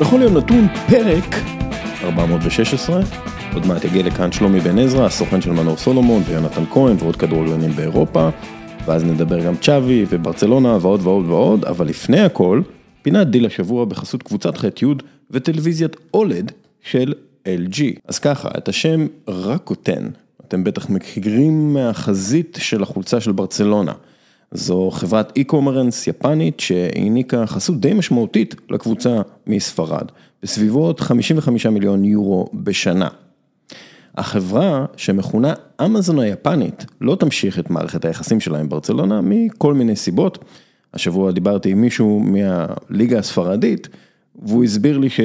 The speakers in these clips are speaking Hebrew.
בכל יום נתון פרק 416, עוד מעט יגיע לכאן שלומי בן עזרא, הסוכן של מנור סולומון ויונתן כהן ועוד כדורגלנים באירופה, ואז נדבר גם צ'אבי וברצלונה ועוד ועוד ועוד, אבל לפני הכל, פינת דיל השבוע בחסות קבוצת ח'-י' וטלוויזיית OLED של LG. אז ככה, את השם רקוטן, אתם בטח מכירים מהחזית של החולצה של ברצלונה. זו חברת e-commerce יפנית שהעניקה חסות די משמעותית לקבוצה מספרד, בסביבות 55 מיליון יורו בשנה. החברה שמכונה אמזון היפנית לא תמשיך את מערכת היחסים שלה עם ברצלונה מכל מיני סיבות. השבוע דיברתי עם מישהו מהליגה הספרדית והוא הסביר לי ש,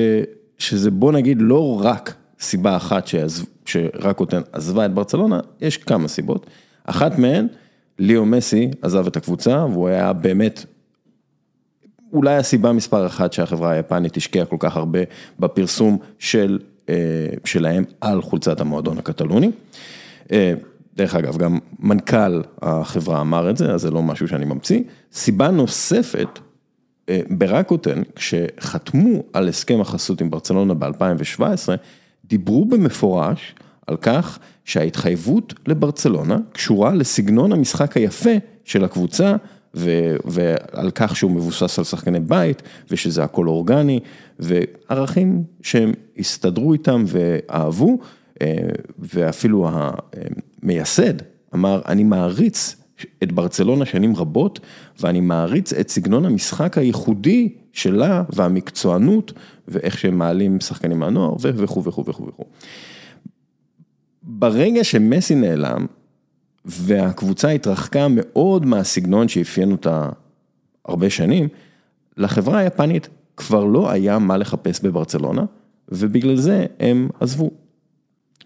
שזה בוא נגיד לא רק סיבה אחת שעזב, שרקוטן עזבה את ברצלונה, יש כמה סיבות. אחת מהן ליאו מסי עזב את הקבוצה והוא היה באמת אולי הסיבה מספר אחת שהחברה היפנית השקיעה כל כך הרבה בפרסום של, שלהם על חולצת המועדון הקטלוני. דרך אגב, גם מנכ"ל החברה אמר את זה, אז זה לא משהו שאני ממציא. סיבה נוספת, ברקוטן, כשחתמו על הסכם החסות עם ברצלונה ב-2017, דיברו במפורש על כך שההתחייבות לברצלונה קשורה לסגנון המשחק היפה של הקבוצה ועל כך שהוא מבוסס על שחקני בית ושזה הכל אורגני וערכים שהם הסתדרו איתם ואהבו ואפילו המייסד אמר אני מעריץ את ברצלונה שנים רבות ואני מעריץ את סגנון המשחק הייחודי שלה והמקצוענות ואיך שהם מעלים שחקנים מהנוער וכו' וכו' וכו'. ברגע שמסי נעלם, והקבוצה התרחקה מאוד מהסגנון שאפיין אותה הרבה שנים, לחברה היפנית כבר לא היה מה לחפש בברצלונה, ובגלל זה הם עזבו.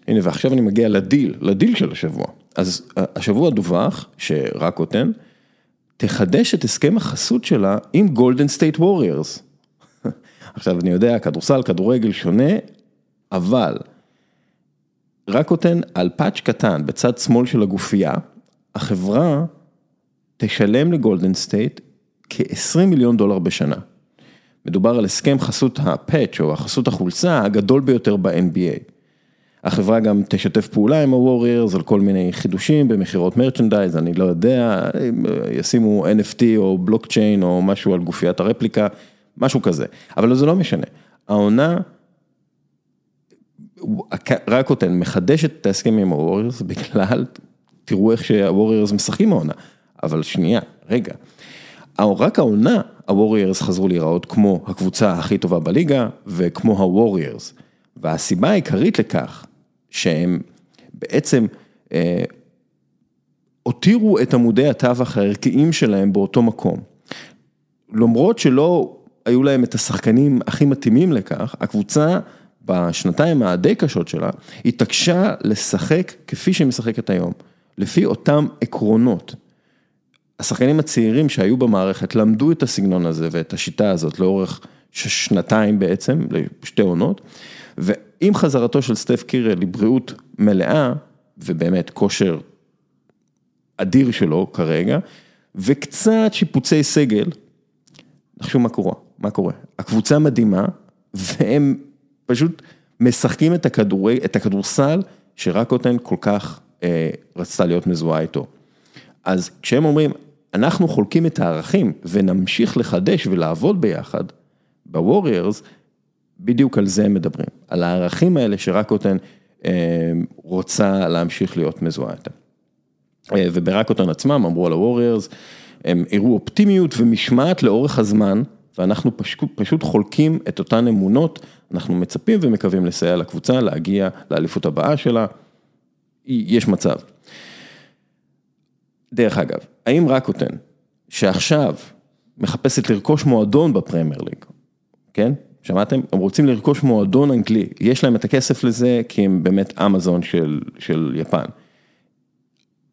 הנה ועכשיו אני מגיע לדיל, לדיל של השבוע. אז השבוע דווח שרקוטן תחדש את הסכם החסות שלה עם גולדן סטייט ווריורס. עכשיו אני יודע, כדורסל, כדורגל שונה, אבל רקוטן על patch קטן בצד שמאל של הגופייה, החברה תשלם לגולדן סטייט כ-20 מיליון דולר בשנה. מדובר על הסכם חסות ה patch או החסות החולצה הגדול ביותר ב-NBA. החברה גם תשתף פעולה עם הווריירס על כל מיני חידושים במכירות merchandise, אני לא יודע, ישימו NFT או בלוקצ'יין או משהו על גופיית הרפליקה, משהו כזה, אבל זה לא משנה. העונה רקוטן מחדש את ההסכם עם הווריירס בגלל, תראו איך שהווריירס משחקים העונה, אבל שנייה, רגע, רק העונה הווריירס חזרו להיראות כמו הקבוצה הכי טובה בליגה וכמו הווריירס, והסיבה העיקרית לכך שהם בעצם אה, הותירו את עמודי התווך הערכיים שלהם באותו מקום. למרות שלא היו להם את השחקנים הכי מתאימים לכך, הקבוצה בשנתיים הדי קשות שלה, התעקשה לשחק כפי שהיא משחקת היום, לפי אותם עקרונות. השחקנים הצעירים שהיו במערכת למדו את הסגנון הזה ואת השיטה הזאת לאורך שנתיים בעצם, לשתי עונות, ועם חזרתו של סטף קירל לבריאות מלאה, ובאמת כושר אדיר שלו כרגע, וקצת שיפוצי סגל, נחשו מה קורה, מה קורה, הקבוצה מדהימה, והם פשוט משחקים את הכדורי, את הכדורסל שרקוטן כל כך אה, רצתה להיות מזוהה איתו. אז כשהם אומרים, אנחנו חולקים את הערכים ונמשיך לחדש ולעבוד ביחד, בווריירס, בדיוק על זה הם מדברים, על הערכים האלה שרקוטן אה, רוצה להמשיך להיות מזוהה איתם. אה, וברקוטן עצמם אמרו על הווריירס, הם הראו אופטימיות ומשמעת לאורך הזמן, ואנחנו פשוט, פשוט חולקים את אותן אמונות, אנחנו מצפים ומקווים לסייע לקבוצה, להגיע לאליפות הבאה שלה, יש מצב. דרך אגב, האם רקוטן, שעכשיו מחפשת לרכוש מועדון בפרמייר ליג, כן? שמעתם? הם רוצים לרכוש מועדון אנגלי, יש להם את הכסף לזה כי הם באמת אמזון של, של יפן.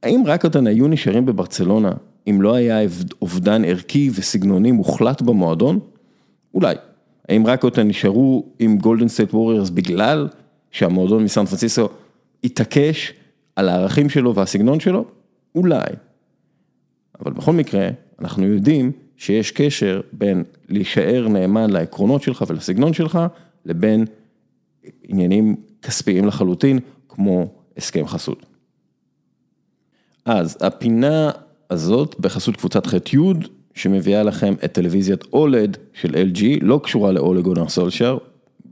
האם רקוטן היו נשארים בברצלונה אם לא היה אובדן ערכי וסגנוני מוחלט במועדון? אולי. האם רקוטן נשארו עם גולדן סטייט ווריירס בגלל שהמועדון מסן פרנסיסקו התעקש על הערכים שלו והסגנון שלו? אולי. אבל בכל מקרה, אנחנו יודעים שיש קשר בין להישאר נאמן לעקרונות שלך ולסגנון שלך, לבין עניינים כספיים לחלוטין, כמו הסכם חסות. אז הפינה הזאת בחסות קבוצת ח'-י' שמביאה לכם את טלוויזיית אולד של LG, לא קשורה לאולגונר סולשר,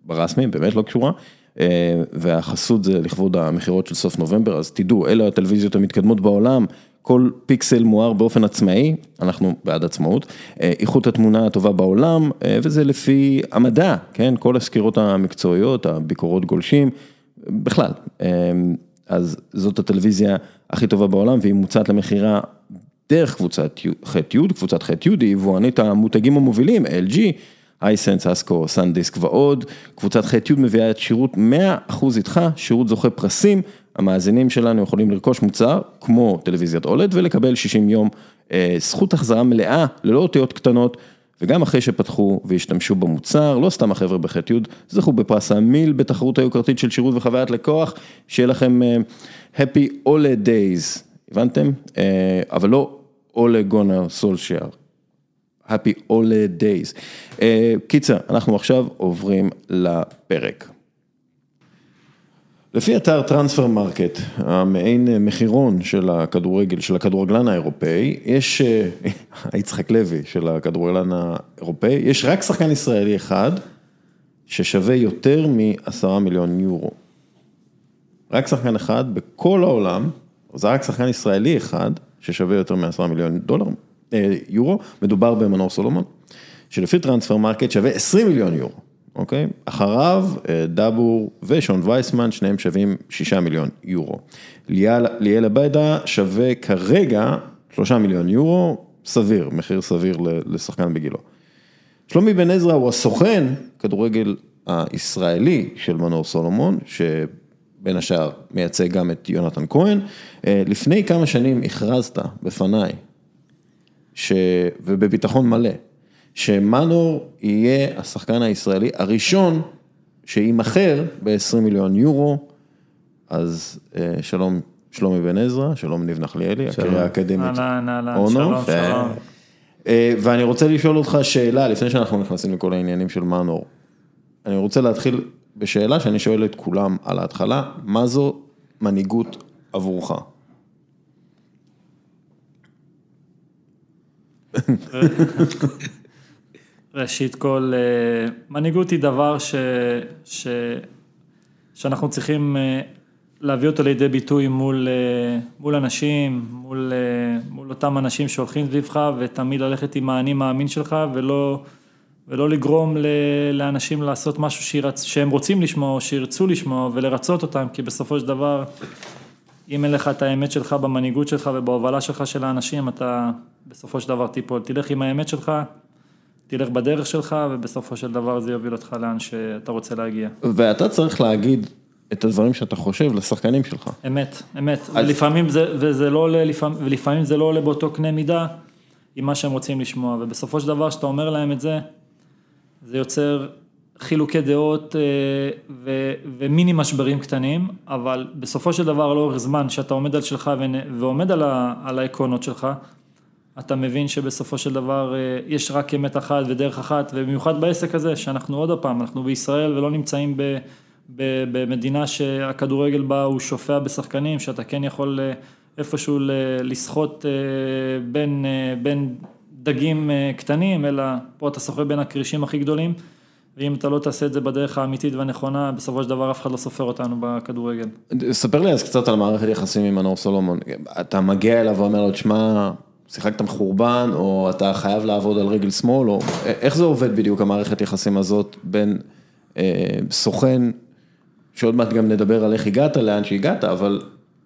ברסמי, באמת לא קשורה, אה, והחסות זה לכבוד המכירות של סוף נובמבר, אז תדעו, אלה הטלוויזיות המתקדמות בעולם, כל פיקסל מואר באופן עצמאי, אנחנו בעד עצמאות, אה, איכות התמונה הטובה בעולם, אה, וזה לפי המדע, כן, כל הסקירות המקצועיות, הביקורות גולשים, בכלל. אז זאת הטלוויזיה הכי טובה בעולם, והיא מוצעת למכירה דרך קבוצת ח'-י', קבוצת ח'-י' היא יבואנית המותגים המובילים, LG, אייסנס, אסקו, סנדיסק ועוד. קבוצת ח'-י' מביאה את שירות 100% איתך, שירות זוכה פרסים. המאזינים שלנו יכולים לרכוש מוצר כמו טלוויזיית אולד ולקבל 60 יום אה, זכות החזרה מלאה, ללא אותיות קטנות. וגם אחרי שפתחו והשתמשו במוצר, לא סתם החבר'ה בח'-י', זכו בפרס המיל בתחרות היוקרתית של שירות וחוויית לקוח, שיהיה לכם uh, Happy All Days, הבנתם? Uh, אבל לא All Gonna Solskjaer. Happy All Days. Uh, קיצר, אנחנו עכשיו עוברים לפרק. לפי אתר טרנספר מרקט, המעין מחירון של הכדורגל, של הכדורגלן האירופאי, יש, אה, יצחק לוי של הכדורגלן האירופאי, יש רק שחקן ישראלי אחד ששווה יותר מעשרה מיליון יורו. רק שחקן אחד בכל העולם, זה רק שחקן ישראלי אחד ששווה יותר מעשרה מיליון דולר, אה, יורו, מדובר במנור סולומון, שלפי טרנספר מרקט שווה עשרים מיליון יורו. אוקיי? אחריו אה, דאבור ושון וייסמן, שניהם שווים שישה מיליון יורו. ליאל עבדה שווה כרגע שלושה מיליון יורו, סביר, מחיר סביר לשחקן בגילו. שלומי בן עזרא הוא הסוכן כדורגל הישראלי של מנור סולומון, שבין השאר מייצג גם את יונתן כהן. אה, לפני כמה שנים הכרזת בפניי, ש... ובביטחון מלא, שמנור יהיה השחקן הישראלי הראשון שיימכר ב-20 מיליון יורו, אז אה, שלום, שלומי בן עזרא, שלום ניב נחליאלי, הקריירה האקדמית אהלן, אהלן, שלום, שלום. אה, ואני רוצה לשאול אותך שאלה, לפני שאנחנו נכנסים לכל העניינים של מנור. אני רוצה להתחיל בשאלה שאני שואל את כולם על ההתחלה, מה זו מנהיגות עבורך? ראשית כל, אה, מנהיגות היא דבר ש, ש, שאנחנו צריכים אה, להביא אותו לידי ביטוי מול, אה, מול אנשים, מול, מול אותם אנשים שהולכים סביבך ותמיד ללכת עם האני מאמין שלך ולא, ולא לגרום לאנשים לעשות משהו שירצ, שהם רוצים לשמוע או שירצו לשמוע ולרצות אותם, כי בסופו של דבר, אם אין לך את האמת שלך במנהיגות שלך ובהובלה שלך של האנשים, אתה בסופו של דבר תיפול. תלך עם האמת שלך. תלך בדרך שלך ובסופו של דבר זה יוביל אותך לאן שאתה רוצה להגיע. ואתה צריך להגיד את הדברים שאתה חושב לשחקנים שלך. אמת, אמת, אז... ולפעמים זה, וזה לא עולה, לפעמים, ולפעמים זה לא עולה באותו קנה מידה עם מה שהם רוצים לשמוע, ובסופו של דבר כשאתה אומר להם את זה, זה יוצר חילוקי דעות אה, ו, ומיני משברים קטנים, אבל בסופו של דבר לאורך זמן שאתה עומד על שלך ועומד על, ה, על העקרונות שלך, אתה מבין שבסופו של דבר אה, יש רק אמת אחת ודרך אחת, ובמיוחד בעסק הזה, שאנחנו עוד פעם, אנחנו בישראל ולא נמצאים ב, ב, במדינה שהכדורגל בה הוא שופע בשחקנים, שאתה כן יכול אה, איפשהו לסחוט בין, בין דגים קטנים, אלא פה אתה סוחר בין הכרישים הכי גדולים. ואם אתה לא תעשה את זה בדרך האמיתית והנכונה, בסופו של דבר אף אחד לא סופר אותנו בכדורגל. ספר לי אז קצת על מערכת יחסים עם מנור סולומון. אתה מגיע אליו ואומר לו, תשמע, שיחקת מחורבן, או אתה חייב לעבוד על רגל שמאל, או איך זה עובד בדיוק המערכת יחסים הזאת בין אה, סוכן, שעוד מעט גם נדבר על איך הגעת, לאן שהגעת, אבל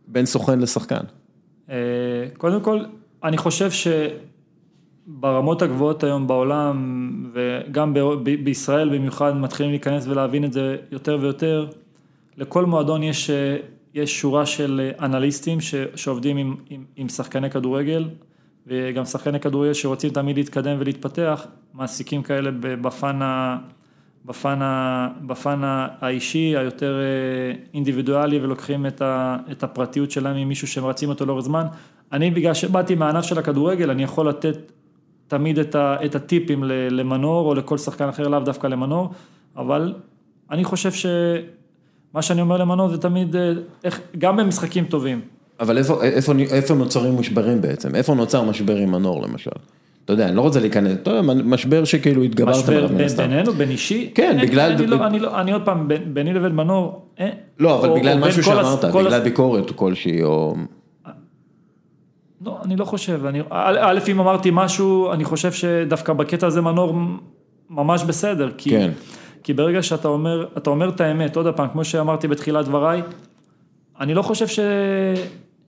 בין סוכן לשחקן. אה, קודם כל, אני חושב שברמות הגבוהות היום בעולם, וגם ב- בישראל במיוחד, מתחילים להיכנס ולהבין את זה יותר ויותר, לכל מועדון יש, יש שורה של אנליסטים ש, שעובדים עם, עם, עם שחקני כדורגל. וגם שחקני כדורגל שרוצים תמיד להתקדם ולהתפתח, מעסיקים כאלה בפן, ה, בפן, ה, בפן האישי, היותר אה, אינדיבידואלי, ולוקחים את, ה, את הפרטיות שלהם ממישהו שהם רצים אותו לאורך זמן. אני, בגלל שבאתי מהענף של הכדורגל, אני יכול לתת תמיד את, ה, את הטיפים למנור או לכל שחקן אחר, לאו דווקא למנור, אבל אני חושב שמה שאני אומר למנור זה תמיד, אה, איך, גם במשחקים טובים. אבל איפה, איפה, איפה נוצרים משברים בעצם? איפה נוצר משבר עם מנור למשל? אתה יודע, אני לא רוצה להיכנס, אתה יודע, משבר שכאילו התגברתם עליו מן הסתם. משבר בינינו, בין אישי? כן, בגלל... אני, לא, אני, לא, אני עוד פעם, ביני לבין מנור, אה, לא, אבל או, בגלל או משהו שאמרת, בגלל הס... ביקורת כלשהי, או... לא, אני לא חושב, אני, א', אם אמרתי משהו, אני חושב שדווקא בקטע הזה מנור ממש בסדר, כי, כן. כי ברגע שאתה אומר, אתה אומר את האמת, עוד פעם, כמו שאמרתי בתחילת דבריי, אני לא חושב ש...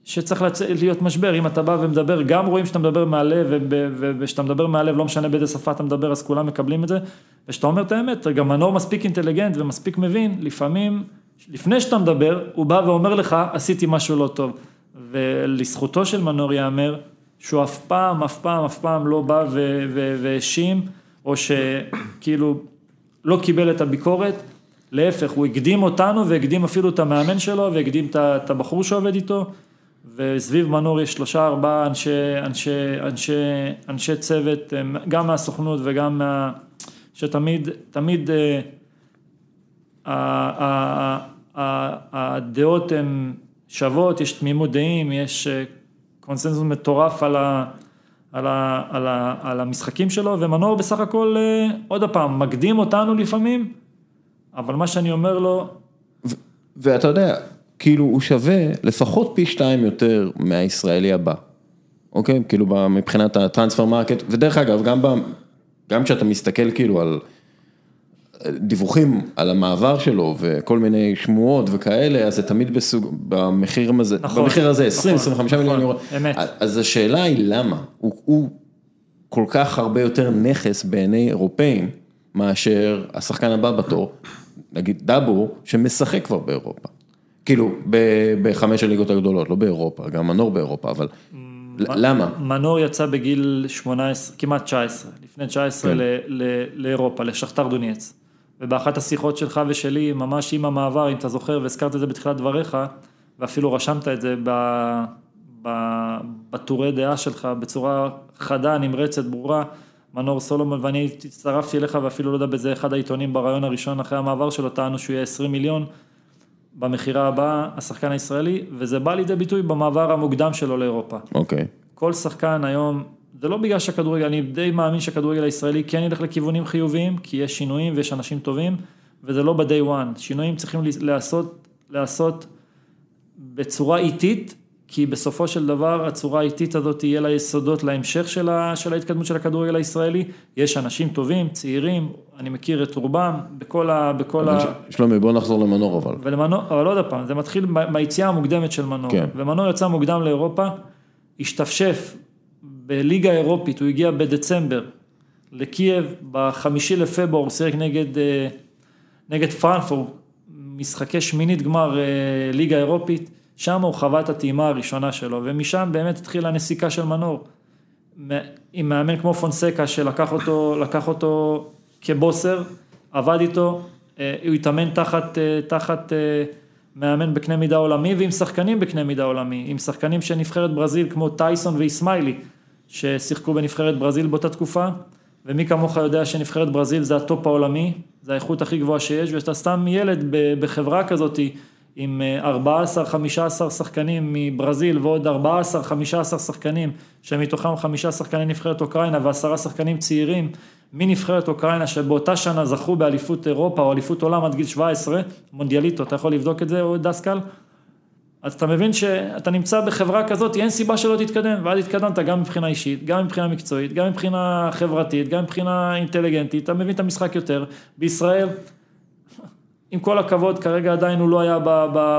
שצריך לצ... להיות משבר, אם אתה בא ומדבר, גם רואים שאתה מדבר מהלב, וכשאתה מדבר מהלב, לא משנה באיזה שפה אתה מדבר, אז כולם מקבלים את זה, וכשאתה אומר את האמת, גם מנור מספיק אינטליגנט ומספיק מבין, לפעמים, לפני שאתה מדבר, הוא בא ואומר לך, עשיתי משהו לא טוב. ולזכותו של מנור ייאמר, שהוא אף פעם, אף פעם, אף פעם לא בא והאשים, או שכאילו לא קיבל את הביקורת, להפך, הוא הקדים אותנו והקדים אפילו את המאמן שלו והקדים את הבחור שעובד איתו. וסביב מנור יש שלושה ארבעה אנשי, אנשי, אנשי, אנשי צוות, גם מהסוכנות וגם מה... שתמיד, תמיד אה, הדעות הן שוות, יש תמימות דעים, יש אה, קונסנזוס מטורף על, ה, על, ה, על, ה, על המשחקים שלו, ומנור בסך הכל, אה, עוד פעם, מקדים אותנו לפעמים, אבל מה שאני אומר לו... ואתה יודע, כאילו הוא שווה לפחות פי שתיים יותר מהישראלי הבא, אוקיי? כאילו מבחינת הטרנספר מרקט, ודרך אגב, גם, ב, גם כשאתה מסתכל כאילו על דיווחים על המעבר שלו וכל מיני שמועות וכאלה, אז זה תמיד בסוג, במחיר הזה, נכון, במחיר הזה, 20, נכון, 25 נכון, מיליון יורו. אמת. אז השאלה היא למה, הוא, הוא כל כך הרבה יותר נכס בעיני אירופאים, מאשר השחקן הבא בתור, נגיד דאבו, שמשחק כבר באירופה. כאילו, בחמש הליגות הגדולות, לא באירופה, גם מנור באירופה, אבל למה? מנור יצא בגיל 18, כמעט 19, לפני 19 כן. לאירופה, לשכתר דונייץ. ובאחת השיחות שלך ושלי, ממש עם המעבר, אם אתה זוכר, והזכרת את זה בתחילת דבריך, ואפילו רשמת את זה ב, ב, בטורי דעה שלך בצורה חדה, נמרצת, ברורה, מנור סולומון, ואני הצטרפתי אליך, ואפילו לא יודע באיזה אחד העיתונים ברעיון הראשון אחרי המעבר שלו, טענו שהוא יהיה 20 מיליון. במכירה הבאה, השחקן הישראלי, וזה בא לידי ביטוי במעבר המוקדם שלו לאירופה. אוקיי. Okay. כל שחקן היום, זה לא בגלל שהכדורגל, אני די מאמין שהכדורגל הישראלי כן ילך לכיוונים חיוביים, כי יש שינויים ויש אנשים טובים, וזה לא ב-day one. שינויים צריכים להיעשות, להיעשות בצורה איטית, כי בסופו של דבר הצורה האיטית הזאת תהיה לה יסודות להמשך של, ה, של ההתקדמות של הכדורגל הישראלי. יש אנשים טובים, צעירים, אני מכיר את רובם, בכל ה... בכל ה... שלומי, בוא נחזור למנור אבל. ולמנור, אבל עוד פעם, זה מתחיל מהיציאה המוקדמת של מנור. כן. ומנור יצא מוקדם לאירופה, השתפשף בליגה האירופית, הוא הגיע בדצמבר לקייב, בחמישי לפברואר הוא שיחק נגד, אה, נגד פרנפורט, משחקי שמינית גמר אה, ליגה אירופית. שם הוא חווה את הטעימה הראשונה שלו, ומשם באמת התחילה הנסיקה של מנור. עם מאמן כמו פונסקה שלקח אותו, אותו כבוסר, עבד איתו, אה, הוא התאמן תחת, תחת מאמן בקנה מידה עולמי ועם שחקנים בקנה מידה עולמי, עם שחקנים של נבחרת ברזיל כמו טייסון ואיסמיילי, ששיחקו בנבחרת ברזיל באותה תקופה, ומי כמוך יודע שנבחרת ברזיל זה הטופ העולמי, זה האיכות הכי גבוהה שיש, ואתה סתם ילד בחברה כזאתי, עם 14-15 אה, שחקנים מברזיל ועוד 14-15 שחקנים שמתוכם חמישה שחקני נבחרת אוקראינה ועשרה שחקנים צעירים מנבחרת אוקראינה שבאותה שנה זכו באליפות אירופה או אליפות עולם עד גיל 17, מונדיאליטו, אתה יכול לבדוק את זה או דסקל? אז אתה מבין שאתה נמצא בחברה כזאת, אין סיבה שלא תתקדם, ואז התקדמת גם מבחינה אישית, גם מבחינה מקצועית, גם מבחינה חברתית, גם מבחינה אינטליגנטית, אתה מבין את המשחק יותר. בישראל עם כל הכבוד, כרגע עדיין הוא לא היה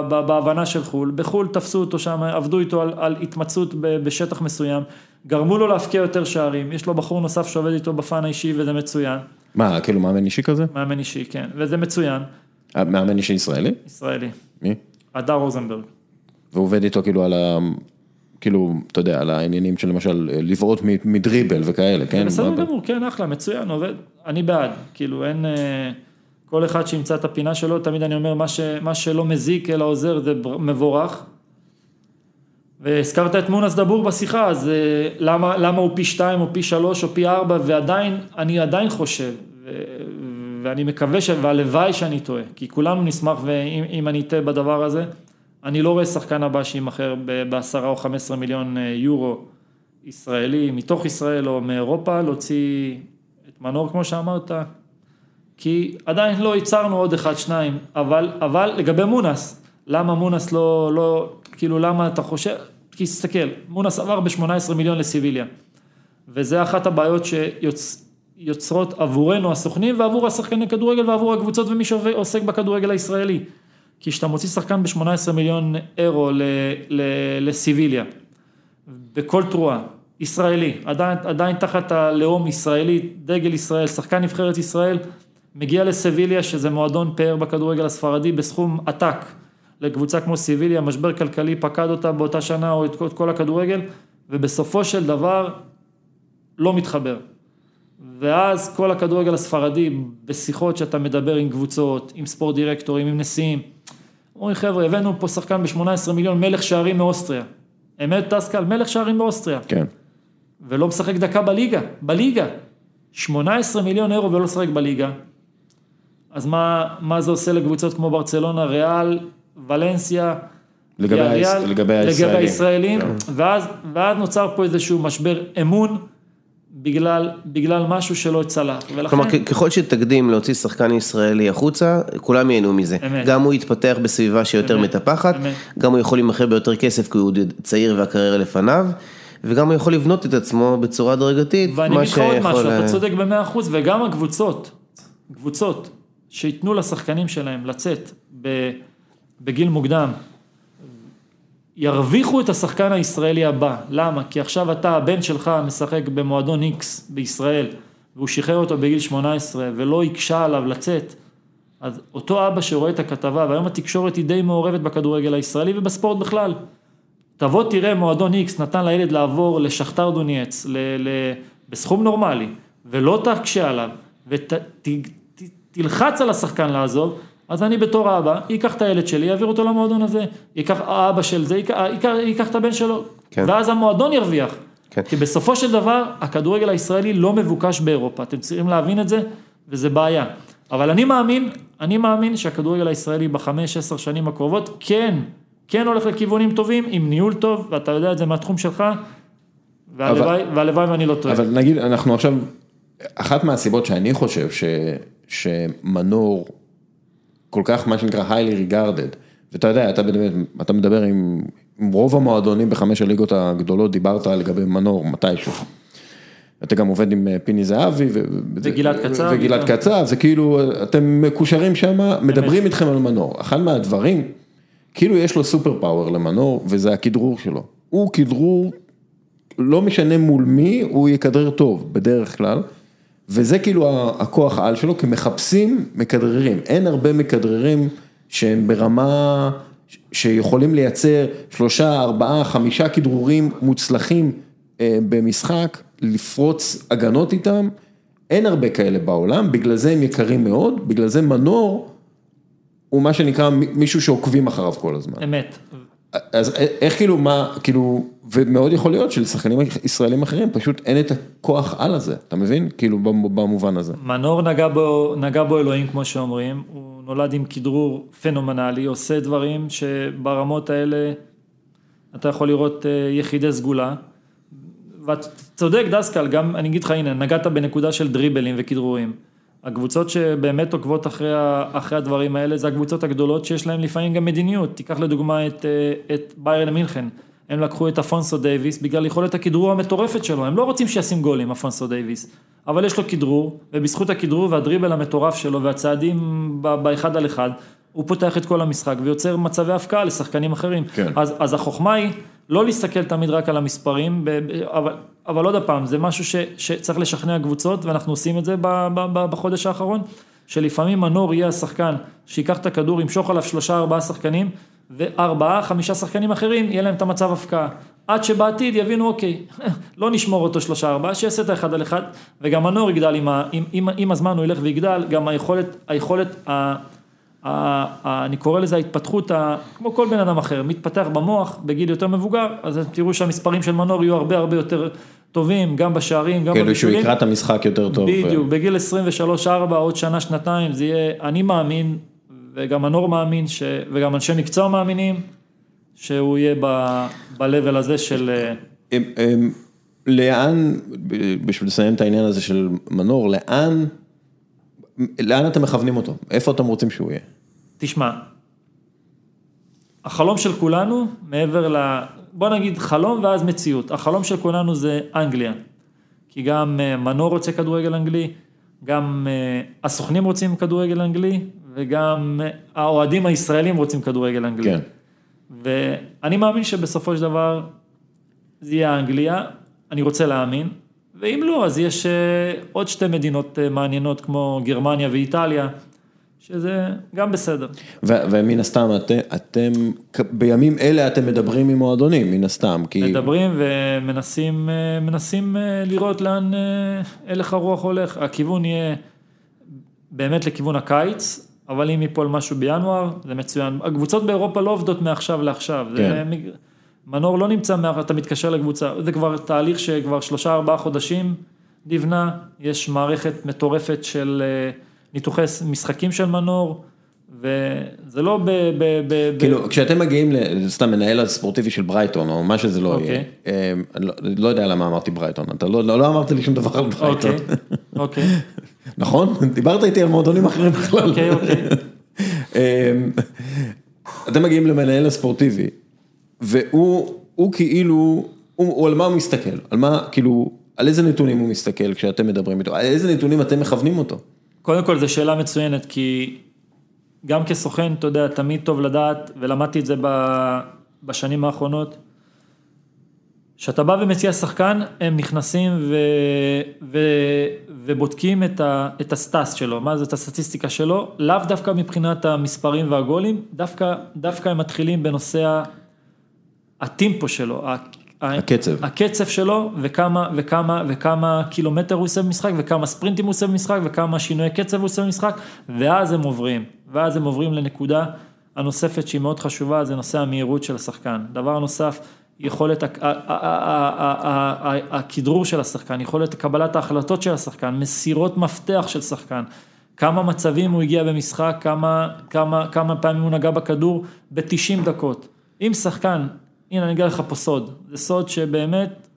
בהבנה של חו"ל, בחו"ל תפסו אותו שם, עבדו איתו על, על התמצאות בשטח מסוים, גרמו לו להפקיע יותר שערים, יש לו בחור נוסף שעובד איתו בפן האישי וזה מצוין. מה, כאילו מאמן אישי כזה? מאמן אישי, כן, וזה מצוין. אה, מאמן אישי ישראלי? ישראלי. מי? הדר רוזנברג. ועובד איתו כאילו על ה... כאילו, אתה יודע, על העניינים של למשל לבעוט מדריבל וכאלה, כן? בסדר גמור, כן, אחלה, מצוין, עובד, אני בעד, כאילו אין... אה, כל אחד שימצא את הפינה שלו, תמיד אני אומר, מה, ש, מה שלא מזיק אלא עוזר זה מבורך. והזכרת את מונס דבור בשיחה, אז אה, למה, למה הוא פי שתיים או פי שלוש או פי ארבע, ועדיין, אני עדיין חושב, ו, ואני מקווה, ש, והלוואי שאני טועה, כי כולנו נשמח, ואם אני אטעה בדבר הזה, אני לא רואה שחקן הבא שימכר בעשרה או חמש עשרה מיליון אה, יורו ישראלי, מתוך ישראל או מאירופה, להוציא את מנור כמו שאמרת, כי עדיין לא ייצרנו עוד אחד, שניים, אבל, אבל לגבי מונס, למה מונס לא, לא, כאילו למה אתה חושב, כי תסתכל, מונס עבר ב-18 מיליון לסיביליה, וזה אחת הבעיות שיוצרות עבורנו הסוכנים ועבור השחקני כדורגל ועבור הקבוצות ומי שעוסק בכדורגל הישראלי. כי כשאתה מוציא שחקן ב-18 מיליון אירו לסיביליה, בכל תרועה, ישראלי, עדיין, עדיין תחת הלאום ישראלי, דגל ישראל, שחקן נבחרת ישראל, מגיע לסביליה שזה מועדון פאר בכדורגל הספרדי בסכום עתק לקבוצה כמו סיביליה, משבר כלכלי פקד אותה באותה שנה או את כל הכדורגל ובסופו של דבר לא מתחבר. ואז כל הכדורגל הספרדי בשיחות שאתה מדבר עם קבוצות, עם ספורט דירקטורים, עם נשיאים, אומרים חבר'ה הבאנו פה שחקן ב-18 מיליון מלך שערים מאוסטריה. אמת דסקל מלך שערים באוסטריה. כן. ולא משחק דקה בליגה, בליגה. 18 מיליון אירו ולא משחק בליגה. אז מה, מה זה עושה לקבוצות כמו ברצלונה, ריאל, ולנסיה, לגבי, היש... לגבי הישראלים, לגבי הישראלים. ואז, ואז נוצר פה איזשהו משבר אמון בגלל, בגלל משהו שלא צלח. ולכן... כלומר, ככל שתקדים להוציא שחקן ישראלי החוצה, כולם ייהנו מזה. אמת. גם הוא יתפתח בסביבה שיותר אמת. מטפחת, אמת. גם הוא יכול להימכר ביותר כסף כי הוא צעיר והקריירה לפניו. וגם הוא יכול לבנות את עצמו בצורה הדרגתית, ואני אגיד לך עוד משהו, אתה צודק במאה אחוז, וגם הקבוצות, קבוצות שייתנו לשחקנים שלהם לצאת בגיל מוקדם, ירוויחו את השחקן הישראלי הבא, למה? כי עכשיו אתה, הבן שלך משחק במועדון X בישראל, והוא שחרר אותו בגיל 18 ולא הקשה עליו לצאת, אז אותו אבא שרואה את הכתבה, והיום התקשורת היא די מעורבת בכדורגל הישראלי ובספורט בכלל. תבוא תראה מועדון X נתן לילד לעבור לשכתר דונייץ, ל, ל, בסכום נורמלי, ולא תקשה עליו, ותלחץ ות, על השחקן לעזוב, אז אני בתור האבא, ייקח את הילד שלי, יעביר אותו למועדון הזה, ייקח האבא של זה, ייקח, ייקח, ייקח את הבן שלו, כן. ואז המועדון ירוויח. כן. כי בסופו של דבר, הכדורגל הישראלי לא מבוקש באירופה, אתם צריכים להבין את זה, וזה בעיה. אבל אני מאמין, אני מאמין שהכדורגל הישראלי בחמש, עשר שנים הקרובות, כן, כן הולך לכיוונים טובים, עם ניהול טוב, ואתה יודע את זה מהתחום שלך, והלוואי ואני לא טועה. אבל נגיד, אנחנו עכשיו, אחת מהסיבות שאני חושב ש, שמנור כל כך מה שנקרא highly regarded, ואתה יודע, אתה מדבר, אתה מדבר עם, עם רוב המועדונים בחמש הליגות הגדולות, דיברת לגבי מנור מתישהו. אתה גם עובד עם אה, פיני זהבי וגלעד קצב, וגלעד קצב, זה כאילו, אתם מקושרים שם, מדברים איתכם על מנור. אחד מהדברים, כאילו יש לו סופר פאוור למנור, וזה הכדרור שלו. הוא כדרור, לא משנה מול מי, הוא יכדרר טוב, בדרך כלל. וזה כאילו הכוח העל שלו, כי מחפשים מכדררים, אין הרבה מכדררים שהם ברמה שיכולים לייצר שלושה, ארבעה, חמישה כדרורים מוצלחים אה, במשחק, לפרוץ הגנות איתם, אין הרבה כאלה בעולם, בגלל זה הם יקרים מאוד, בגלל זה מנור הוא מה שנקרא מישהו שעוקבים אחריו כל הזמן. אמת. אז איך כאילו, מה, כאילו, ומאוד יכול להיות שלשחקנים ישראלים אחרים פשוט אין את הכוח על הזה, אתה מבין? כאילו במובן הזה. מנור נגע בו, נגע בו אלוהים כמו שאומרים, הוא נולד עם כדרור פנומנלי, עושה דברים שברמות האלה אתה יכול לראות אה, יחידי סגולה. ואתה צודק דסקל, גם אני אגיד לך הנה, נגעת בנקודה של דריבלים וכדרורים. הקבוצות שבאמת עוקבות אחרי, אחרי הדברים האלה זה הקבוצות הגדולות שיש להן לפעמים גם מדיניות, תיקח לדוגמה את, אה, את ביירן מינכן, הם לקחו את אלפונסו דייוויס בגלל יכולת הכדרור המטורפת שלו, הם לא רוצים שישים גולים אלפונסו דייוויס, אבל יש לו כדרור, ובזכות הכדרור והדריבל המטורף שלו והצעדים באחד על אחד, הוא פותח את כל המשחק ויוצר מצבי הפקעה לשחקנים אחרים. כן. אז, אז החוכמה היא לא להסתכל תמיד רק על המספרים, אבל, אבל עוד פעם, זה משהו ש, שצריך לשכנע קבוצות, ואנחנו עושים את זה ב, ב, ב, בחודש האחרון, שלפעמים מנור יהיה השחקן שיקח את הכדור, ימשוך עליו שלושה ארבעה שחקנים, וארבעה חמישה שחקנים אחרים, יהיה להם את המצב הפקעה. עד שבעתיד יבינו, אוקיי, לא נשמור אותו שלושה ארבעה, שיעשה את האחד על אחד, וגם מנור יגדל עם, ה, עם, עם, עם הזמן הוא ילך ויגדל, גם היכולת, היכולת אני קורא לזה ההתפתחות, כמו כל בן אדם אחר, מתפתח במוח בגיל יותר מבוגר, אז תראו שהמספרים של מנור יהיו הרבה הרבה יותר טובים, גם בשערים, גם כאילו שהוא יקרא את המשחק יותר טוב. בדיוק, בגיל 23-4, עוד שנה, שנתיים, זה יהיה, אני מאמין, וגם מנור מאמין, ש... וגם אנשי מקצוע מאמינים, שהוא יהיה ב-level הזה של... לאן, בשביל לסיים את העניין הזה של מנור, לאן, לאן אתם מכוונים אותו? איפה אתם רוצים שהוא יהיה? תשמע, החלום של כולנו, מעבר ל... בוא נגיד חלום ואז מציאות. החלום של כולנו זה אנגליה. כי גם אה, מנור רוצה כדורגל אנגלי, גם אה, הסוכנים רוצים כדורגל אנגלי, וגם אה, האוהדים הישראלים רוצים כדורגל אנגלי. כן. ואני מאמין שבסופו של דבר זה יהיה אנגליה, אני רוצה להאמין, ואם לא, אז יש עוד שתי מדינות מעניינות כמו גרמניה ואיטליה. שזה גם בסדר. ומן הסתם, את, אתם, בימים אלה אתם מדברים עם מועדונים, מן הסתם, כי... מדברים ומנסים מנסים אה, לראות לאן אה, הלך הרוח הולך, הכיוון יהיה באמת לכיוון הקיץ, אבל אם ייפול משהו בינואר, זה מצוין. הקבוצות באירופה לא עובדות מעכשיו לעכשיו. כן. זה, מנור לא נמצא, אתה מתקשר לקבוצה, זה כבר תהליך שכבר שלושה ארבעה חודשים נבנה, יש מערכת מטורפת של... Uh, ניתוחי משחקים של מנור, וזה לא ב... ב, ב כאילו, ב... כשאתם מגיעים לסתם מנהל הספורטיבי של ברייטון, או מה שזה לא okay. יהיה, אוקיי. אה, אני לא, לא יודע למה אמרתי ברייטון, אתה לא, לא, לא אמרת לי שום דבר על ברייטון. אוקיי, okay. אוקיי. Okay. נכון? דיברת איתי על מועדונים אחרים בכלל. אוקיי, אוקיי. אמ, אתם מגיעים למנהל הספורטיבי, והוא כאילו, הוא, הוא על מה הוא מסתכל? על מה, כאילו, על איזה נתונים הוא מסתכל כשאתם מדברים איתו? על איזה נתונים אתם מכוונים אותו? קודם כל זו שאלה מצוינת, כי גם כסוכן, אתה יודע, תמיד טוב לדעת, ולמדתי את זה בשנים האחרונות, כשאתה בא ומציע שחקן, הם נכנסים ו... ו... ובודקים את, ה... את הסטאס שלו, מה זה את הסטטיסטיקה שלו, לאו דווקא מבחינת המספרים והגולים, דווקא, דווקא הם מתחילים בנושא הטימפו שלו, הקצב. הקצב שלו וכמה וכמה וכמה קילומטר הוא עושה במשחק וכמה ספרינטים הוא עושה במשחק וכמה שינויי קצב הוא עושה במשחק ואז הם עוברים, ואז הם עוברים לנקודה הנוספת שהיא מאוד חשובה זה נושא המהירות של השחקן. דבר נוסף, יכולת הכדרור של השחקן, יכולת קבלת ההחלטות של השחקן, מסירות מפתח של שחקן. כמה מצבים הוא הגיע במשחק, כמה, כמה, כמה פעמים הוא נגע בכדור ב-90 דקות. אם שחקן הנה אני אגיד לך פה סוד, זה סוד שבאמת,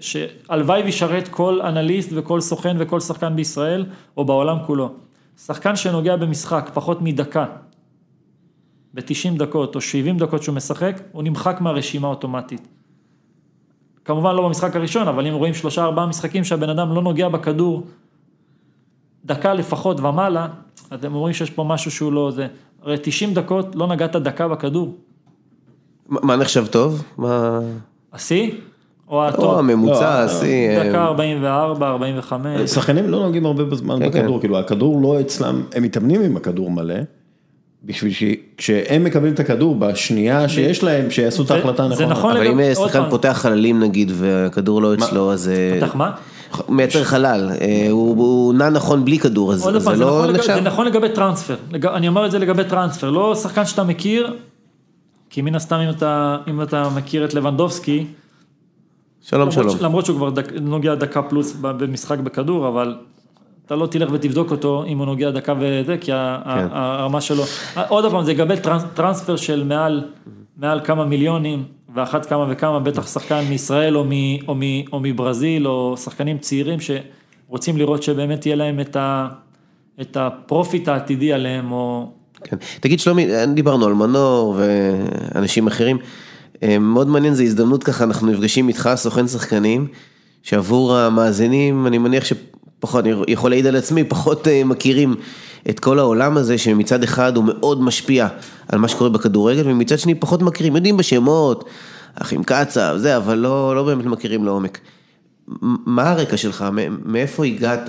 שהלוואי וישרת כל אנליסט וכל סוכן וכל שחקן בישראל או בעולם כולו. שחקן שנוגע במשחק פחות מדקה, ב-90 דקות או 70 דקות שהוא משחק, הוא נמחק מהרשימה אוטומטית. כמובן לא במשחק הראשון, אבל אם רואים שלושה ארבעה משחקים שהבן אדם לא נוגע בכדור דקה לפחות ומעלה, אתם אומרים שיש פה משהו שהוא לא זה. הרי 90 דקות לא נגעת דקה בכדור. מה נחשב טוב? מה... השיא? או הטוב? או הממוצע, לא, השיא. דקה 44, אה, 45. שחקנים לא נוגעים הרבה בזמן כן, בכדור, כן. כאילו הכדור לא אצלם, הם מתאמנים עם הכדור מלא. בשביל שכשהם מקבלים את הכדור בשנייה שיש להם, שיעשו את ההחלטה הנכונה. זה נכון אבל אם שחקן פותח חללים נגיד והכדור לא אצלו, אז... אה, פתח מה? מייצר חלל, אה, הוא נע נכון בלי כדור, אז זה לא נחשב. זה נכון לגבי טרנספר, אני אומר את זה לגבי טרנספר, לא שחקן שאתה מכיר, כי מן הסתם אם אתה, אם אתה מכיר את לבנדובסקי, שלום למרות, שלום. למרות שהוא כבר דק, נוגע דקה פלוס במשחק בכדור, אבל אתה לא תלך ותבדוק אותו אם הוא נוגע דקה וזה, כי כן. הרמה שלו, עוד פעם זה יקבל טרנס, טרנספר של מעל, מעל כמה מיליונים, ואחת כמה וכמה, בטח שחקן מישראל או, מ, או, מ, או מברזיל, או שחקנים צעירים שרוצים לראות שבאמת יהיה להם את, ה, את ה profit העתידי עליהם, או כן. תגיד שלומי, דיברנו על מנור ואנשים אחרים, אה, מאוד מעניין, זו הזדמנות ככה, אנחנו נפגשים איתך, סוכן שחקנים, שעבור המאזינים, אני מניח שפחות, אני יכול להעיד על עצמי, פחות אה, מכירים את כל העולם הזה, שמצד אחד הוא מאוד משפיע על מה שקורה בכדורגל, ומצד שני פחות מכירים, יודעים בשמות, אחים קצב, זה, אבל לא, לא באמת מכירים לעומק. מה הרקע שלך, מאיפה הגעת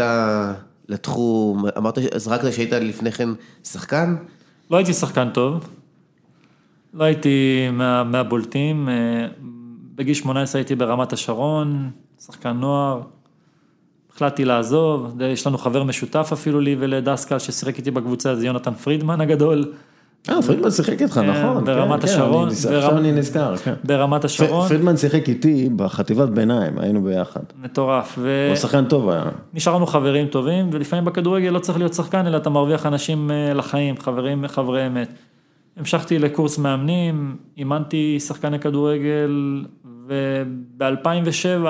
לתחום, אמרת, זרקת שהיית לפני כן שחקן? לא הייתי שחקן טוב, לא הייתי מה, מהבולטים, אה, בגיל 18 הייתי ברמת השרון, שחקן נוער, החלטתי לעזוב, יש לנו חבר משותף אפילו לי ולדסקל ששיחק איתי בקבוצה, זה יונתן פרידמן הגדול. אה, פרידמן שיחק איתך, כן, נכון. ברמת כן, השרון. עכשיו אני נזכר, כן. ברמת השרון. פרידמן שיחק איתי בחטיבת ביניים, היינו ביחד. מטורף. הוא שחקן טוב היה. נשארנו חברים טובים, ולפעמים בכדורגל לא צריך להיות שחקן, אלא אתה מרוויח אנשים אה, לחיים, חברים, חברי אמת. המשכתי לקורס מאמנים, אימנתי שחקני כדורגל, וב-2007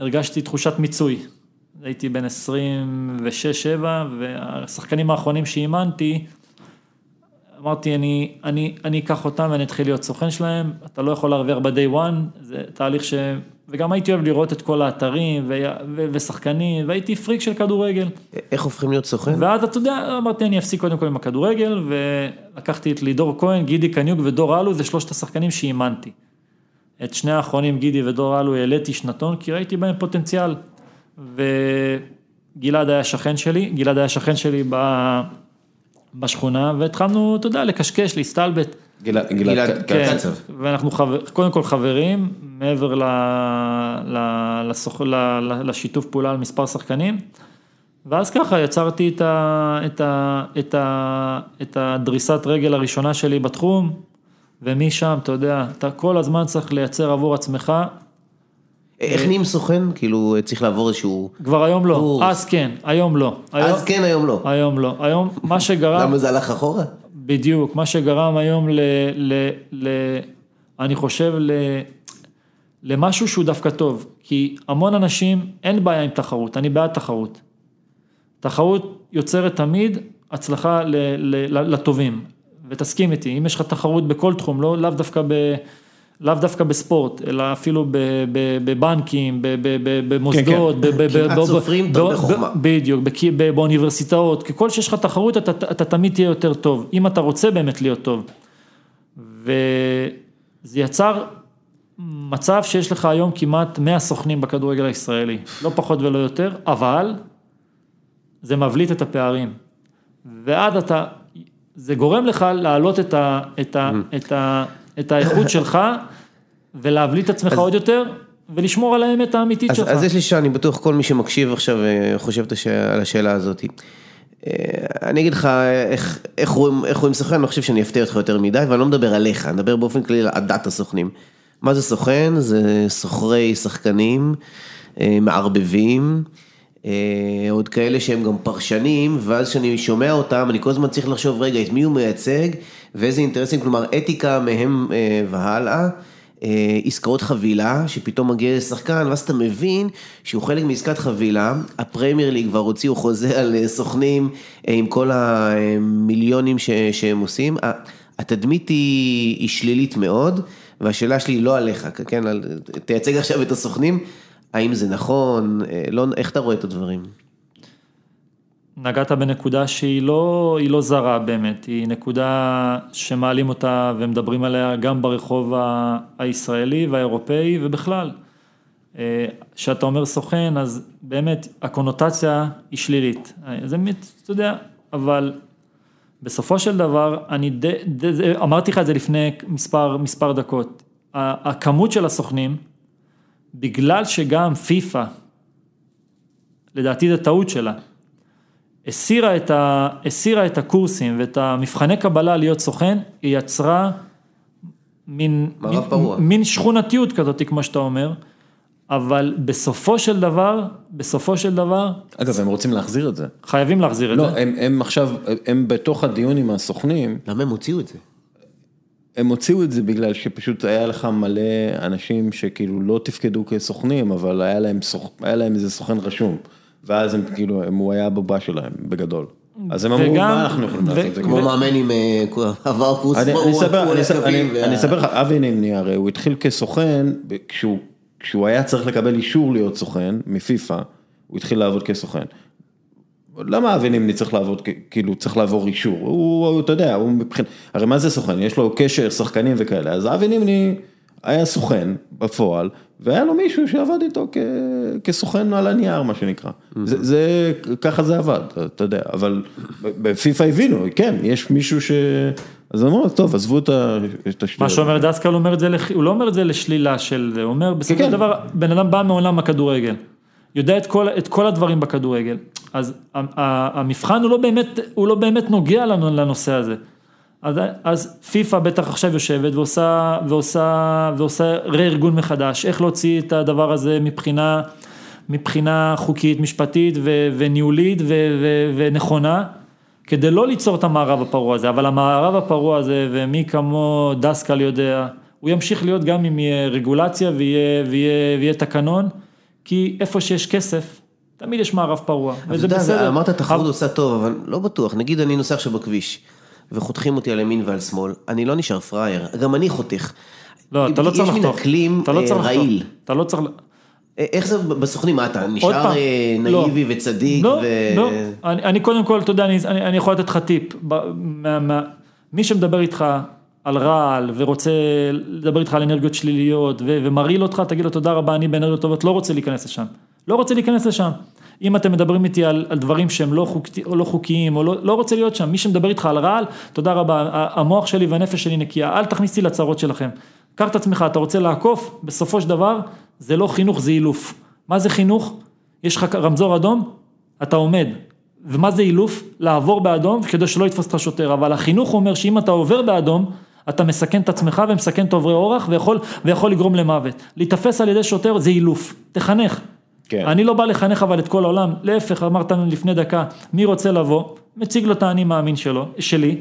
הרגשתי תחושת מיצוי. הייתי בן 26-7, והשחקנים האחרונים שאימנתי, אמרתי, אני, אני, אני אקח אותם ואני אתחיל להיות סוכן שלהם, אתה לא יכול להרוויח ב-day one, זה תהליך ש... וגם הייתי אוהב לראות את כל האתרים ו... ו... ושחקנים, והייתי פריק של כדורגל. איך הופכים להיות סוכן? ואז אתה יודע, אמרתי, אני אפסיק קודם כל עם הכדורגל, ולקחתי את לידור כהן, גידי קניוק ודור אלו, זה שלושת השחקנים שאימנתי. את שני האחרונים, גידי ודור אלו, העליתי שנתון, כי ראיתי בהם פוטנציאל. וגלעד היה שכן שלי, גלעד היה שכן שלי ב... בשכונה, והתחלנו, אתה יודע, לקשקש, להסתלבט. גלעד, גלעד כן, קצב. ואנחנו חבר, קודם כל חברים, מעבר ל, ל, לסוכ, ל, ל, לשיתוף פעולה על מספר שחקנים. ואז ככה יצרתי את, ה, את, ה, את, ה, את הדריסת רגל הראשונה שלי בתחום, ומשם, אתה יודע, אתה כל הזמן צריך לייצר עבור עצמך איך נהיים סוכן? כאילו צריך לעבור איזשהו... כבר היום לא, אז כן, היום לא. אז כן, היום לא. היום לא. היום, מה שגרם... למה זה הלך אחורה? בדיוק, מה שגרם היום ל... ל, ל אני חושב ל... למשהו שהוא דווקא טוב, כי המון אנשים, אין בעיה עם תחרות, אני בעד תחרות. תחרות יוצרת תמיד הצלחה ל, ל, לטובים, ותסכים איתי, אם יש לך תחרות בכל תחום, לא, לאו דווקא ב... לאו דווקא בספורט, אלא אפילו בבנקים, במוסדות, כן, כן. כמעט סופרים טוב בחוכמה. בדיוק, באוניברסיטאות, ככל שיש לך תחרות אתה, אתה תמיד תהיה יותר טוב, אם אתה רוצה באמת להיות טוב. וזה יצר מצב שיש לך היום כמעט 100 סוכנים בכדורגל הישראלי, לא פחות ולא יותר, אבל זה מבליט את הפערים. ועד אתה, זה גורם לך להעלות את, ה, את, ה, mm. את, ה, את האיכות שלך ולהבליט את עצמך. עוד יותר. ולשמור על האמת האמיתית אז, שלך. אז יש לי שאלה, אני בטוח כל מי שמקשיב עכשיו אה, חושב על השאלה הזאת. אה, אני אגיד לך איך, איך רואים, איך רואים סוכן, אני חושב שאני אפתיע אותך יותר מדי, ואני לא מדבר עליך, אני מדבר באופן כללי על עדת הסוכנים. מה זה סוכן? זה סוחרי שחקנים, אה, מערבבים, עוד כאלה שהם גם פרשנים, ואז כשאני שומע אותם, אני כל הזמן צריך לחשוב, רגע, את מי הוא מייצג, ואיזה אינטרסים, כלומר אתיקה מהם והלאה. אה, עסקאות חבילה, שפתאום מגיע לשחקן, ואז אתה מבין שהוא חלק מעסקת חבילה, הפרמייר ליג כבר הוציאו חוזה על אה, סוכנים אה, עם כל המיליונים ש, שהם עושים, התדמית היא, היא שלילית מאוד, והשאלה שלי היא לא עליך, כן, תייצג עכשיו את הסוכנים, האם זה נכון, לא, איך אתה רואה את הדברים? נגעת בנקודה שהיא לא, לא זרה באמת, היא נקודה שמעלים אותה ומדברים עליה גם ברחוב הישראלי והאירופאי ובכלל. אה, כשאתה אומר סוכן, אז באמת הקונוטציה היא שלילית. זה באמת, אתה יודע, אבל בסופו של דבר, אני די, די, אמרתי לך את זה לפני מספר, מספר דקות, הכמות של הסוכנים, בגלל שגם פיפ"א, לדעתי זו טעות שלה, הסירה את, ה, הסירה את הקורסים ואת המבחני קבלה להיות סוכן, היא יצרה מין, מין, מין שכונתיות כזאת, כמו שאתה אומר, אבל בסופו של דבר, בסופו של דבר... אגב, הם רוצים להחזיר את זה. חייבים להחזיר את לא, זה. לא, הם, הם עכשיו, הם בתוך הדיון עם הסוכנים. למה הם הוציאו את זה? הם הוציאו את זה בגלל שפשוט היה לך מלא אנשים שכאילו לא תפקדו כסוכנים, אבל היה להם, סוכ... היה להם איזה סוכן רשום. ואז הם כאילו, הוא היה הבובה שלהם, בגדול. אז הם אמרו, מה אנחנו יכולים לעשות? כמו מאמן עם אה, עבר קורס, אני אספר לך, אבי נימני הרי הוא התחיל כסוכן, כשהוא היה צריך לקבל אישור להיות סוכן מפיפ"א, הוא התחיל לעבוד כסוכן. למה אבי נימני צריך לעבוד, כאילו צריך לעבור אישור, הוא, אתה יודע, הוא מבחינת, הרי מה זה סוכן, יש לו קשר, שחקנים וכאלה, אז אבי נימני היה סוכן בפועל, והיה לו מישהו שעבד איתו כ, כסוכן על הנייר, מה שנקרא. זה, זה, ככה זה עבד, אתה יודע, אבל בפיפ"א הבינו, כן, יש מישהו ש... אז אמרו, טוב, עזבו את השטויות. מה שאומר דסקל, הוא, אומר את זה, הוא לא אומר את זה לשלילה של זה, הוא אומר, בסופו של כן. דבר, בן אדם בא מעולם הכדורגל. יודע את כל, את כל הדברים בכדורגל. אז המבחן הוא לא באמת, הוא לא באמת נוגע לנו לנושא הזה. אז, אז פיפ"א בטח עכשיו יושבת ועושה, ועושה, ועושה רה-ארגון מחדש, איך להוציא את הדבר הזה מבחינה, מבחינה חוקית, משפטית ו, וניהולית ו, ו, ונכונה, כדי לא ליצור את המערב הפרוע הזה, אבל המערב הפרוע הזה, ומי כמו דסקל יודע, הוא ימשיך להיות גם אם יהיה רגולציה ויהיה, ויהיה, ויהיה תקנון, כי איפה שיש כסף, תמיד יש מערב פרוע, וזה בסדר. אמרת תחרות עושה טוב, אבל לא בטוח, נגיד אני נוסע עכשיו בכביש. וחותכים אותי על ימין ועל שמאל, אני לא נשאר פראייר, גם אני חותך. לא, אתה לא צריך לחתוך. יש מין אקלים לא רעיל. אתה לא צריך... איך זה בסוכנים, מה אתה נשאר אה, לא. נאיבי וצדיק? לא, לא, אני קודם כל, אתה יודע, אני יכול לתת לך טיפ, מי שמדבר איתך על רעל ורוצה לדבר איתך על אנרגיות שליליות ומרעיל אותך, תגיד לו תודה רבה, אני באנרגיות טובות, לא רוצה להיכנס לשם. לא רוצה להיכנס לשם. אם אתם מדברים איתי על, על דברים שהם לא, חוק, או לא חוקיים, או לא, לא רוצה להיות שם, מי שמדבר איתך על רעל, תודה רבה, המוח שלי והנפש שלי נקייה, אל תכניס אותי לצרות שלכם. קח את עצמך, אתה רוצה לעקוף, בסופו של דבר, זה לא חינוך, זה אילוף. מה זה חינוך? יש לך רמזור אדום, אתה עומד. ומה זה אילוף? לעבור באדום כדי שלא יתפוס את השוטר, אבל החינוך אומר שאם אתה עובר באדום, אתה מסכן את עצמך ומסכן את עוברי אורח ויכול, ויכול לגרום למוות. להיתפס על ידי שוטר זה אילוף, תחנך. כן. אני לא בא לחנך אבל את כל העולם, להפך אמרת לנו לפני דקה, מי רוצה לבוא, מציג לו את האני מאמין שלו, שלי,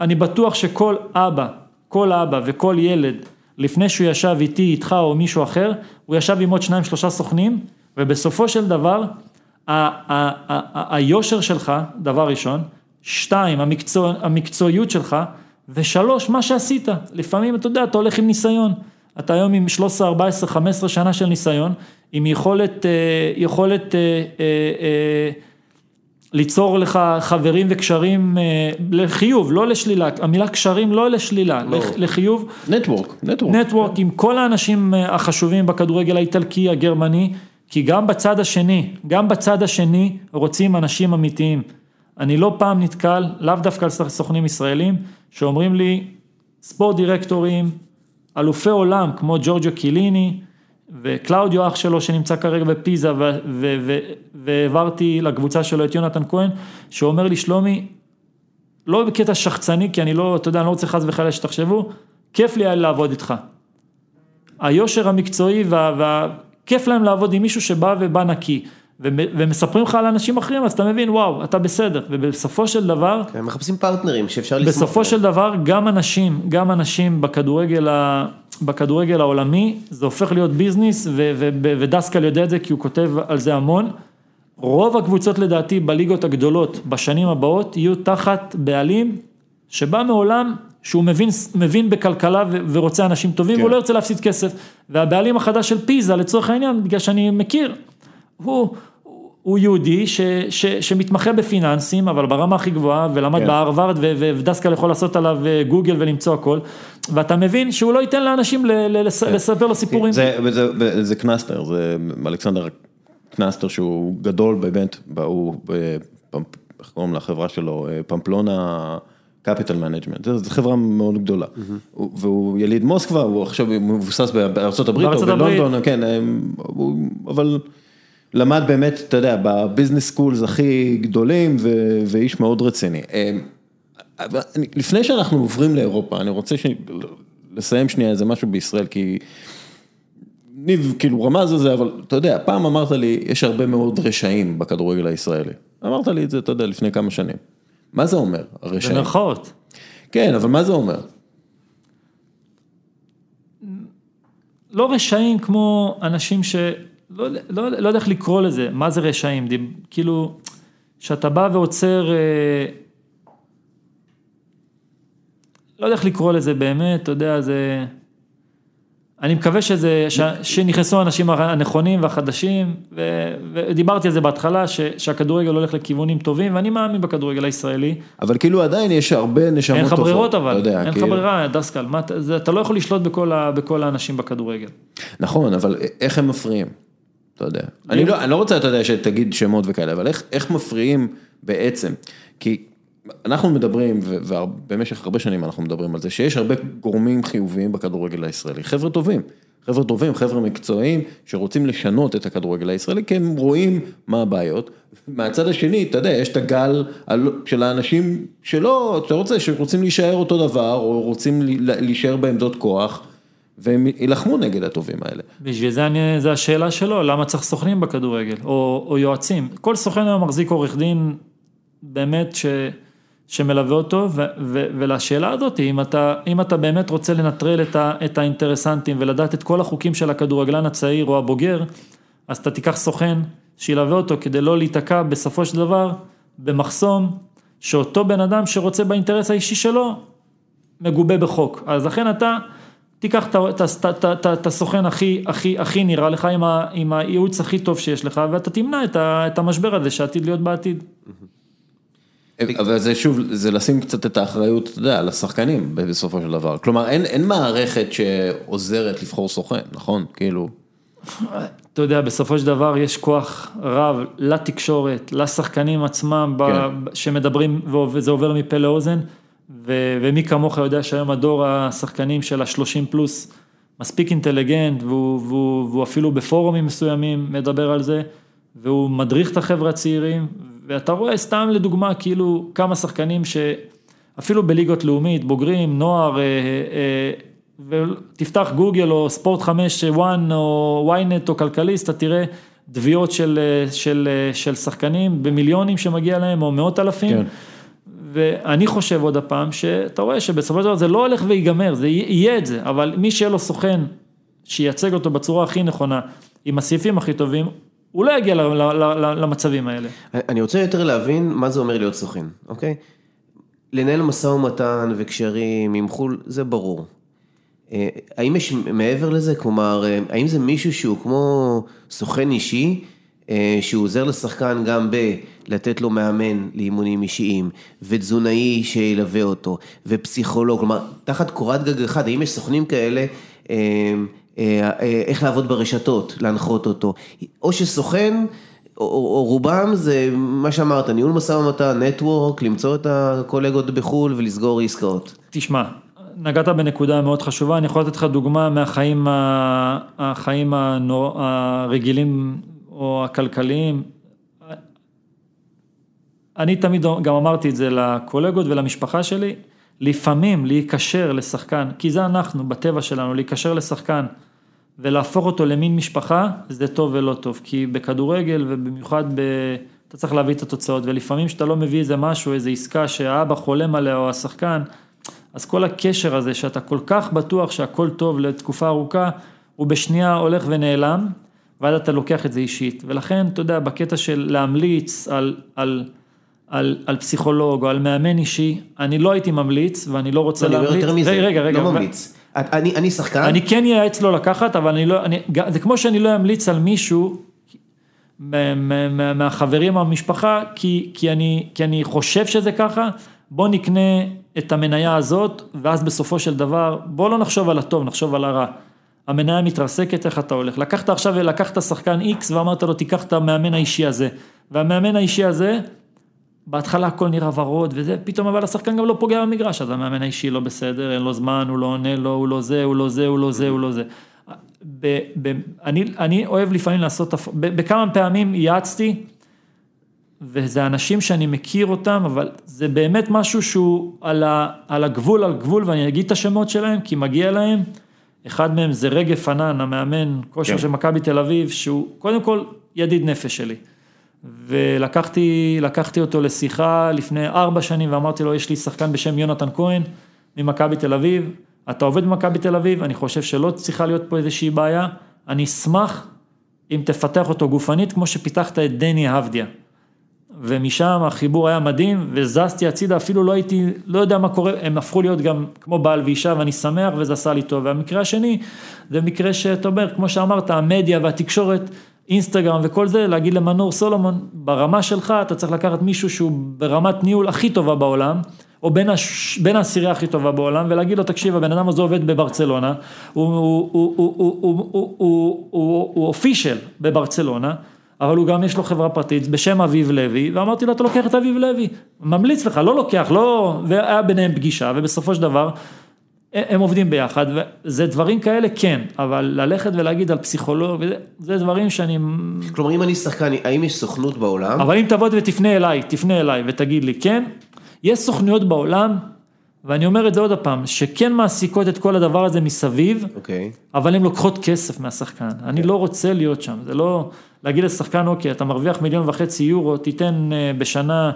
אני בטוח שכל אבא, כל אבא וכל ילד, לפני שהוא ישב איתי, איתך או מישהו אחר, הוא ישב עם עוד שניים שלושה סוכנים, ובסופו של דבר, היושר שלך, דבר ראשון, שתיים, המקצוע, המקצועיות שלך, ושלוש, מה שעשית, לפעמים אתה יודע, אתה הולך עם ניסיון, אתה היום עם 13, 14, 15 שנה של ניסיון, עם יכולת, אה, יכולת אה, אה, ליצור לך חברים וקשרים לחיוב, לא לשלילה, המילה קשרים לא לשלילה, לא. לחיוב. נטוורק, נטוורק. נטוורק עם כל האנשים החשובים בכדורגל האיטלקי, הגרמני, כי גם בצד השני, גם בצד השני רוצים אנשים אמיתיים. אני לא פעם נתקל, לאו דווקא על סוכנים ישראלים, שאומרים לי, ספורט דירקטורים, אלופי עולם כמו ג'ורג'ו קיליני וקלאודיו אח שלו שנמצא כרגע בפיזה והעברתי לקבוצה שלו את יונתן כהן שאומר לי שלומי לא בקטע שחצני כי אני לא, אתה יודע, אני לא רוצה חס וחלילה שתחשבו, כיף לי היה לעבוד איתך. היושר המקצועי וה... וה... להם לעבוד עם מישהו שבא ובא נקי. ומספרים לך על אנשים אחרים, אז אתה מבין, וואו, אתה בסדר, ובסופו של דבר... כן, מחפשים פרטנרים שאפשר לסמוך. בסופו של דבר, גם אנשים, גם אנשים בכדורגל, ה... בכדורגל העולמי, זה הופך להיות ביזנס, ו... ו... ודסקל יודע את זה כי הוא כותב על זה המון. רוב הקבוצות לדעתי בליגות הגדולות בשנים הבאות יהיו תחת בעלים שבא מעולם שהוא מבין, מבין בכלכלה ו... ורוצה אנשים טובים, כן. והוא לא ירצה להפסיד כסף. והבעלים החדש של פיזה, לצורך העניין, בגלל שאני מכיר, הוא, הוא יהודי ש, ש, שמתמחה בפיננסים, אבל ברמה הכי גבוהה, ולמד כן. בהרווארד, ודסקל יכול לעשות עליו אה, גוגל ולמצוא הכל, ואתה מבין שהוא לא ייתן לאנשים ל, ל, לס, כן. לספר לו סיפורים. זה, זה, זה, זה קנסטר, זה אלכסנדר קנסטר שהוא גדול באמת, הוא, איך קוראים לחברה שלו, אה, פמפלונה. Capital Management, זו חברה מאוד גדולה, mm-hmm. והוא יליד מוסקבה, הוא עכשיו מבוסס בארצות הברית או בלונדון, כן, אה, אבל למד באמת, אתה יודע, ב business schools הכי גדולים ואיש מאוד רציני. אה, לפני שאנחנו עוברים לאירופה, אני רוצה ש... לסיים שנייה איזה משהו בישראל, כי ניב כאילו רמז על זה, אבל אתה יודע, פעם אמרת לי, יש הרבה מאוד רשעים בכדורגל הישראלי. אמרת לי את זה, אתה יודע, לפני כמה שנים. מה זה אומר, הרשעים? במרכאות. כן, אבל מה זה אומר? לא רשעים כמו אנשים ש... לא, לא, לא יודע איך לקרוא לזה, מה זה רשעים, כאילו, שאתה בא ועוצר, אה, לא יודע איך לקרוא לזה באמת, אתה יודע, זה... אני מקווה שזה, ש, שנכנסו האנשים הנכונים והחדשים, ו, ודיברתי על זה בהתחלה, ש, שהכדורגל הולך לכיוונים טובים, ואני מאמין בכדורגל הישראלי. אבל כאילו עדיין יש הרבה נשמות טובות. אין לך ברירות אבל, יודע, אין לך כאילו... ברירה, דסקל, מה, זה, אתה לא יכול לשלוט בכל, ה, בכל האנשים בכדורגל. נכון, אבל איך הם מפריעים? אתה יודע. אני לא, אני לא רוצה, אתה יודע, שתגיד שמות וכאלה, אבל איך, איך מפריעים בעצם? כי אנחנו מדברים, ובמשך הרבה שנים אנחנו מדברים על זה, שיש הרבה גורמים חיוביים בכדורגל הישראלי, חבר'ה טובים, חבר'ה טובים, חבר'ה מקצועיים, שרוצים לשנות את הכדורגל הישראלי, כי הם רואים מה הבעיות. מהצד השני, אתה יודע, יש את הגל של האנשים שלא, אתה רוצה, שרוצים להישאר אותו דבר, או רוצים להישאר בעמדות כוח. והם יילחמו נגד הטובים האלה. בשביל זה אני, זה השאלה שלו, למה צריך סוכנים בכדורגל, או, או יועצים. כל סוכן היום מחזיק עורך דין באמת ש, שמלווה אותו, ו, ו, ולשאלה הזאת, אם אתה, אם אתה באמת רוצה לנטרל את, ה, את האינטרסנטים ולדעת את כל החוקים של הכדורגלן הצעיר או הבוגר, אז אתה תיקח סוכן שילווה אותו כדי לא להיתקע בסופו של דבר במחסום, שאותו בן אדם שרוצה באינטרס האישי שלו, מגובה בחוק. אז לכן אתה... תיקח את הסוכן הכי, הכי, הכי נראה לך עם, ה, עם הייעוץ הכי טוב שיש לך, ואתה תמנע את, ה, את המשבר הזה שעתיד להיות בעתיד. אבל זה שוב, זה לשים קצת את האחריות, אתה יודע, לשחקנים בסופו של דבר. כלומר, אין, אין מערכת שעוזרת לבחור סוכן, נכון? כאילו... אתה יודע, בסופו של דבר יש כוח רב לתקשורת, לשחקנים עצמם, כן. ב, שמדברים וזה עובר מפה לאוזן. ו- ומי כמוך יודע שהיום הדור השחקנים של השלושים פלוס מספיק אינטליגנט והוא, והוא, והוא אפילו בפורומים מסוימים מדבר על זה והוא מדריך את החבר'ה הצעירים ואתה רואה סתם לדוגמה כאילו כמה שחקנים שאפילו בליגות לאומית, בוגרים, נוער, אה, אה, ותפתח גוגל או ספורט חמש, וואן או ynet או כלכליסט, אתה תראה תביעות של, אה, של, אה, של שחקנים במיליונים שמגיע להם או מאות אלפים. כן. ואני חושב עוד הפעם, שאתה רואה שבסופו של דבר זה לא הולך ויגמר, זה יהיה את זה, אבל מי שיהיה לו סוכן שייצג אותו בצורה הכי נכונה, עם הסעיפים הכי טובים, הוא לא יגיע למצבים האלה. אני רוצה יותר להבין מה זה אומר להיות סוכן, אוקיי? לנהל משא ומתן וקשרים עם חו"ל, זה ברור. אה, האם יש מעבר לזה, כלומר, אה, האם זה מישהו שהוא כמו סוכן אישי, שהוא עוזר לשחקן גם בלתת לו מאמן לאימונים אישיים, ותזונאי שילווה אותו, ופסיכולוג, כלומר, תחת קורת גג אחד, האם יש סוכנים כאלה, אה, אה, איך לעבוד ברשתות, להנחות אותו, או שסוכן, או, או רובם זה מה שאמרת, ניהול משא ומתן, נטוורק, למצוא את הקולגות בחו"ל ולסגור עסקאות. תשמע, נגעת בנקודה מאוד חשובה, אני יכול לתת לך דוגמה מהחיים החיים הנור, הרגילים או הכלכליים. אני תמיד גם אמרתי את זה לקולגות ולמשפחה שלי, לפעמים להיקשר לשחקן, כי זה אנחנו בטבע שלנו, להיקשר לשחקן ולהפוך אותו למין משפחה, זה טוב ולא טוב, כי בכדורגל ובמיוחד ב... אתה צריך להביא את התוצאות, ולפעמים כשאתה לא מביא איזה משהו, איזה עסקה שהאבא חולם עליה או השחקן, אז כל הקשר הזה שאתה כל כך בטוח שהכל טוב לתקופה ארוכה, הוא בשנייה הולך ונעלם, ואז אתה לוקח את זה אישית, ולכן, אתה יודע, בקטע של להמליץ על, על, על, על פסיכולוג או על מאמן אישי, אני לא הייתי ממליץ, ואני לא רוצה לא, להמליץ. אני אומר יותר מזה, רגע, רגע, לא ממליץ. אני, אני שחקן. אני כן אייעץ לו לקחת, אבל אני לא, אני, זה כמו שאני לא אמליץ על מישהו מהחברים מהמשפחה, כי, כי, אני, כי אני חושב שזה ככה, בוא נקנה את המניה הזאת, ואז בסופו של דבר, בוא לא נחשוב על הטוב, נחשוב על הרע. המניה מתרסקת, איך אתה הולך? לקחת עכשיו ולקחת שחקן X ואמרת לו, תיקח את המאמן האישי הזה. והמאמן האישי הזה, בהתחלה הכל נראה ורוד וזה, פתאום אבל השחקן גם לא פוגע במגרש, אז המאמן האישי לא בסדר, אין לו זמן, הוא לא עונה לו, הוא לא זה, הוא לא זה, הוא לא זה, הוא לא זה. ב, ב, אני, אני אוהב לפעמים לעשות, ב, בכמה פעמים ייעצתי, וזה אנשים שאני מכיר אותם, אבל זה באמת משהו שהוא על, ה, על הגבול, על גבול, ואני אגיד את השמות שלהם, כי מגיע להם. אחד מהם זה רגב פנן, המאמן כושר כן. של מכבי תל אביב, שהוא קודם כל ידיד נפש שלי. ולקחתי אותו לשיחה לפני ארבע שנים ואמרתי לו, יש לי שחקן בשם יונתן כהן ממכבי תל אביב, אתה עובד במכבי תל אביב, אני חושב שלא צריכה להיות פה איזושהי בעיה, אני אשמח אם תפתח אותו גופנית כמו שפיתחת את דני אבדיה. ומשם החיבור היה מדהים, וזזתי הצידה, אפילו לא הייתי, לא יודע מה קורה, הם הפכו להיות גם כמו בעל ואישה, ואני שמח וזה עשה לי טוב. והמקרה השני, זה מקרה שאתה אומר, כמו שאמרת, המדיה והתקשורת, אינסטגרם וכל זה, להגיד למנור סולומון, ברמה שלך אתה צריך לקחת מישהו שהוא ברמת ניהול הכי טובה בעולם, או בין, הש... בין העשירייה הכי טובה בעולם, ולהגיד לו, תקשיב, הבן אדם הזה עובד בברצלונה, הוא אופישל בברצלונה, אבל הוא גם יש לו חברה פרטית בשם אביב לוי, ואמרתי לו, אתה לוקח את אביב לוי, ממליץ לך, לא לוקח, לא, והיה ביניהם פגישה, ובסופו של דבר, הם עובדים ביחד, וזה דברים כאלה כן, אבל ללכת ולהגיד על פסיכולוג, זה דברים שאני... כלומר, אם אני שחקן, האם יש סוכנות בעולם? אבל אם תבוא ותפנה אליי, תפנה אליי ותגיד לי, כן, יש סוכנויות בעולם, ואני אומר את זה עוד פעם, שכן מעסיקות את כל הדבר הזה מסביב, okay. אוקיי. אבל הן לוקחות כסף מהשחקן. Okay. אני לא רוצה להיות שם, זה לא להגיד לשחקן, אוקיי, אתה מרוויח מיליון וחצי יורו, תיתן אה, בשנה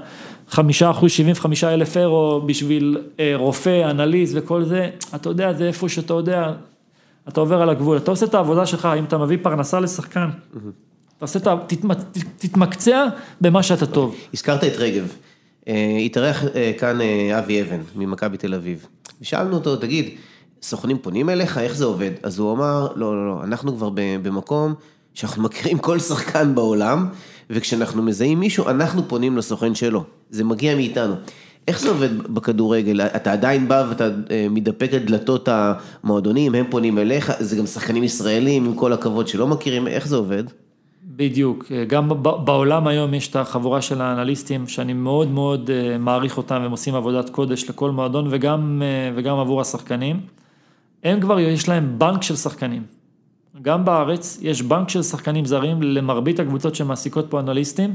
חמישה אחוז, שבעים וחמישה אלף אירו בשביל אה, רופא, אנליסט וכל זה, אתה יודע, זה איפה שאתה יודע, אתה עובר על הגבול, אתה עושה את העבודה שלך, אם אתה מביא פרנסה לשחקן, mm-hmm. אתה עושה את ה... תתמקצע במה שאתה טוב. הזכרת את רגב. אה, התארח כאן אבי אבן ממכבי תל אביב, ושאלנו אותו, תגיד, סוכנים פונים אליך, איך זה עובד? אז הוא אמר, לא, לא, לא, אנחנו כבר במקום שאנחנו מכירים כל שחקן בעולם, וכשאנחנו מזהים מישהו, אנחנו פונים לסוכן שלו, זה מגיע מאיתנו. איך זה עובד בכדורגל? אתה עדיין בא ואתה מתדפק את דלתות המועדונים, הם פונים אליך, זה גם שחקנים ישראלים, עם כל הכבוד שלא מכירים, איך זה עובד? בדיוק, גם בעולם היום יש את החבורה של האנליסטים שאני מאוד מאוד אה, מעריך אותם והם עושים עבודת קודש לכל מועדון וגם, אה, וגם עבור השחקנים. הם כבר, יש להם בנק של שחקנים. גם בארץ יש בנק של שחקנים זרים למרבית הקבוצות שמעסיקות פה אנליסטים,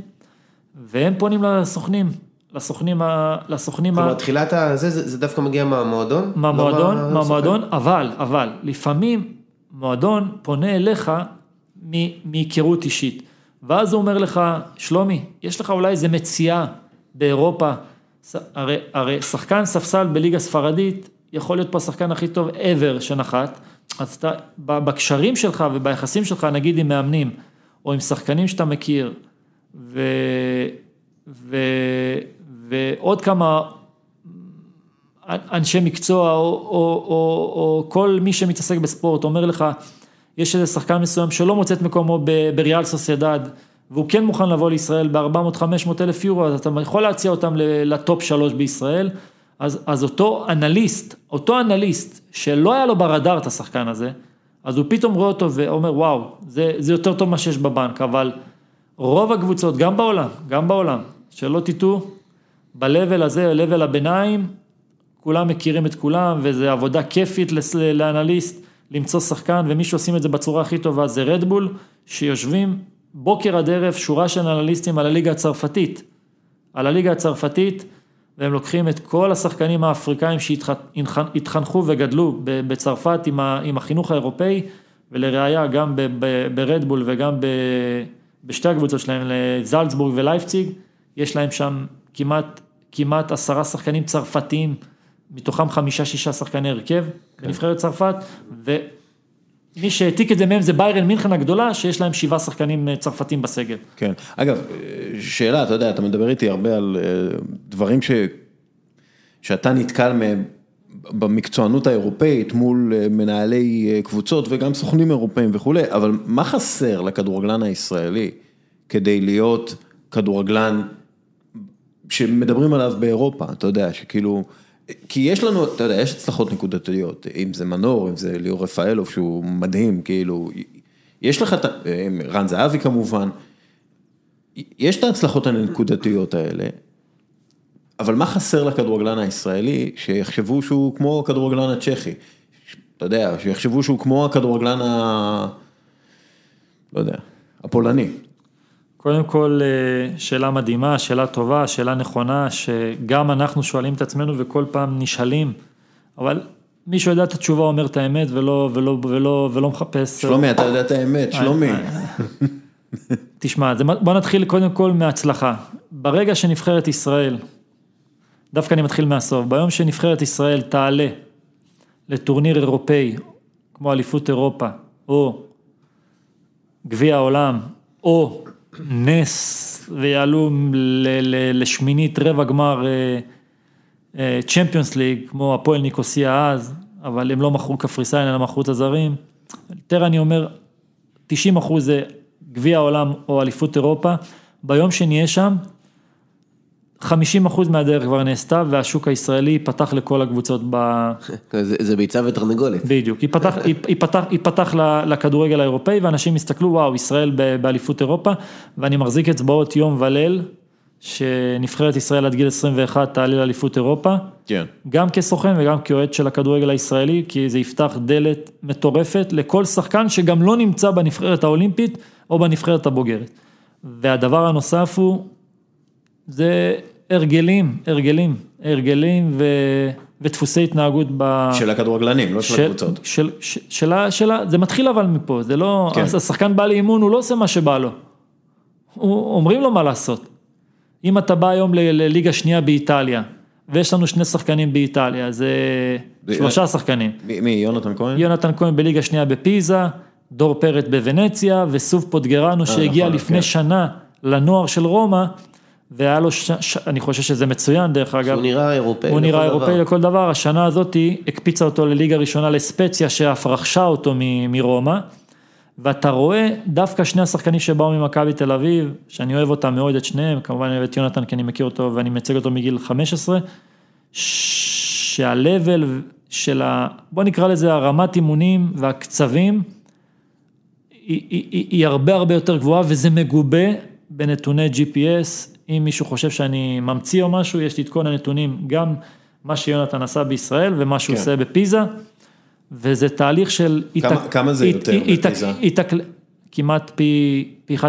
והם פונים לסוכנים, לסוכנים ה... לסוכנים כלומר, ה... תחילת הזה, זה, זה דווקא מגיע מהמועדון? מהמועדון, לא מהמועדון, אבל, אבל, לפעמים מועדון פונה אליך מהיכרות אישית. ואז הוא אומר לך, שלומי, יש לך אולי איזה מציאה באירופה, הרי, הרי שחקן ספסל בליגה ספרדית, יכול להיות פה השחקן הכי טוב ever שנחת, אז אתה, בקשרים שלך וביחסים שלך, נגיד עם מאמנים, או עם שחקנים שאתה מכיר, ו, ו, ועוד כמה אנשי מקצוע, או, או, או, או כל מי שמתעסק בספורט, אומר לך, יש איזה שחקן מסוים שלא מוצא את מקומו בריאל סוסיידד, והוא כן מוכן לבוא לישראל ב-400-500 אלף יורו, אז אתה יכול להציע אותם לטופ שלוש בישראל. אז, אז אותו אנליסט, אותו אנליסט שלא היה לו ברדאר את השחקן הזה, אז הוא פתאום רואה אותו ואומר וואו, זה, זה יותר טוב מה שיש בבנק, אבל רוב הקבוצות, גם בעולם, גם בעולם, שלא תטעו, ב-level הזה, level הביניים, כולם מכירים את כולם וזה עבודה כיפית לאנליסט. למצוא שחקן, ומי שעושים את זה בצורה הכי טובה זה רדבול, שיושבים בוקר עד ערב שורה של אנליסטים על הליגה הצרפתית, על הליגה הצרפתית, והם לוקחים את כל השחקנים האפריקאים שהתחנכו וגדלו בצרפת עם, עם החינוך האירופאי, ולראיה גם ברדבול וגם בשתי הקבוצות שלהם, לזלצבורג ולייפציג, יש להם שם כמעט, כמעט עשרה שחקנים צרפתיים מתוכם חמישה-שישה שחקני הרכב כן. בנבחרת צרפת, ומי שהעתיק את זה מהם זה ביירן מינכן הגדולה, שיש להם שבעה שחקנים אה, צרפתים בסגל. כן, אגב, שאלה, אתה יודע, אתה מדבר איתי הרבה על אה, דברים ש... שאתה נתקל מהם במקצוענות האירופאית מול אה, מנהלי קבוצות וגם סוכנים אירופאים וכולי, אבל מה חסר לכדורגלן הישראלי כדי להיות כדורגלן שמדברים עליו באירופה, אתה יודע, שכאילו... כי יש לנו, אתה יודע, יש הצלחות נקודתיות, אם זה מנור, אם זה ליאור רפאלוב שהוא מדהים, כאילו, יש לך, רן זהבי כמובן, יש את ההצלחות הנקודתיות האלה, אבל מה חסר לכדורגלן הישראלי שיחשבו שהוא כמו הכדורגלן הצ'כי, אתה יודע, שיחשבו שהוא כמו הכדורגלן ה... לא יודע, הפולני. קודם כל, אה, שאלה מדהימה, שאלה טובה, שאלה נכונה, שגם אנחנו שואלים את עצמנו וכל פעם נשאלים, אבל מי שיודע את התשובה אומר את האמת ולא, ולא, ולא, ולא מחפש... שלומי, אתה יודע את האמת, שלומי. תשמע, בוא נתחיל קודם כל מהצלחה. ברגע שנבחרת ישראל, דווקא אני מתחיל מהסוף, ביום שנבחרת ישראל תעלה לטורניר אירופאי, כמו אליפות אירופה, או גביע העולם, או נס ויעלו לשמינית רבע גמר צ'מפיונס אה, ליג, אה, כמו הפועל ניקוסיה אז, אבל הם לא מכרו קפריסאים, אלא מכרו את הזרים. יותר אני אומר, 90 אחוז זה גביע העולם או אליפות אירופה, ביום שנהיה שם, 50 אחוז מהדרך כבר נעשתה והשוק הישראלי ייפתח לכל הקבוצות ב... זה, זה ביצה ותרנגולת. בדיוק, ייפתח, ייפתח, ייפתח לכדורגל האירופאי ואנשים יסתכלו וואו ישראל באליפות אירופה ואני מחזיק אצבעות יום וליל שנבחרת ישראל עד גיל 21 תעלה לאליפות אירופה. כן. גם כסוכן וגם כאוהד של הכדורגל הישראלי, כי זה יפתח דלת מטורפת לכל שחקן שגם לא נמצא בנבחרת האולימפית או בנבחרת הבוגרת. והדבר הנוסף הוא, זה הרגלים, הרגלים, הרגלים ו... ודפוסי התנהגות ב... של הכדורגלנים, לא של, של הקבוצות. של, של, של, של, זה מתחיל אבל מפה, זה לא, כן. השחקן בא לאימון, הוא לא עושה מה שבא לו. הוא, אומרים לו מה לעשות. אם אתה בא היום לליגה שנייה באיטליה, ויש לנו שני שחקנים באיטליה, זה ב... שלושה שחקנים. מי, יונתן כהן? יונתן כהן בליגה שנייה בפיזה, דור פרט בוונציה, וסוף פוטגרנו אה, שהגיע נכון, לפני כן. שנה לנוער של רומא. והיה לו, ש... ש... אני חושב שזה מצוין דרך אגב. הוא נראה אירופאי הוא נראה אירופאי דבר. לכל דבר, השנה הזאתי הקפיצה אותו לליגה ראשונה לספציה שאף רכשה אותו מ... מרומא. ואתה רואה דווקא שני השחקנים שבאו ממכבי תל אביב, שאני אוהב אותם מאוד את שניהם, כמובן אני אוהב את יונתן כי אני מכיר אותו ואני מייצג אותו מגיל 15, שה-level של ה... בוא נקרא לזה הרמת אימונים והקצבים, היא, היא, היא, היא הרבה הרבה יותר גבוהה וזה מגובה בנתוני GPS, אם מישהו חושב שאני ממציא או משהו, יש לי את כל הנתונים, גם מה שיונתן עשה בישראל ומה שהוא כן. עושה בפיזה, וזה תהליך של... כמה, איתק, כמה זה יותר איתק, בפיזה? איתק, כמעט פי, פי 1.7,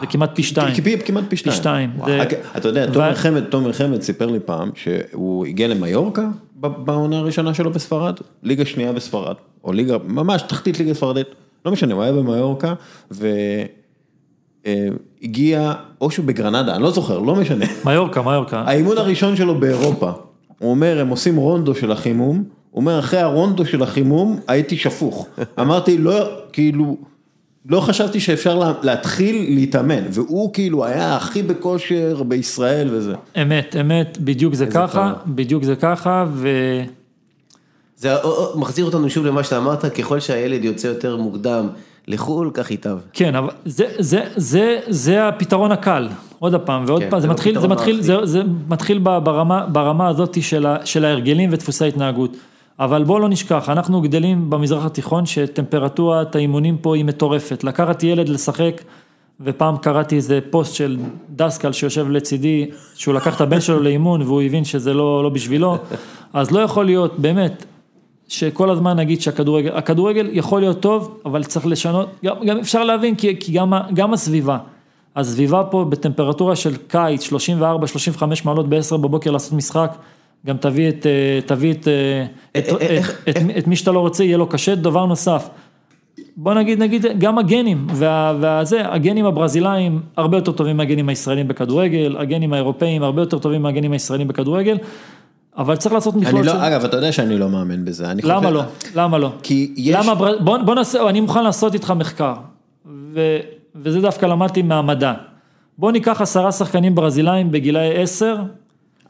זה כמעט פי 2. כמעט פי 2. פי 2. זה... אתה יודע, תומר ו... חמד, תומר חמד סיפר לי פעם שהוא הגיע למיורקה בעונה הראשונה שלו בספרד, ליגה שנייה בספרד, או ליגה, ממש תחתית ליגה ספרדית, לא משנה, הוא היה במיורקה, ו... אה, הגיע, או שהוא בגרנדה, אני לא זוכר, לא משנה. מיורקה, מיורקה. האימון הראשון שלו באירופה, הוא אומר, הם עושים רונדו של החימום, הוא אומר, אחרי הרונדו של החימום, הייתי שפוך. אמרתי, לא, כאילו, לא חשבתי שאפשר להתחיל להתאמן, והוא כאילו היה הכי בכושר בישראל וזה. אמת, אמת, בדיוק זה ככה, בדיוק זה ככה, ו... זה מחזיר אותנו שוב למה שאתה אמרת, ככל שהילד יוצא יותר מוקדם. לחו"ל, כך ייטב. כן, אבל זה, זה, זה, זה הפתרון הקל, עוד פעם, ועוד כן, פעם, זה לא מתחיל, זה מתחיל, זה, זה מתחיל ברמה, ברמה הזאת של, ה, של ההרגלים ודפוסי ההתנהגות. אבל בואו לא נשכח, אנחנו גדלים במזרח התיכון שטמפרטורת האימונים פה היא מטורפת. לקחת ילד לשחק, ופעם קראתי איזה פוסט של דסקל שיושב לצידי, שהוא לקח את הבן שלו לאימון והוא הבין שזה לא, לא בשבילו, אז לא יכול להיות, באמת, שכל הזמן נגיד שהכדורגל, הכדורגל יכול להיות טוב, אבל צריך לשנות, גם, גם אפשר להבין, כי, כי גם, גם הסביבה, הסביבה פה בטמפרטורה של קיץ, 34-35 מעלות ב-10 בבוקר לעשות משחק, גם תביא את, אה, תביא את, אה, את, את, את, את מי שאתה לא רוצה, יהיה לו קשה, דבר נוסף. בוא נגיד, נגיד, גם הגנים, וה, והזה, הגנים הברזילאים הרבה יותר טובים מהגנים הישראלים בכדורגל, הגנים האירופאים הרבה יותר טובים מהגנים הישראלים בכדורגל, אבל צריך לעשות מכלול לא, של... אגב, אתה יודע שאני לא מאמין בזה. למה חושב... לא? למה לא? כי יש... למה, בוא, בוא נעשה, אני מוכן לעשות איתך מחקר, ו, וזה דווקא למדתי מהמדע. בוא ניקח עשרה שחקנים ברזילאים בגילאי עשר,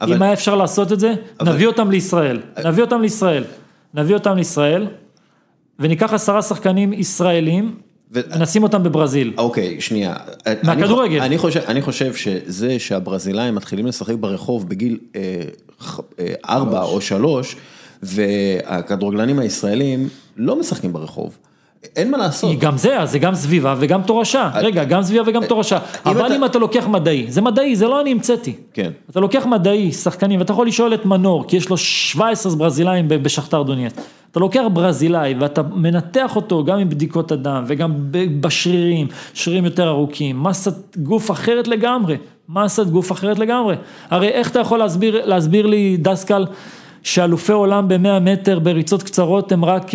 אבל... אם היה אפשר לעשות את זה, אבל... נביא אותם לישראל. נביא אותם לישראל. נביא אותם לישראל, וניקח עשרה שחקנים ישראלים. נשים אותם בברזיל. אוקיי, שנייה. מהכדורגל. אני, אני, חושב, אני חושב שזה שהברזילאים מתחילים לשחק ברחוב בגיל אה, אה, ארבע או שלוש, והכדורגלנים הישראלים לא משחקים ברחוב. אין מה לעשות. גם זה, זה גם סביבה וגם תורשה. רגע, גם סביבה וגם תורשה. אבל אם אתה לוקח מדעי, זה מדעי, זה לא אני המצאתי. כן. אתה לוקח מדעי, שחקנים, ואתה יכול לשאול את מנור, כי יש לו 17 ברזילאים בשכתר דונייץ. אתה לוקח ברזילאי ואתה מנתח אותו גם עם בדיקות הדם וגם בשרירים, שרירים יותר ארוכים, מסת גוף אחרת לגמרי, מסת גוף אחרת לגמרי. הרי איך אתה יכול להסביר, להסביר לי, דסקל, שאלופי עולם במאה מטר בריצות קצרות הם רק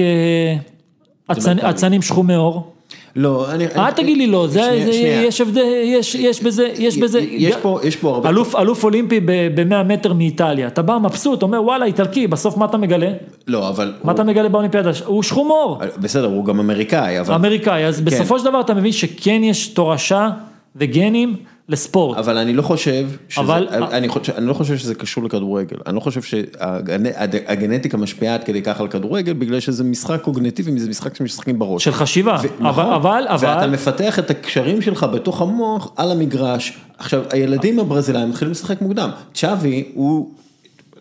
אה, אצנים שחומי עור? לא, אני... אל תגיד לי לא, זה, שנייה, זה, שנייה. יש הבדל, יש, יש בזה, יש בזה, יש פה, יש פה הרבה... אלוף, אלוף אולימפי ב-100 מטר מאיטליה, אתה בא מבסוט, אומר וואלה איטלקי, בסוף מה אתה מגלה? לא, אבל... מה הוא... אתה מגלה באולימפיאדה? הוא שחום עור. בסדר, הוא גם אמריקאי, אבל... אמריקאי, אז כן. בסופו של דבר אתה מבין שכן יש תורשה וגנים. לספורט. אבל אני לא חושב, שזה, אבל... אני, חושב, אני לא חושב שזה קשור לכדורגל, אני לא חושב שהגנטיקה משפיעה עד כדי כך על כדורגל, בגלל שזה משחק קוגנטיבי, זה משחק שמשחקים בראש. של חשיבה, ו- אבל, נכון, אבל, אבל... ואתה מפתח את הקשרים שלך בתוך המוח על המגרש. עכשיו, הילדים הברזילאים מתחילים לשחק מוקדם. צ'אבי הוא,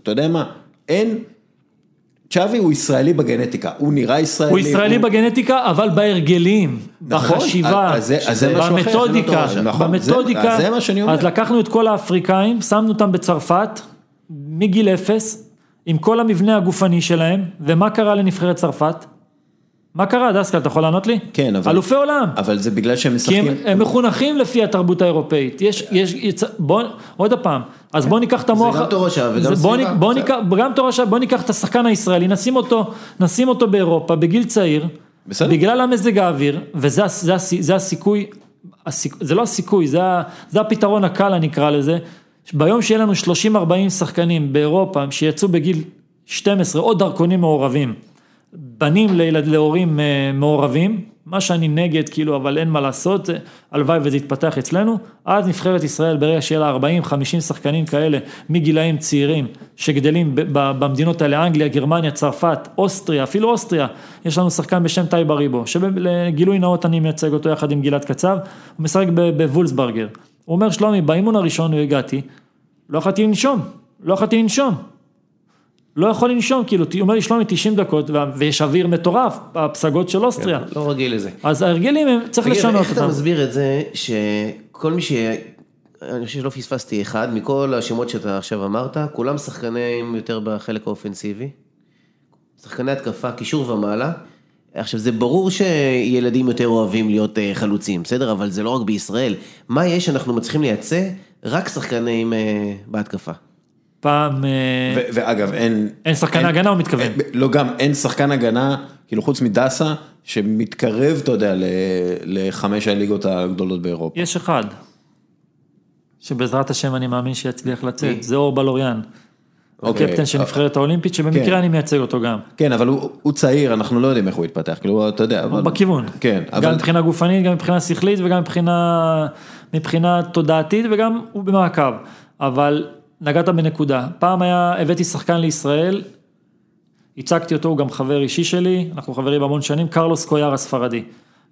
אתה יודע מה, אין... צ'אבי הוא ישראלי בגנטיקה, הוא נראה ישראלי. הוא ישראלי הוא... בגנטיקה, אבל בהרגלים, נכון, בחשיבה, אז זה, אז זה במתודיקה, נכון, במתודיקה, זה, זה מה שאני אומר. אז לקחנו את כל האפריקאים, שמנו אותם בצרפת, מגיל אפס, עם כל המבנה הגופני שלהם, ומה קרה לנבחרת צרפת? מה קרה, דסקל, אתה יכול לענות לי? כן, אבל... אלופי עולם. אבל זה בגלל שהם משחקים... כי הם, הם מחונכים לפי התרבות האירופאית. יש, יש, יצ... בוא, עוד פעם, אז בוא ניקח את המוח... זה גם תורשה וגם סביבה. בוא ניקח, גם תורשה, בוא ניקח את השחקן הישראלי, נשים אותו, נשים אותו באירופה, בגיל צעיר. בסדר. בגלל המזג האוויר, וזה זה, זה, זה הסיכוי, הסיכ, זה לא הסיכוי, זה, זה הפתרון הקל, אני אקרא לזה. ביום שיהיה לנו 30-40 שחקנים באירופה, שיצאו בגיל 12, עוד דרכונים מעורבים. בנים לילד, להורים אה, מעורבים, מה שאני נגד, כאילו, אבל אין מה לעשות, הלוואי וזה יתפתח אצלנו, אז נבחרת ישראל ברגע שיהיה לה 40-50 שחקנים כאלה מגילאים צעירים שגדלים במדינות האלה, אנגליה, גרמניה, צרפת, אוסטריה, אפילו אוסטריה, יש לנו שחקן בשם טאי באריבו, שלגילוי נאות אני מייצג אותו יחד עם גלעד קצב, הוא משחק בוולפסברגר, הוא אומר שלומי, באימון הראשון הוא הגעתי, לא יכולתי לנשום, לא יכולתי לנשום, לא יכול לנשום, כאילו, הוא אומר לי שלומי 90 דקות, ויש אוויר מטורף, הפסגות של אוסטריה. כן, לא רגיל לזה. אז ההרגלים הם, צריך לשנות אותם. איך אתה מסביר את זה, שכל מי ש... אני חושב שלא פספסתי אחד, מכל השמות שאתה עכשיו אמרת, כולם שחקנים יותר בחלק האופנסיבי. שחקני התקפה, קישור ומעלה. עכשיו זה ברור שילדים יותר אוהבים להיות אה, חלוצים, בסדר? אבל זה לא רק בישראל. מה יש שאנחנו מצליחים לייצא? רק שחקנים אה, בהתקפה. פעם... אה, ואגב, אין... אין שחקן הגנה, הוא מתכוון. לא, גם אין שחקן הגנה, כאילו חוץ מדסה, שמתקרב, אתה יודע, לחמש הליגות הגדולות באירופה. יש אחד, שבעזרת השם אני מאמין שיצליח לצאת, זה אור בלוריאן. אוקיי. קפטן של נבחרת האולימפית, שבמקרה כן. אני מייצג אותו גם. כן, אבל הוא צעיר, אנחנו לא יודעים איך הוא יתפתח, כאילו, אתה יודע, אבל... בכיוון. כן, אבל... גם מבחינה גופנית, גם מבחינה שכלית וגם מבחינה תודעתית וגם הוא במעקב. אבל נגעת בנקודה, פעם היה, הבאתי שחקן לישראל, הצגתי אותו, הוא גם חבר אישי שלי, אנחנו חברים המון שנים, קרלוס קויאר הספרדי.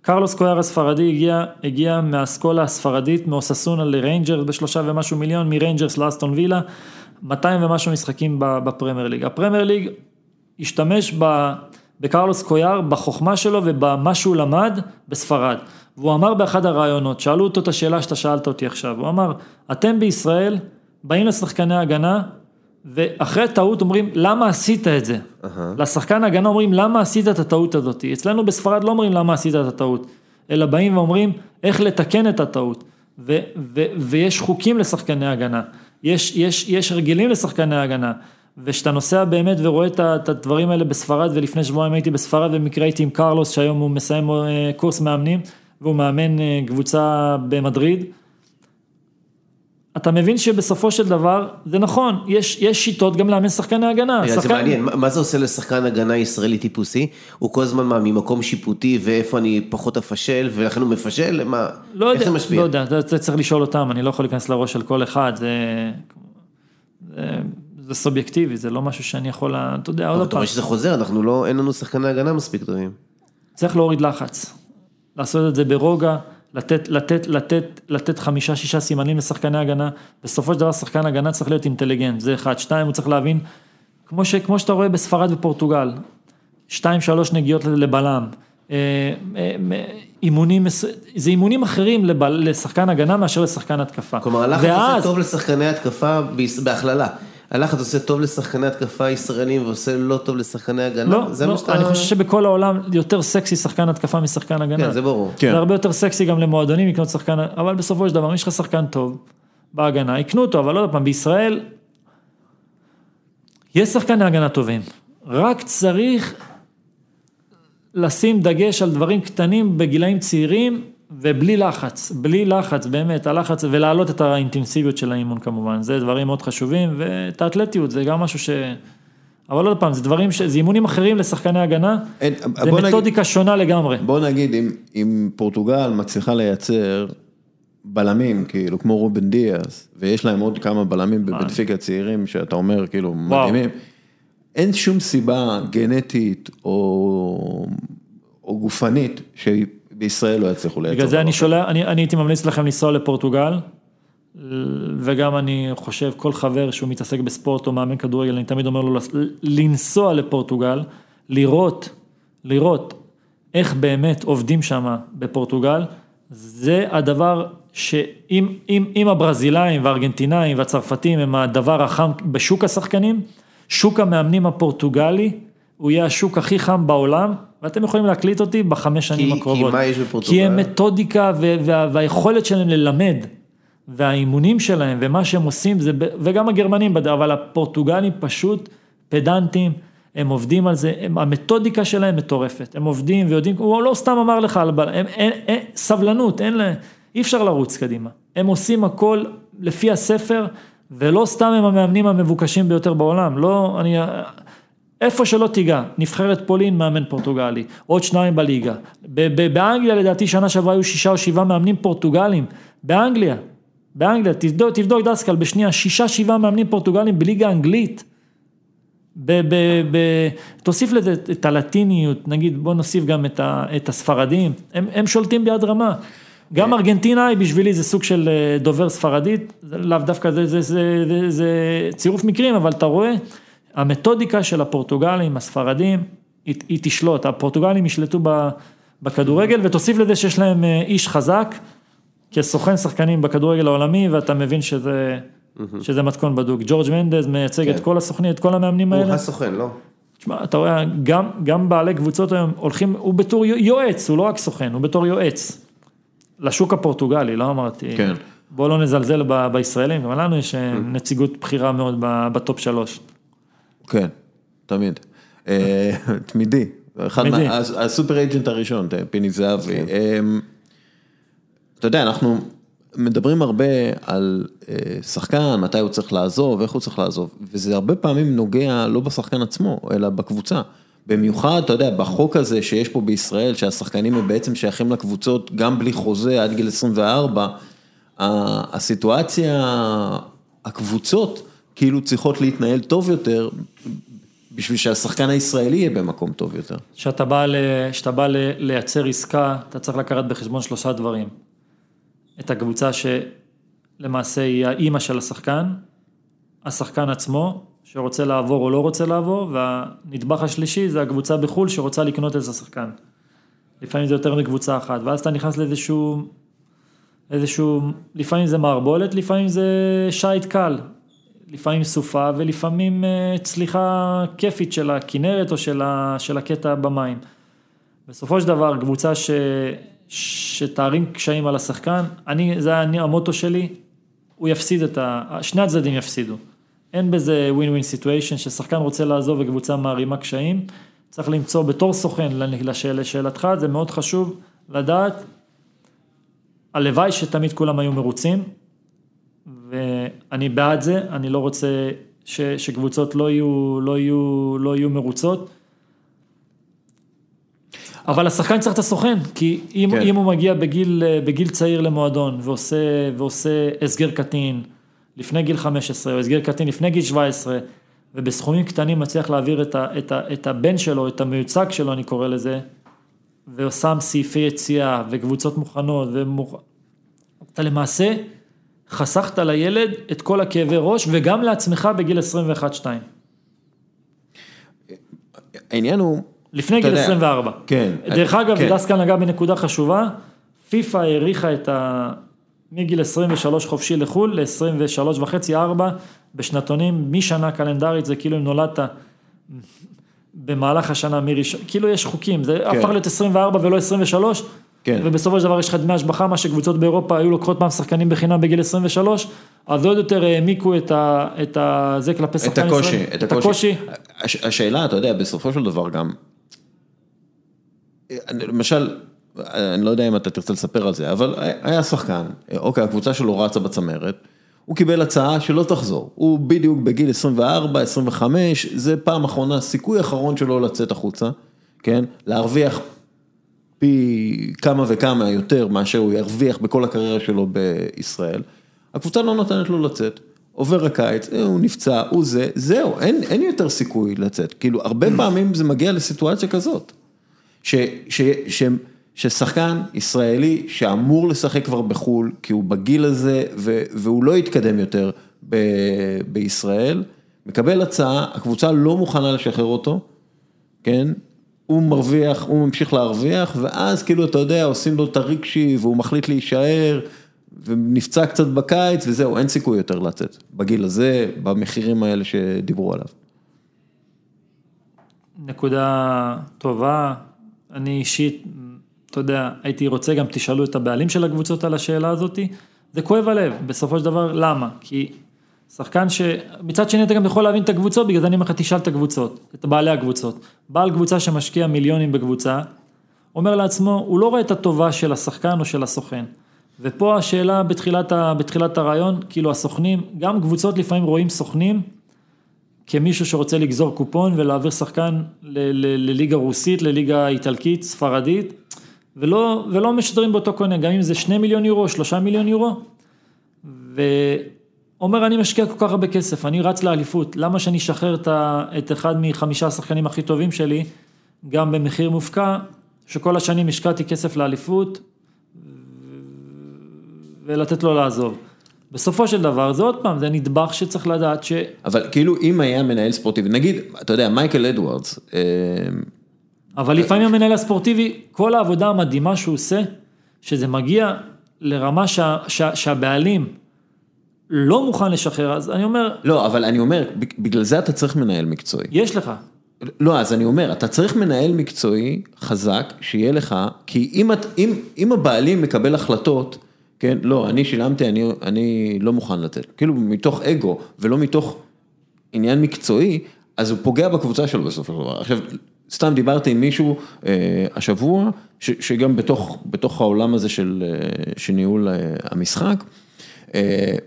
קרלוס קויאר הספרדי הגיע, הגיע מהאסכולה הספרדית, מאוססונה לריינג'רס בשלושה ומשהו מיליון, מריינג'רס לאסטון וילה, 200 ומשהו משחקים בפרמייר ליג. הפרמייר ליג השתמש בקרלוס קויאר, בחוכמה שלו ובמה שהוא למד בספרד. והוא אמר באחד הראיונות, שאלו אותו את השאלה שאתה שאלת אותי עכשיו, הוא אמר, אתם בישראל, באים לשחקני הגנה, ואחרי טעות אומרים, למה עשית את זה? Uh-huh. לשחקן הגנה אומרים, למה עשית את הטעות הזאת? אצלנו בספרד לא אומרים למה עשית את הטעות, אלא באים ואומרים, איך לתקן את הטעות. ו- ו- ויש חוקים לשחקני הגנה, יש, יש, יש הרגלים לשחקני הגנה. וכשאתה נוסע באמת ורואה את הדברים האלה בספרד, ולפני שבועיים הייתי בספרד במקרה הייתי עם קרלוס, שהיום הוא מסיים אה, קורס מאמנים, והוא מאמן אה, קבוצה במדריד. אתה מבין שבסופו של דבר, זה נכון, יש, יש שיטות גם לאמן שחקני הגנה. שחקן... זה מעניין, מה זה עושה לשחקן הגנה ישראלי טיפוסי? הוא כל הזמן מה, ממקום שיפוטי ואיפה אני פחות אפשל ולכן הוא מפשל? מה, לא איך יודע, זה משפיע? לא יודע, זה צריך לשאול אותם, אני לא יכול להיכנס לראש של כל אחד, זה, זה, זה סובייקטיבי, זה לא משהו שאני יכול, אתה יודע, עוד פעם. אתה רואה שזה חוזר, אנחנו לא, אין לנו שחקני הגנה מספיק טובים. צריך להוריד לחץ, לעשות את זה ברוגע. לתת, לתת, לתת, לתת חמישה, שישה סימנים לשחקני הגנה, בסופו של דבר שחקן הגנה צריך להיות אינטליגנט, זה אחד, שתיים, הוא צריך להבין, כמו, ש, כמו שאתה רואה בספרד ופורטוגל, שתיים, שלוש נגיעות לבלם, אה, אה, אימונים, זה אימונים אחרים לשחקן הגנה מאשר לשחקן התקפה. כלומר, הלחץ ואז... עושה טוב לשחקני התקפה בהכללה. הלחץ עושה טוב לשחקני התקפה ישראלים ועושה לא טוב לשחקני הגנה? לא, זה לא, שאתה... אני חושב שבכל העולם יותר סקסי שחקן התקפה משחקן הגנה. כן, זה ברור. כן. זה הרבה יותר סקסי גם למועדונים לקנות שחקן, אבל בסופו של דבר, אם יש לך שחקן טוב בהגנה, יקנו אותו, אבל עוד פעם, בישראל, יש שחקני הגנה טובים, רק צריך לשים דגש על דברים קטנים בגילאים צעירים, ובלי לחץ, בלי לחץ, באמת, הלחץ, ולהעלות את האינטנסיביות של האימון כמובן, זה דברים מאוד חשובים, ואת האתלטיות, זה גם משהו ש... אבל עוד פעם, זה דברים, ש... זה אימונים אחרים לשחקני הגנה, אין, זה מתודיקה נגיד, שונה לגמרי. בוא נגיד, אם, אם פורטוגל מצליחה לייצר בלמים, כאילו, כמו רובן דיאס, ויש להם עוד כמה בלמים בבנפיקה צעירים, שאתה אומר, כאילו, מדהימים, אין שום סיבה גנטית או, או גופנית, שהיא... בישראל לא יצליחו לייצר. בגלל זה אני שולח, אני, אני הייתי ממליץ לכם לנסוע לפורטוגל, וגם אני חושב, כל חבר שהוא מתעסק בספורט או מאמן כדורגל, אני תמיד אומר לו לנסוע לפורטוגל, לראות, לראות איך באמת עובדים שם בפורטוגל, זה הדבר שאם אם, אם הברזילאים והארגנטינאים והצרפתים הם הדבר החם בשוק השחקנים, שוק המאמנים הפורטוגלי, הוא יהיה השוק הכי חם בעולם, ואתם יכולים להקליט אותי בחמש שנים הקרובות. כי מה יש בפורטוגל? כי הם מתודיקה וה, והיכולת שלהם ללמד, והאימונים שלהם, ומה שהם עושים, זה, וגם הגרמנים, אבל הפורטוגלים פשוט פדנטים. הם עובדים על זה, הם, המתודיקה שלהם מטורפת, הם עובדים ויודעים, הוא לא סתם אמר לך, הם, אין, אין, סבלנות, אין להם, אי אפשר לרוץ קדימה, הם עושים הכל לפי הספר, ולא סתם הם המאמנים המבוקשים ביותר בעולם, לא, אני, איפה שלא תיגע, נבחרת פולין, מאמן פורטוגלי, עוד שניים בליגה, באנגליה לדעתי שנה שעברה היו שישה או שבעה מאמנים פורטוגלים, באנגליה, באנגליה, תבדוק, תבדוק דסקל בשנייה, שישה שבעה מאמנים פורטוגלים בליגה האנגלית. ב, ב, ב, תוסיף לזה את הלטיניות, נגיד בוא נוסיף גם את, ה, את הספרדים, הם, הם שולטים ביד רמה. גם כן. ארגנטינאי בשבילי זה סוג של אה, דובר ספרדית, לאו דווקא זה, זה, זה, זה, זה צירוף מקרים, אבל אתה רואה, המתודיקה של הפורטוגלים, הספרדים, היא, היא תשלוט, הפורטוגלים ישלטו בכדורגל ותוסיף לזה שיש להם אה, איש חזק, כסוכן שחקנים בכדורגל העולמי ואתה מבין שזה... שזה מתכון בדוק. ג'ורג' מנדז מייצג את כן. כל הסוכנים, את כל המאמנים האלה. הוא הסוכן, לא? תשמע, אתה רואה, גם, גם בעלי קבוצות היום הולכים, הוא בתור יועץ, הוא לא רק סוכן, הוא בתור יועץ. לשוק הפורטוגלי, לא אמרתי, כן. בוא לא נזלזל ב, בישראלים, גם לנו יש אה, נציגות בכירה מאוד בטופ שלוש. כן, תמיד. אה, תמידי. אחד מה... הסופר אייג'נט הראשון, פיני זהבי. כן. אמ, אתה יודע, אנחנו מדברים הרבה על אה, שחקן, מתי הוא צריך לעזוב, איך הוא צריך לעזוב, וזה הרבה פעמים נוגע לא בשחקן עצמו, אלא בקבוצה. במיוחד, אתה יודע, בחוק הזה שיש פה בישראל, שהשחקנים הם בעצם שייכים לקבוצות גם בלי חוזה עד גיל 24, הסיטואציה, הקבוצות כאילו צריכות להתנהל טוב יותר, בשביל שהשחקן הישראלי יהיה במקום טוב יותר. כשאתה בא, בא לייצר עסקה, אתה צריך לקחת בחשבון שלושה דברים. את הקבוצה שלמעשה היא האימא של השחקן, השחקן עצמו, שרוצה לעבור או לא רוצה לעבור, והנדבך השלישי זה הקבוצה בחו"ל שרוצה לקנות איזה שחקן. לפעמים זה יותר מקבוצה אחת, ואז אתה נכנס לאיזשהו, איזשהו, לפעמים זה מערבולת, לפעמים זה שיט קל, לפעמים סופה ולפעמים אה, צליחה כיפית של הכנרת או של, ה, של הקטע במים. בסופו של דבר, קבוצה ש... שתערים קשיים על השחקן, אני, זה היה המוטו שלי, הוא יפסיד את ה... שני הצדדים יפסידו. אין בזה win-win situation, ששחקן רוצה לעזוב וקבוצה מערימה קשיים, צריך למצוא בתור סוכן לשאלתך, זה מאוד חשוב לדעת, הלוואי שתמיד כולם היו מרוצים, ואני בעד זה, אני לא רוצה ש, שקבוצות לא יהיו, לא, יהיו, לא יהיו מרוצות. אבל השחקן צריך את הסוכן, כי אם, כן. אם הוא מגיע בגיל, בגיל צעיר למועדון ועושה, ועושה הסגר קטין לפני גיל 15 או הסגר קטין לפני גיל 17 ובסכומים קטנים מצליח להעביר את, ה, את, ה, את הבן שלו, את המיוצג שלו אני קורא לזה, ושם סעיפי יציאה וקבוצות מוכנות, ומוכ... אתה למעשה חסכת לילד את כל הכאבי ראש וגם לעצמך בגיל 21-2. העניין הוא לפני גיל 24. כן. דרך אגב, כן. דסקל נגע בנקודה חשובה, פיפ"א האריכה את ה... מגיל 23 חופשי לחו"ל ל-23 וחצי, 4 בשנתונים, משנה קלנדרית, זה כאילו אם נולדת במהלך השנה מראשון, כאילו יש חוקים, זה כן. הפך להיות 24 ולא 23, כן. ובסופו של דבר יש לך דמי השבחה, מה שקבוצות באירופה היו לוקחות פעם שחקנים בחינם בגיל 23, אז עוד יותר העמיקו את, ה, את ה, זה כלפי שחקן ישראל. את הקושי, את הקושי. השאלה, אתה יודע, בסופו של דבר גם, למשל, אני לא יודע אם אתה תרצה לספר על זה, אבל היה שחקן, אוקיי, הקבוצה שלו רצה בצמרת, הוא קיבל הצעה שלא תחזור, הוא בדיוק בגיל 24, 25, זה פעם אחרונה, סיכוי אחרון שלו לצאת החוצה, כן, להרוויח פי כמה וכמה יותר מאשר הוא ירוויח בכל הקריירה שלו בישראל, הקבוצה לא נותנת לו לצאת. עובר הקיץ, הוא נפצע, הוא זה, זהו, אין, אין יותר סיכוי לצאת. כאילו, הרבה פעמים זה מגיע לסיטואציה כזאת. ש, ש, ש, ששחקן ישראלי שאמור לשחק כבר בחו"ל, כי הוא בגיל הזה ו, והוא לא יתקדם יותר ב, בישראל, מקבל הצעה, הקבוצה לא מוכנה לשחרר אותו, כן? הוא מרוויח, הוא ממשיך להרוויח, ואז כאילו, אתה יודע, עושים לו את הרגשי והוא מחליט להישאר, ונפצע קצת בקיץ, וזהו, אין סיכוי יותר לצאת, בגיל הזה, במחירים האלה שדיברו עליו. נקודה טובה. אני אישית, אתה יודע, הייתי רוצה גם תשאלו את הבעלים של הקבוצות על השאלה הזאתי. זה כואב הלב, בסופו של דבר, למה? כי שחקן ש... מצד שני אתה גם יכול להבין את הקבוצות, בגלל זה אני אומר לך תשאל את הקבוצות, את בעלי הקבוצות. בעל קבוצה שמשקיע מיליונים בקבוצה, אומר לעצמו, הוא לא רואה את הטובה של השחקן או של הסוכן. ופה השאלה בתחילת, ה... בתחילת הרעיון, כאילו הסוכנים, גם קבוצות לפעמים רואים סוכנים כמישהו שרוצה לגזור קופון ולהעביר שחקן. לליגה רוסית, לליגה איטלקית, ספרדית, ולא, ולא משדרים באותו קונה, גם אם זה שני מיליון יורו, שלושה מיליון יורו. ו... אומר אני משקיע כל כך הרבה כסף, אני רץ לאליפות, למה שאני אשחרר את אחד מחמישה השחקנים הכי טובים שלי, גם במחיר מופקע, שכל השנים השקעתי כסף לאליפות, ולתת לו לעזוב. בסופו של דבר, זה עוד פעם, זה נדבך שצריך לדעת ש... אבל כאילו אם היה מנהל ספורטיבי, נגיד, אתה יודע, מייקל אדוארדס. אה, אבל לפעמים המנהל הספורטיבי, כל העבודה המדהימה שהוא עושה, שזה מגיע לרמה שה, שה, שהבעלים לא מוכן לשחרר, אז אני אומר... לא, אבל אני אומר, בגלל זה אתה צריך מנהל מקצועי. יש לך. לא, אז אני אומר, אתה צריך מנהל מקצועי חזק, שיהיה לך, כי אם, אם, אם הבעלים מקבל החלטות, כן, לא, אני שילמתי, אני, אני לא מוכן לתת, כאילו מתוך אגו ולא מתוך עניין מקצועי, אז הוא פוגע בקבוצה שלו בסופו של דבר. עכשיו, סתם דיברתי עם מישהו אה, השבוע, ש, שגם בתוך, בתוך העולם הזה של, אה, של ניהול אה, המשחק,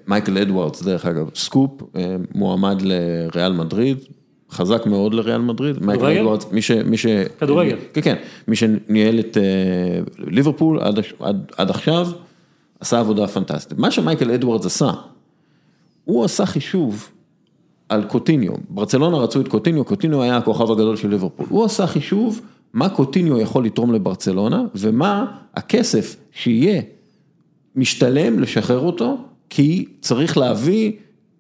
מייקל אדוארדס, דרך אגב, סקופ, אה, מועמד לריאל מדריד, חזק מאוד לריאל מדריד. כדורגל? אדוארדס, מי ש... מי ש... כדורגל. כן, כן, מי שניהל את אה, ליברפול עד, עד, עד עכשיו, עשה עבודה פנטסטית. מה שמייקל אדוארדס עשה, הוא עשה חישוב על קוטיניו, ברצלונה רצו את קוטיניו, קוטיניו היה הכוכב הגדול של ליברפול, הוא עשה חישוב מה קוטיניו יכול לתרום לברצלונה ומה הכסף שיהיה משתלם לשחרר אותו כי צריך להביא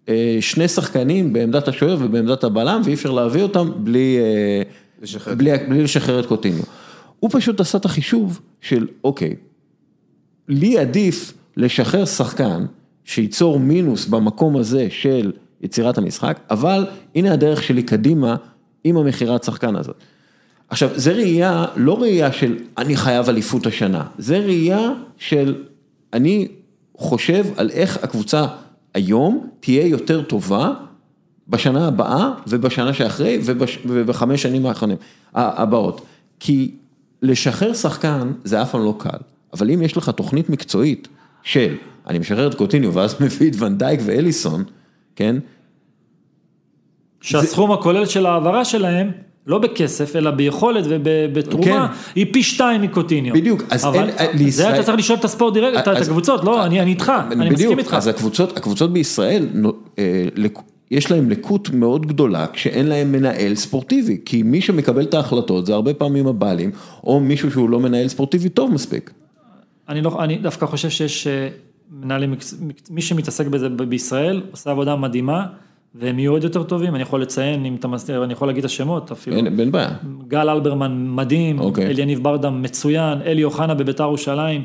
אה, שני שחקנים בעמדת השוער ובעמדת הבלם, ואי אפשר להביא אותם בלי אה, לשחרר. בלי, בלי לשחרר את קוטיניו. הוא פשוט עשה את החישוב של, אוקיי, לי עדיף לשחרר שחקן שייצור מינוס במקום הזה של יצירת המשחק, אבל הנה הדרך שלי קדימה עם המכירת שחקן הזאת. עכשיו, זה ראייה, לא ראייה של אני חייב אליפות השנה, זה ראייה של אני חושב על איך הקבוצה היום תהיה יותר טובה בשנה הבאה ובשנה שאחרי ובחמש שנים האחרונים, הבאות. כי לשחרר שחקן זה אף פעם לא קל, אבל אם יש לך תוכנית מקצועית של אני משחרר את קוטיניו ואז מביא את ונדייק ואליסון, כן? שהסכום זה... הכולל של ההעברה שלהם לא בכסף, אלא ביכולת ובתרומה, כן. היא פי שתיים מקוטיניו. בדיוק, אז אבל אין, לישראל... זה אתה צריך לשאול את הספורט דירקט, את הקבוצות, לא, אני אני איתך, אני מסכים איתך. אז הקבוצות הקבוצות בישראל, אה, יש להם לקות מאוד גדולה כשאין להם מנהל ספורטיבי, כי מי שמקבל את ההחלטות זה הרבה פעמים הבעלים, או מישהו שהוא לא מנהל ספורטיבי טוב מספיק. אני לא, אני דווקא חושב שיש אה, מנהלים, מי שמתעסק בזה בישראל, עושה עבודה מדהימה. והם יהיו עוד יותר טובים, אני יכול לציין, אם אתה מסתכל, אני יכול להגיד את השמות אפילו. אין, אין בעיה. גל אלברמן מדהים, אוקיי. אליניב ברדה מצוין, אלי אוחנה בביתר ירושלים.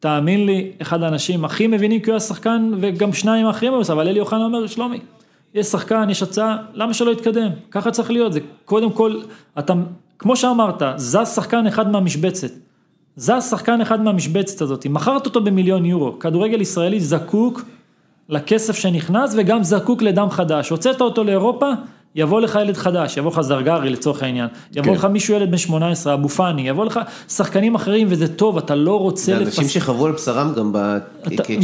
תאמין לי, אחד האנשים הכי מבינים כי הוא היה שחקן, וגם שניים האחרים היו, אבל אלי אוחנה אומר, שלומי, יש שחקן, יש הצעה, למה שלא יתקדם? ככה צריך להיות, זה קודם כל, אתה, כמו שאמרת, זז שחקן אחד מהמשבצת. זז שחקן אחד מהמשבצת הזאת, מכרת אותו במיליון יורו, כדורגל ישראלי זקוק לכסף שנכנס וגם זקוק לדם חדש. הוצאת אותו לאירופה, יבוא לך ילד חדש, יבוא לך זרגרי לצורך העניין, יבוא כן. לך מישהו ילד בן 18, אבו פאני, יבוא לך שחקנים אחרים וזה טוב, אתה לא רוצה לפס... זה אנשים שחוו על בשרם גם ב...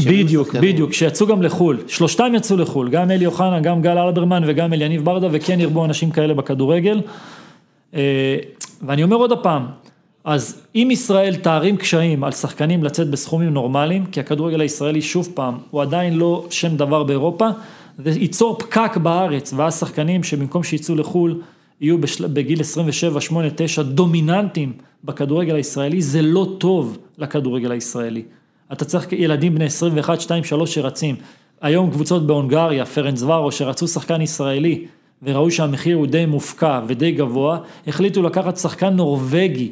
בדיוק, בדיוק, שיצאו גם לחו"ל, שלושתם יצאו לחו"ל, גם אלי אוחנה, גם גל אלברמן וגם אליניב ברדה, וכן ירבו אנשים כאלה בכדורגל. אה, ואני אומר עוד הפעם, אז אם ישראל תערים קשיים על שחקנים לצאת בסכומים נורמליים, כי הכדורגל הישראלי שוב פעם, הוא עדיין לא שם דבר באירופה, זה ייצור פקק בארץ, ואז שחקנים שבמקום שיצאו לחו"ל, יהיו בשל... בגיל 27, 8, 9 דומיננטיים בכדורגל הישראלי, זה לא טוב לכדורגל הישראלי. אתה צריך ילדים בני 21, 2, 3 שרצים. היום קבוצות בהונגריה, פרנס ורו, שרצו שחקן ישראלי, וראו שהמחיר הוא די מופקע ודי גבוה, החליטו לקחת שחקן נורבגי.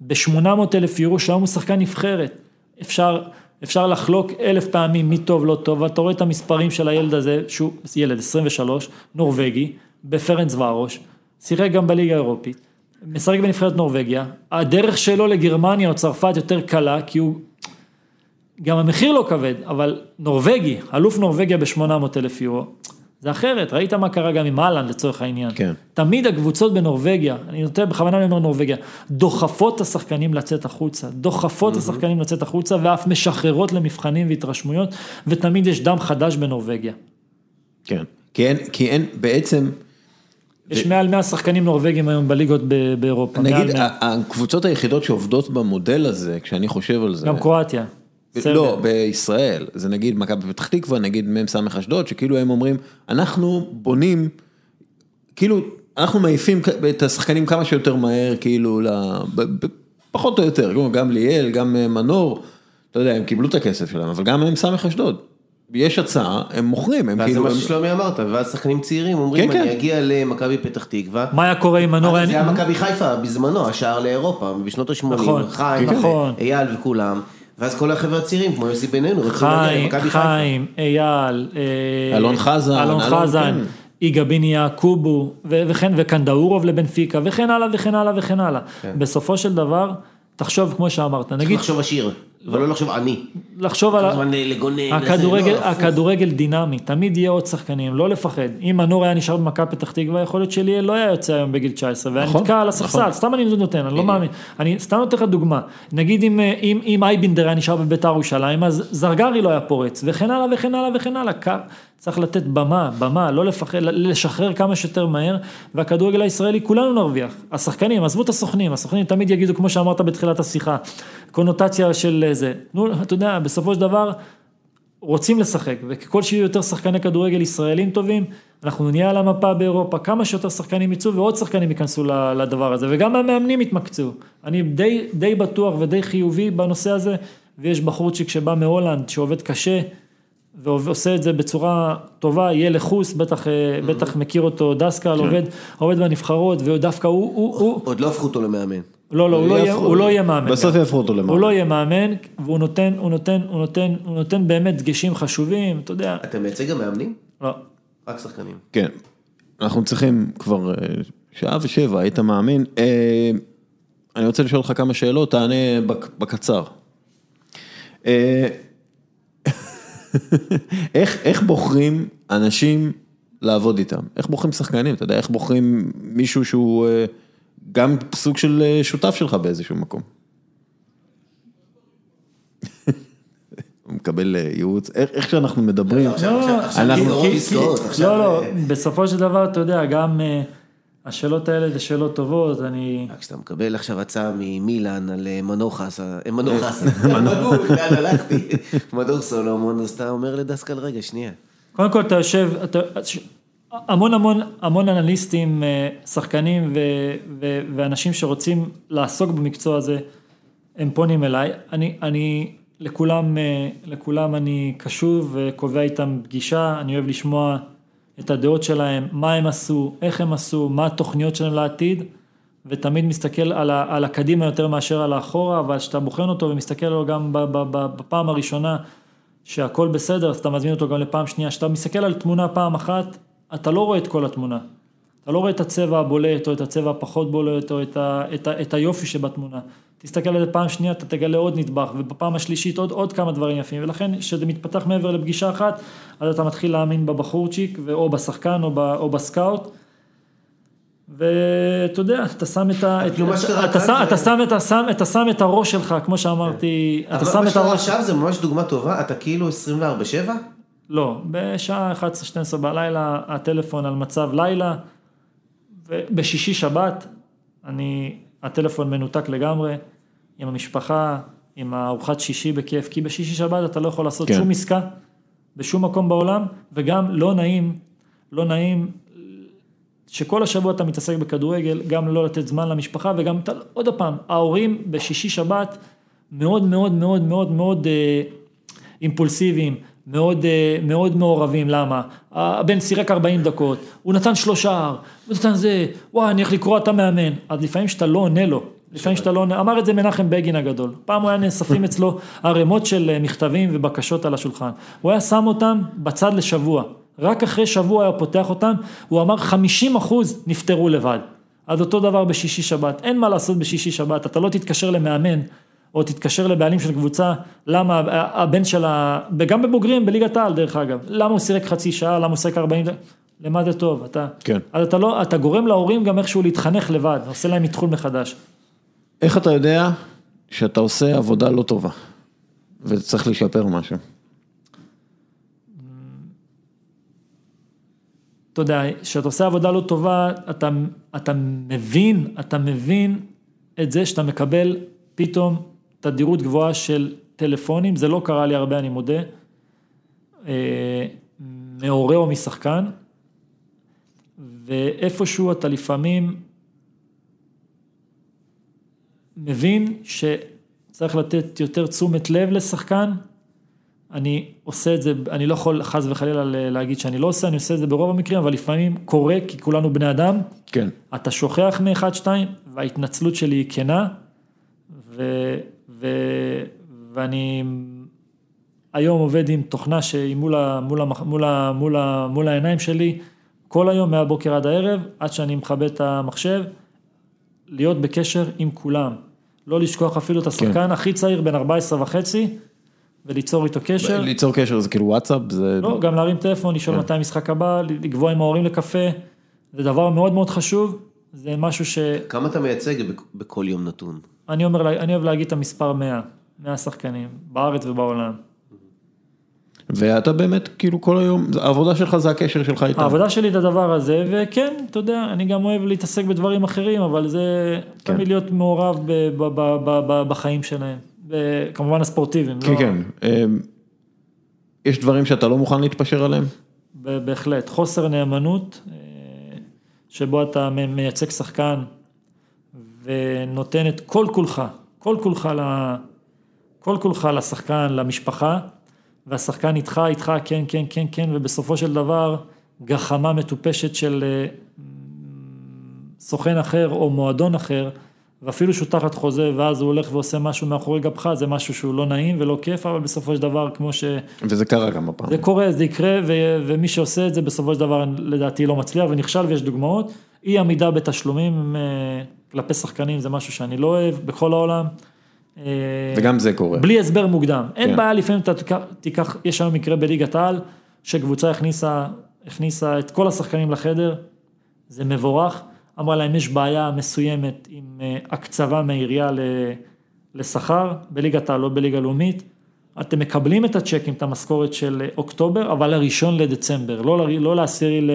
ב-800 אלף יורו, שהיום הוא שחקן נבחרת. אפשר, אפשר לחלוק אלף פעמים מי טוב, לא טוב, ואתה רואה את המספרים של הילד הזה, שהוא ילד 23, נורבגי, בפרנס ורוש, שיחק גם בליגה האירופית, משחק בנבחרת נורבגיה, הדרך שלו לגרמניה או צרפת יותר קלה, כי הוא, גם המחיר לא כבד, אבל נורבגי, אלוף נורבגיה ב-800 אלף יורו, זה אחרת, ראית מה קרה גם עם אהלן לצורך העניין. כן. תמיד הקבוצות בנורבגיה, אני נותן, בכוונה אני אומר נורבגיה, דוחפות את השחקנים לצאת החוצה, דוחפות את mm-hmm. השחקנים לצאת החוצה ואף משחררות למבחנים והתרשמויות, ותמיד יש דם חדש בנורבגיה. כן, כי אין, כי אין בעצם... יש ו... מעל 100 שחקנים נורבגים היום בליגות באירופה. נגיד, הקבוצות היחידות שעובדות במודל הזה, כשאני חושב על זה... גם קרואטיה. לא, בישראל, זה נגיד מכבי פתח תקווה, נגיד מ"ס אשדוד, שכאילו הם אומרים, אנחנו בונים, כאילו, אנחנו מעיפים את השחקנים כמה שיותר מהר, כאילו, פחות או יותר, גם ליאל, גם מנור, אתה יודע, הם קיבלו את הכסף שלהם, אבל גם מ"ס אשדוד. יש הצעה, הם מוכרים, הם כאילו... ואז זה מה ששלומי אמרת, ואז שחקנים צעירים אומרים, כן, אני כן. אגיע למכבי פתח תקווה. מה היה קורה עם מנור? זה היה מכבי חיפה בזמנו, השער לאירופה, בשנות ה-80, נכון, חיים, נכון. אייל וכולם. ואז כל החבר'ה הצעירים, כמו יוסי בינינו, רצו להגיע למכבי חיפה. חיים, אייל, אה, אלון חזן, אלון חזן, כן. יגביני יעקובו, וכן, וקנדאורוב לבנפיקה, וכן הלאה וכן הלאה וכן הלאה. כן. בסופו של דבר, תחשוב כמו שאמרת, נגיד... לחשוב עשיר. אבל לא לחשוב אני. לחשוב על... הכדורגל, לא, הכדורגל דינמי, תמיד יהיה עוד שחקנים, לא לפחד. אם מנור היה נשאר במכבי פתח תקווה, יכול להיות שליאל לא היה יוצא היום בגיל 19, והיה נכון, נתקע על הספסל, נכון. סתם אני נותן, אני לא מאמין. אני סתם נותן לך דוגמה. נגיד אם אייבינדר היה נשאר בביתר ירושלים, אז זרגרי לא היה פורץ, וכן הלאה וכן הלאה וכן הלאה. צריך לתת במה, במה, לא לפחד, לשחרר כמה שיותר מהר, והכדורגל הישראלי כולנו נרוויח. השחקנים, עזבו את הסוכנים, הסוכנים תמיד יגידו, כמו שאמרת בתחילת השיחה, קונוטציה של זה. נו, אתה יודע, בסופו של דבר, רוצים לשחק, וככל שיהיו יותר שחקני כדורגל ישראלים טובים, אנחנו נהיה על המפה באירופה, כמה שיותר שחקנים יצאו ועוד שחקנים ייכנסו לדבר הזה, וגם המאמנים יתמקצו. אני די, די בטוח ודי חיובי בנושא הזה, ויש בחורצ'יק שבא מהולנד, שעובד קשה, ועושה את זה בצורה טובה, יהיה לחוס, בטח, אה, בטח מכיר אותו, דסקל, כן. עובד, עובד בנבחרות, ודווקא הוא, הוא, הוא... עוד לא הפכו אותו למאמן. לא, לא, הוא לא, יהיה, הוא לא יהיה מאמן. בסוף יהפכו אותו למאמן. הוא לא יהיה מאמן, והוא נותן, הוא נותן, הוא נותן, הוא נותן באמת דגשים חשובים, אתה יודע. אתה מייצג גם מאמנים? לא. רק שחקנים. כן. אנחנו צריכים כבר אה, שעה ושבע, היית מאמין. אה, אני רוצה לשאול אותך כמה שאלות, תענה בקצר. איך, איך בוחרים אנשים לעבוד איתם? איך בוחרים שחקנים? אתה יודע, איך בוחרים מישהו שהוא אה, גם סוג של אה, שותף שלך באיזשהו מקום? הוא מקבל אה, ייעוץ, איך שאנחנו מדברים, לא, לא, בסופו של דבר, אתה יודע, גם... השאלות האלה זה שאלות טובות, אני... כשאתה מקבל עכשיו הצעה ממילן על אה, מנור חסה, אה, מנור חסה, מנור, לאן הלכתי? מנור סולומון, אז אתה אומר לדסקל, רגע, שנייה. קודם כל אתה יושב, המון המון המון אנליסטים, אה, שחקנים ואנשים שרוצים לעסוק במקצוע הזה, הם פונים אליי, אני, אני לכולם, לכולם אני קשוב וקובע איתם פגישה, אני אוהב לשמוע את הדעות שלהם, מה הם עשו, איך הם עשו, מה התוכניות שלהם לעתיד, ותמיד מסתכל על, ה, על הקדימה יותר מאשר על האחורה, אבל כשאתה בוחן אותו ומסתכל עליו גם בפעם הראשונה, שהכל בסדר, אז אתה מזמין אותו גם לפעם שנייה, כשאתה מסתכל על תמונה פעם אחת, אתה לא רואה את כל התמונה. אתה לא רואה את הצבע הבולט, או את הצבע הפחות בולט, או את, ה, את, ה, את היופי שבתמונה. תסתכל על זה פעם שנייה, אתה תגלה עוד נדבך, ובפעם השלישית עוד, עוד כמה דברים יפים, ולכן כשזה מתפתח מעבר לפגישה אחת, אז אתה מתחיל להאמין בבחורצ'יק, או בשחקן, או, ב, או בסקאוט, ואתה יודע, אתה שם את ה... כאילו מה שקרה כאן... אתה שם את הראש שלך, כמו שאמרתי, אתה שם את הראש... אבל מה שקרה עכשיו זה ממש דוגמה טובה, אתה כאילו 24-7? לא, בשעה 11-12 בלילה, הטלפון על מצב לילה, ובשישי שבת, אני הטלפון מנותק לגמרי, עם המשפחה, עם הארוחת שישי בכיף, כי בשישי שבת אתה לא יכול לעשות כן. שום עסקה בשום מקום בעולם, וגם לא נעים, לא נעים שכל השבוע אתה מתעסק בכדורגל, גם לא לתת זמן למשפחה וגם, עוד פעם, ההורים בשישי שבת מאוד מאוד מאוד מאוד מאוד אה, אימפולסיביים, מאוד, אה, מאוד מעורבים, למה? הבן סירק 40 דקות, הוא נתן שלושה, הוא נתן זה, וואי, אני הולך לקרוא אתה מאמן. אז לפעמים שאתה לא עונה לו, לפעמים שאתה לא עונה, אמר את זה מנחם בגין הגדול. פעם הוא היה נאספים אצלו ערימות של אה, מכתבים ובקשות על השולחן. הוא היה שם אותם בצד לשבוע. רק אחרי שבוע היה פותח אותם, הוא אמר 50 אחוז נפטרו לבד. אז אותו דבר בשישי שבת, אין מה לעשות בשישי שבת, אתה לא תתקשר למאמן, או תתקשר לבעלים של קבוצה, למה הבן שלה, וגם בבוגרים, בליגת העל דרך אגב, למה הוא סירק חצי שעה, למה הוא סירק 40, למה זה טוב, אתה, כן. אז אתה לא, אתה גורם להורים גם איכשהו להתחנך לבד, עושה להם אתחול מחדש. איך אתה יודע שאתה עושה עבודה לא טובה, וצריך לשפר משהו? אתה יודע, כשאתה עושה עבודה לא טובה, אתה, אתה מבין, אתה מבין את זה שאתה מקבל פתאום תדירות גבוהה של טלפונים, זה לא קרה לי הרבה, אני מודה, אה, מהורה או משחקן, ואיפשהו אתה לפעמים מבין שצריך לתת יותר תשומת לב לשחקן, אני עושה את זה, אני לא יכול חס וחלילה להגיד שאני לא עושה, אני עושה את זה ברוב המקרים, אבל לפעמים קורה, כי כולנו בני אדם. כן. אתה שוכח מאחד, שתיים, וההתנצלות שלי היא כנה, ו, ו, ואני היום עובד עם תוכנה שהיא מול, ה, מול, ה, מול, ה, מול, ה, מול העיניים שלי, כל היום מהבוקר עד הערב, עד שאני מכבה את המחשב, להיות בקשר עם כולם. לא לשכוח אפילו את השחקן כן. הכי צעיר, בן 14 וחצי, וליצור איתו קשר. ליצור קשר זה כאילו וואטסאפ? זה... לא, גם להרים טלפון, לשאול כן. מתי המשחק הבא, לקבוע עם ההורים לקפה, זה דבר מאוד מאוד חשוב, זה משהו ש... כמה אתה מייצג בכל יום נתון? אני אומר, אני אוהב להגיד את המספר 100, 100 שחקנים, בארץ ובעולם. ואתה באמת, כאילו כל היום, העבודה שלך זה הקשר שלך איתם. העבודה שלי זה הדבר הזה, וכן, אתה יודע, אני גם אוהב להתעסק בדברים אחרים, אבל זה כן. תמיד להיות מעורב בחיים שלהם. כמובן הספורטיביים. כן, לא... כן. אמ, יש דברים שאתה לא מוכן להתפשר עליהם? בהחלט. חוסר נאמנות, אה, שבו אתה מייצג שחקן ונותן את כל כולך, כל כולך, ל... כל כולך לשחקן, למשפחה, והשחקן איתך, איתך, כן, כן, כן, כן, ובסופו של דבר גחמה מטופשת של אה, סוכן אחר או מועדון אחר. ואפילו שהוא תחת חוזה, ואז הוא הולך ועושה משהו מאחורי גבך, זה משהו שהוא לא נעים ולא כיף, אבל בסופו של דבר, כמו ש... וזה קרה כמה פעמים. זה קורה, זה יקרה, ו... ומי שעושה את זה בסופו של דבר, לדעתי לא מצליח ונכשל, ויש דוגמאות. אי עמידה בתשלומים אה, כלפי שחקנים, זה משהו שאני לא אוהב בכל העולם. אה, וגם זה קורה. בלי הסבר מוקדם. כן. אין בעיה, לפעמים אתה תיקח, יש היום מקרה בליגת העל, שקבוצה הכניסה, הכניסה את כל השחקנים לחדר, זה מבורך. אמרה להם יש בעיה מסוימת עם אה, הקצבה מהעירייה לשכר, בליגת העל, לא בליגה לאומית, אתם מקבלים את הצ'קים, את המשכורת של אוקטובר, אבל לראשון לדצמבר, לא, לא לעשירי ל...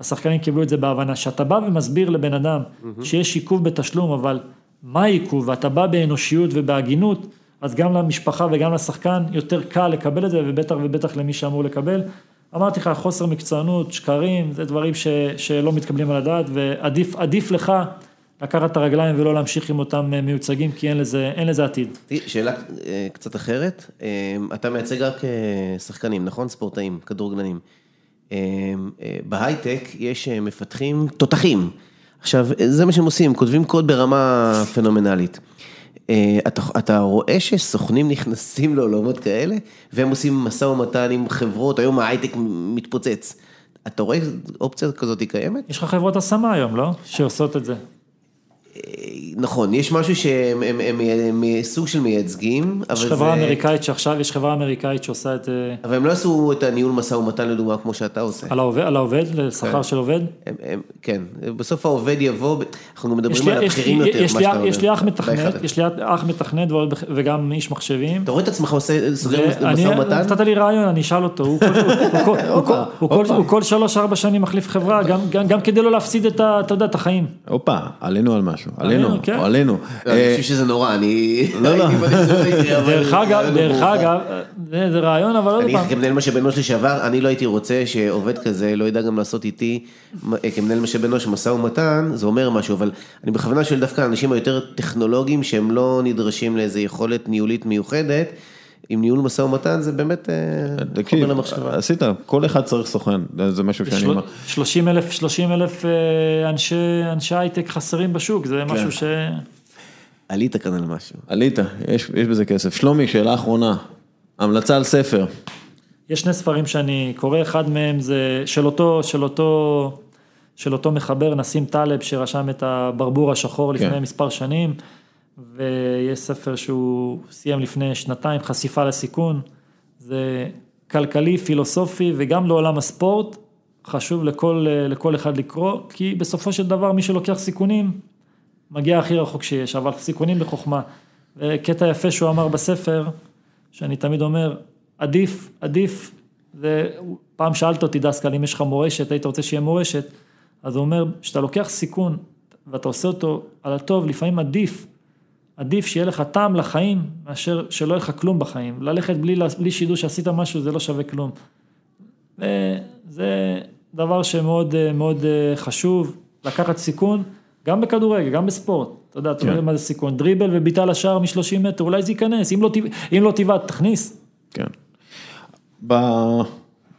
השחקנים קיבלו את זה בהבנה, שאתה בא ומסביר לבן אדם mm-hmm. שיש עיכוב בתשלום, אבל מה העיכוב, ואתה בא באנושיות ובהגינות, אז גם למשפחה וגם לשחקן יותר קל לקבל את זה, ובטח ובטח למי שאמור לקבל. אמרתי לך, חוסר מקצוענות, שקרים, זה דברים ש, שלא מתקבלים על הדעת, ועדיף לך לקחת את הרגליים ולא להמשיך עם אותם מיוצגים, כי אין לזה, אין לזה עתיד. שאלה אה, קצת אחרת, אה, אתה מייצג רק אה, שחקנים, נכון? ספורטאים, כדורגלנים. בהייטק יש מפתחים תותחים. עכשיו, זה מה שהם עושים, כותבים קוד ברמה פנומנלית. אה, אתה, אתה רואה שסוכנים נכנסים לעולמות כאלה, והם עושים משא ומתן עם חברות, היום ההייטק מתפוצץ. אתה רואה אופציה כזאת היא קיימת? יש לך חברות השמה היום, לא? שעושות את זה. נכון, יש משהו שהם הם, הם, הם, הם סוג של מייצגים, אבל זה... יש חברה אמריקאית שעכשיו, יש חברה אמריקאית שעושה את... זה. אבל הם לא עשו את הניהול משא ומתן לדוגמה כמו שאתה עושה. על העובד, על העובד, לשכר כן. של עובד? הם, הם, כן, בסוף העובד יבוא, אנחנו מדברים על הבכירים יותר, מה שאתה אומר. יש לי אח מתכנת, יש לי אח מתכנת וגם איש מחשבים. אתה רואה את עצמך עושה, סוגר משא ומתן? נתת לי רעיון, אני אשאל אותו, הוא כל שלוש-ארבע שנים מחליף חברה, גם כדי לא להפסיד את החיים. הופה, עלינו על משהו, עלינו. כן. או עלינו. לא, אני חושב שזה נורא, אני... לא, לא. דרך אגב, דרך אגב, זה רעיון, אבל עוד פעם. אני כמנהל משאבי אנוש לשעבר, אני לא הייתי רוצה שעובד כזה לא ידע גם לעשות איתי, כמנהל משאבי אנוש משא ומתן, זה אומר משהו, אבל אני בכוונה שואל דווקא האנשים היותר טכנולוגיים, שהם לא נדרשים לאיזה יכולת ניהולית מיוחדת. עם ניהול משא ומתן זה באמת אה, חומר למחשבה. עשית, כל אחד צריך סוכן, זה משהו שאני אומר. 30 אלף, 30 אלף אה, אנשי הייטק חסרים בשוק, זה משהו ש... עלית כאן על משהו. עלית, יש בזה כסף. שלומי, שאלה אחרונה, המלצה על ספר. יש שני ספרים שאני קורא, אחד מהם זה של אותו, של אותו, של אותו מחבר, נסים טלב, שרשם את הברבור השחור לפני כן. מספר שנים, ויש ספר שהוא סיים לפני שנתיים, חשיפה לסיכון, זה כלכלי, פילוסופי, וגם לעולם הספורט, חשוב לכל, לכל אחד לקרוא, כי בסופו של דבר מי שלוקח סיכונים, מגיע הכי רחוק שיש, אבל סיכונים בחוכמה. וקטע יפה שהוא אמר בספר, שאני תמיד אומר, עדיף, עדיף, ופעם שאלת אותי דסקל, אם יש לך מורשת, היית רוצה שיהיה מורשת, אז הוא אומר, כשאתה לוקח סיכון ואתה עושה אותו על הטוב, לפעמים עדיף, עדיף שיהיה לך טעם לחיים, מאשר שלא יהיה לך כלום בחיים. ללכת בלי, בלי שידור שעשית משהו, זה לא שווה כלום. וזה דבר שמאוד מאוד חשוב, לקחת סיכון, גם בכדורגל, גם בספורט. אתה יודע, אתה יודע כן. מה זה סיכון, דריבל וביטה לשער מ-30 מטר, אולי זה ייכנס, אם לא, לא תבעט, תכניס. כן.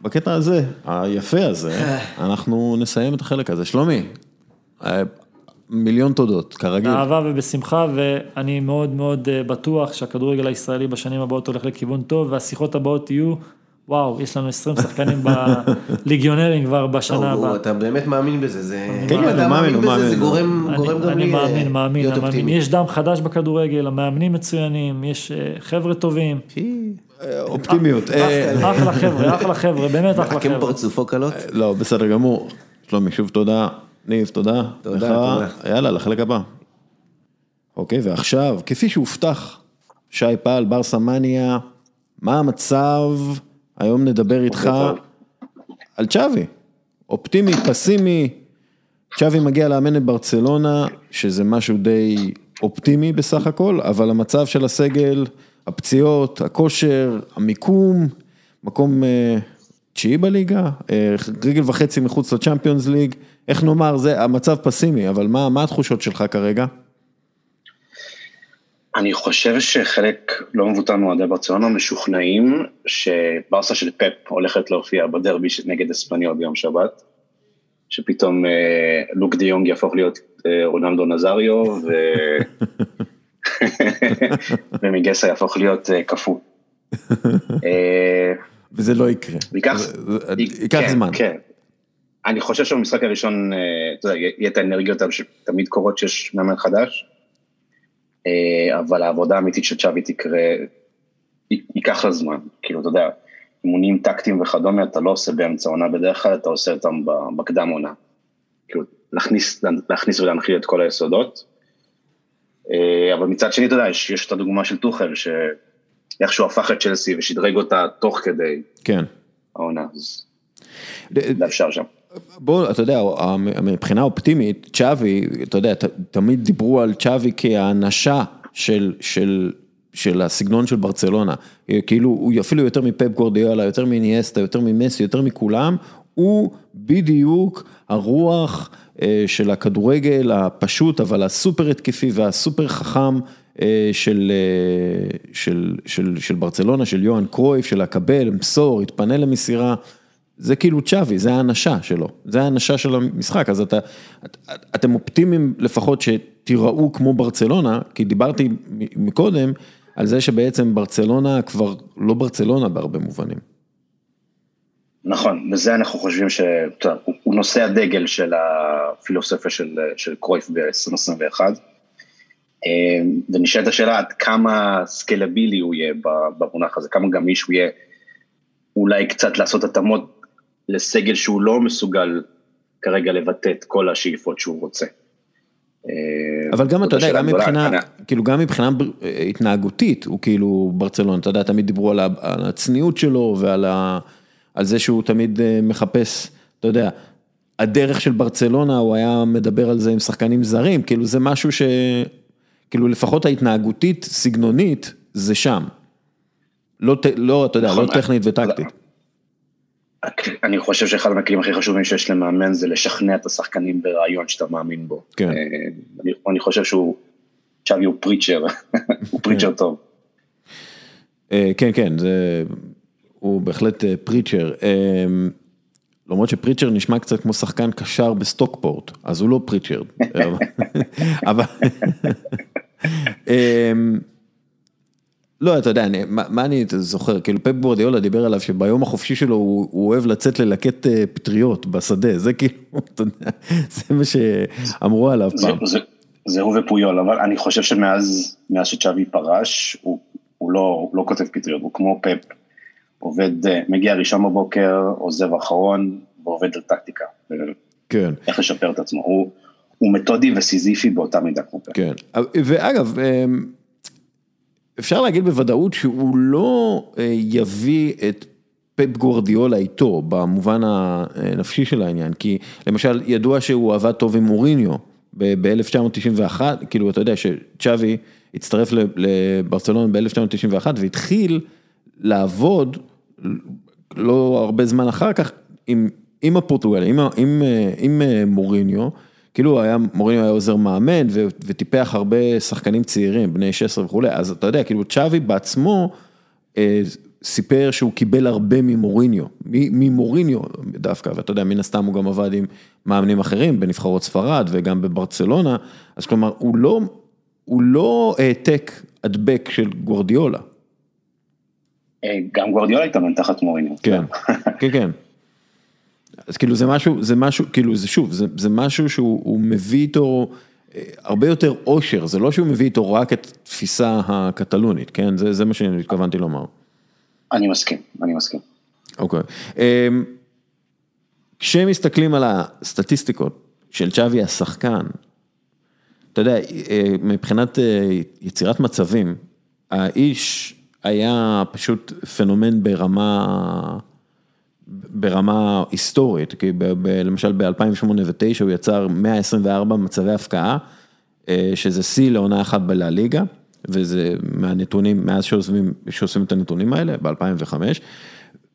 בקטע הזה, היפה הזה, אנחנו נסיים את החלק הזה. שלומי, אה, מיליון תודות, כרגיל. באהבה ובשמחה, ואני מאוד מאוד אה, בטוח שהכדורגל הישראלי בשנים הבאות הולך לכיוון טוב, והשיחות הבאות יהיו, וואו, יש לנו 20 שחקנים בליגיונרים כבר בשנה הבאה. אתה באמת מאמין בזה, זה... כן, כן, הוא מאמין, מאמין. זה גורם גם לי אני מאמין, מאמין, מאמין. יש דם חדש בכדורגל, המאמנים מצוינים, יש אה, חבר'ה טובים. אופטימיות. אחלה חבר'ה, אחלה חבר'ה, באמת אחלה חבר'ה. מחכים פרצופו קלות? לא, בסדר גמור. שלומי, שוב תודה. ניב, תודה. תודה, תודה. יאללה, לחלק הבא. אוקיי, ועכשיו, כפי שהובטח, שי פעל, בר סמניה, מה המצב? היום נדבר איתך על צ'אבי. אופטימי, פסימי. צ'אבי מגיע לאמן את ברצלונה, שזה משהו די אופטימי בסך הכל, אבל המצב של הסגל... הפציעות, הכושר, המיקום, מקום אה, תשיעי בליגה, אה, רגל וחצי מחוץ לצ'מפיונס ליג, איך נאמר, זה המצב פסימי, אבל מה, מה התחושות שלך כרגע? אני חושב שחלק לא מבוטל מאוהדי ברצלונה משוכנעים שברסה של פפ הולכת להופיע בדרבי נגד אספניול ביום שבת, שפתאום אה, לוק די יונג יהפוך להיות אה, רונלדו נזריו, ו... ומגסה יהפוך להיות אה, קפוא. אה, וזה לא יקרה. ייקח כן, זמן. כן. אני חושב שבמשחק הראשון, אה, אתה יודע, יהיה את האנרגיות שתמיד קורות שיש מאמן חדש, אבל העבודה האמיתית של צ'אבי תקרה, ייקח לה זמן, כאילו, אתה יודע, אימונים טקטיים וכדומה, אתה לא עושה באמצע עונה בדרך כלל, אתה עושה אותם בקדם עונה. כאילו, להכניס, להכניס ולהנחיל את כל היסודות. אה, אבל מצד שני, אתה יודע, יש, יש את הדוגמה של טוחל, שאיכשהו הפך את צ'לסי ושדרג אותה תוך כדי כן. העונה, אז זה אפשר שם. בוא, אתה יודע, מבחינה אופטימית, צ'אבי, אתה יודע, תמיד דיברו על צ'אבי כהאנשה של, של, של הסגנון של ברצלונה, כאילו הוא אפילו יותר מפפ גורדיאלה, יותר מאניאסטה, יותר ממסי, יותר מכולם, הוא בדיוק הרוח אה, של הכדורגל הפשוט, אבל הסופר התקפי והסופר חכם אה, של, אה, של, של, של ברצלונה, של יוהאן קרויף, של הקבל, מסור, התפנה למסירה. זה כאילו צ'אבי, זה האנשה שלו, זה האנשה של המשחק, אז אתה, את, אתם אופטימיים לפחות שתיראו כמו ברצלונה, כי דיברתי מקודם על זה שבעצם ברצלונה כבר לא ברצלונה בהרבה מובנים. נכון, וזה אנחנו חושבים שהוא נושא הדגל של הפילוסופיה של, של קרויף ב-2021. אמ, ונשאלת השאלה עד כמה סקלבילי הוא יהיה במונח הזה, כמה גמיש הוא יהיה, אולי קצת לעשות התאמות לסגל שהוא לא מסוגל כרגע לבטא את כל השאיפות שהוא רוצה. אמ, אבל גם אתה יודע, גם מבחינה, כאילו גם מבחינה התנהגותית, הוא כאילו ברצלונה, אתה יודע, תמיד דיברו על הצניעות שלו ועל ה... על זה שהוא תמיד אה, מחפש, אתה יודע, הדרך של ברצלונה, הוא היה מדבר על זה עם שחקנים זרים, כאילו זה משהו ש... כאילו לפחות ההתנהגותית, סגנונית, זה שם. לא, לא אתה יודע, לא נכון, טכנית וטקטית. אני חושב שאחד מהכלים הכי חשובים שיש למאמן זה לשכנע את השחקנים ברעיון שאתה מאמין בו. כן. אה, אני, אני חושב שהוא, צ'אבי הוא preacher, הוא preacher טוב. אה, כן, כן, זה הוא בהחלט preacher. אה, למרות ש preacher נשמע קצת כמו שחקן קשר בסטוקפורט, אז הוא לא preacher. אבל... לא, אתה יודע, אני, מה, מה אני זוכר, כאילו פפ גורדיאולה דיבר עליו שביום החופשי שלו הוא, הוא אוהב לצאת ללקט אה, פטריות בשדה, זה כאילו, אתה יודע, זה מה שאמרו עליו זה, פעם. זה, זה הוא ופויול, אבל אני חושב שמאז מאז שצ'אבי פרש, הוא, הוא, לא, הוא לא כותב פטריות, הוא כמו פפ, עובד, אה, מגיע ראשון בבוקר, עוזב אחרון, ועובד על טקטיקה. כן. איך לשפר את עצמו, הוא, הוא מתודי וסיזיפי באותה מידה כמו פפ. כן, ואגב, אמ, אפשר להגיד בוודאות שהוא לא אה, יביא את פפ גורדיאלה איתו, במובן הנפשי של העניין, כי למשל ידוע שהוא עבד טוב עם מוריניו ב-1991, כאילו אתה יודע שצ'אבי הצטרף לברצלון ב-1991 והתחיל לעבוד לא הרבה זמן אחר כך עם, עם הפורטוגל, עם, עם, עם מוריניו. כאילו היה, מוריניו היה עוזר מאמן וטיפח הרבה שחקנים צעירים, בני 16 וכולי, אז אתה יודע, כאילו צ'אבי בעצמו אה, סיפר שהוא קיבל הרבה ממוריניו, ממוריניו דווקא, ואתה יודע, מן הסתם הוא גם עבד עם מאמנים אחרים, בנבחרות ספרד וגם בברצלונה, אז כלומר, הוא לא, הוא לא העתק הדבק של גורדיולה. אה, גם גורדיולה התאמן תחת מוריניו. כן, כן, כן. אז כאילו זה משהו, זה משהו, כאילו זה שוב, זה, זה משהו שהוא מביא איתו אה, הרבה יותר אושר, זה לא שהוא מביא איתו רק את התפיסה הקטלונית, כן? זה, זה מה שאני התכוונתי לומר. אני מסכים, אני מסכים. אוקיי. אמ, כשמסתכלים על הסטטיסטיקות של צ'אבי השחקן, אתה יודע, אה, מבחינת אה, יצירת מצבים, האיש היה פשוט פנומן ברמה... ברמה היסטורית, כי ב, ב, למשל ב-2008 ו-2009 הוא יצר 124 מצבי הפקעה, אה, שזה שיא לעונה אחת בלה-ליגה, וזה מהנתונים, מאז שעושים, שעושים את הנתונים האלה, ב-2005.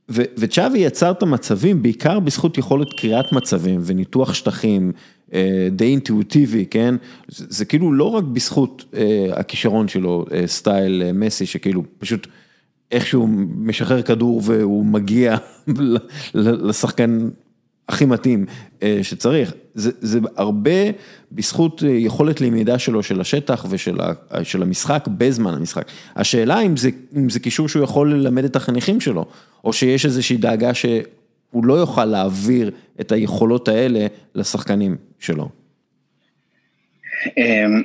וצ'אבי יצר את המצבים בעיקר בזכות יכולת קריאת מצבים וניתוח שטחים אה, די אינטואיטיבי, כן? זה, זה כאילו לא רק בזכות אה, הכישרון שלו, סטייל מסי, שכאילו פשוט איכשהו משחרר כדור והוא מגיע לשחקן הכי מתאים אה, שצריך, זה, זה הרבה בזכות אה, יכולת למידה שלו של השטח ושל המשחק בזמן המשחק. השאלה אם זה, אם זה קישור שהוא יכול ללמד את החניכים שלו, או שיש איזושהי דאגה שהוא לא יוכל להעביר את היכולות האלה לשחקנים שלו. אמ,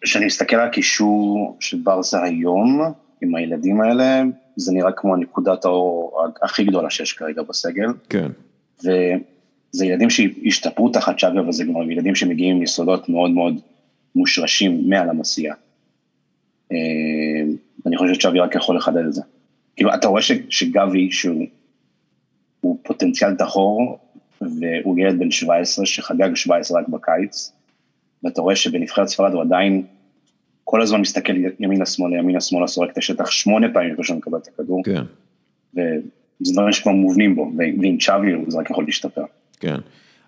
כשאני מסתכל על הקישור של ברסה היום, עם הילדים האלה, זה נראה כמו נקודת האור הכי גדולה שיש כרגע בסגל. כן. וזה ילדים שהשתפרו תחת שווי, אבל זה גם ילדים שמגיעים עם יסודות מאוד מאוד מושרשים מעל המסיע. אה, אני חושב ששווי רק יכול לחדד את זה. כאילו, אתה רואה שגבי, שהוא פוטנציאל טהור, והוא ילד בן 17 שחגג 17 רק בקיץ, ואתה רואה שבנבחרת ספרד הוא עדיין כל הזמן מסתכל ימינה שמאלה, ימינה שמאלה, סורק את השטח שמונה פעמים לפני שהוא מקבל את הכדור. כן. וזה דברים שכבר מובנים בו, ועם צ'אבי זה רק יכול להשתפר. כן.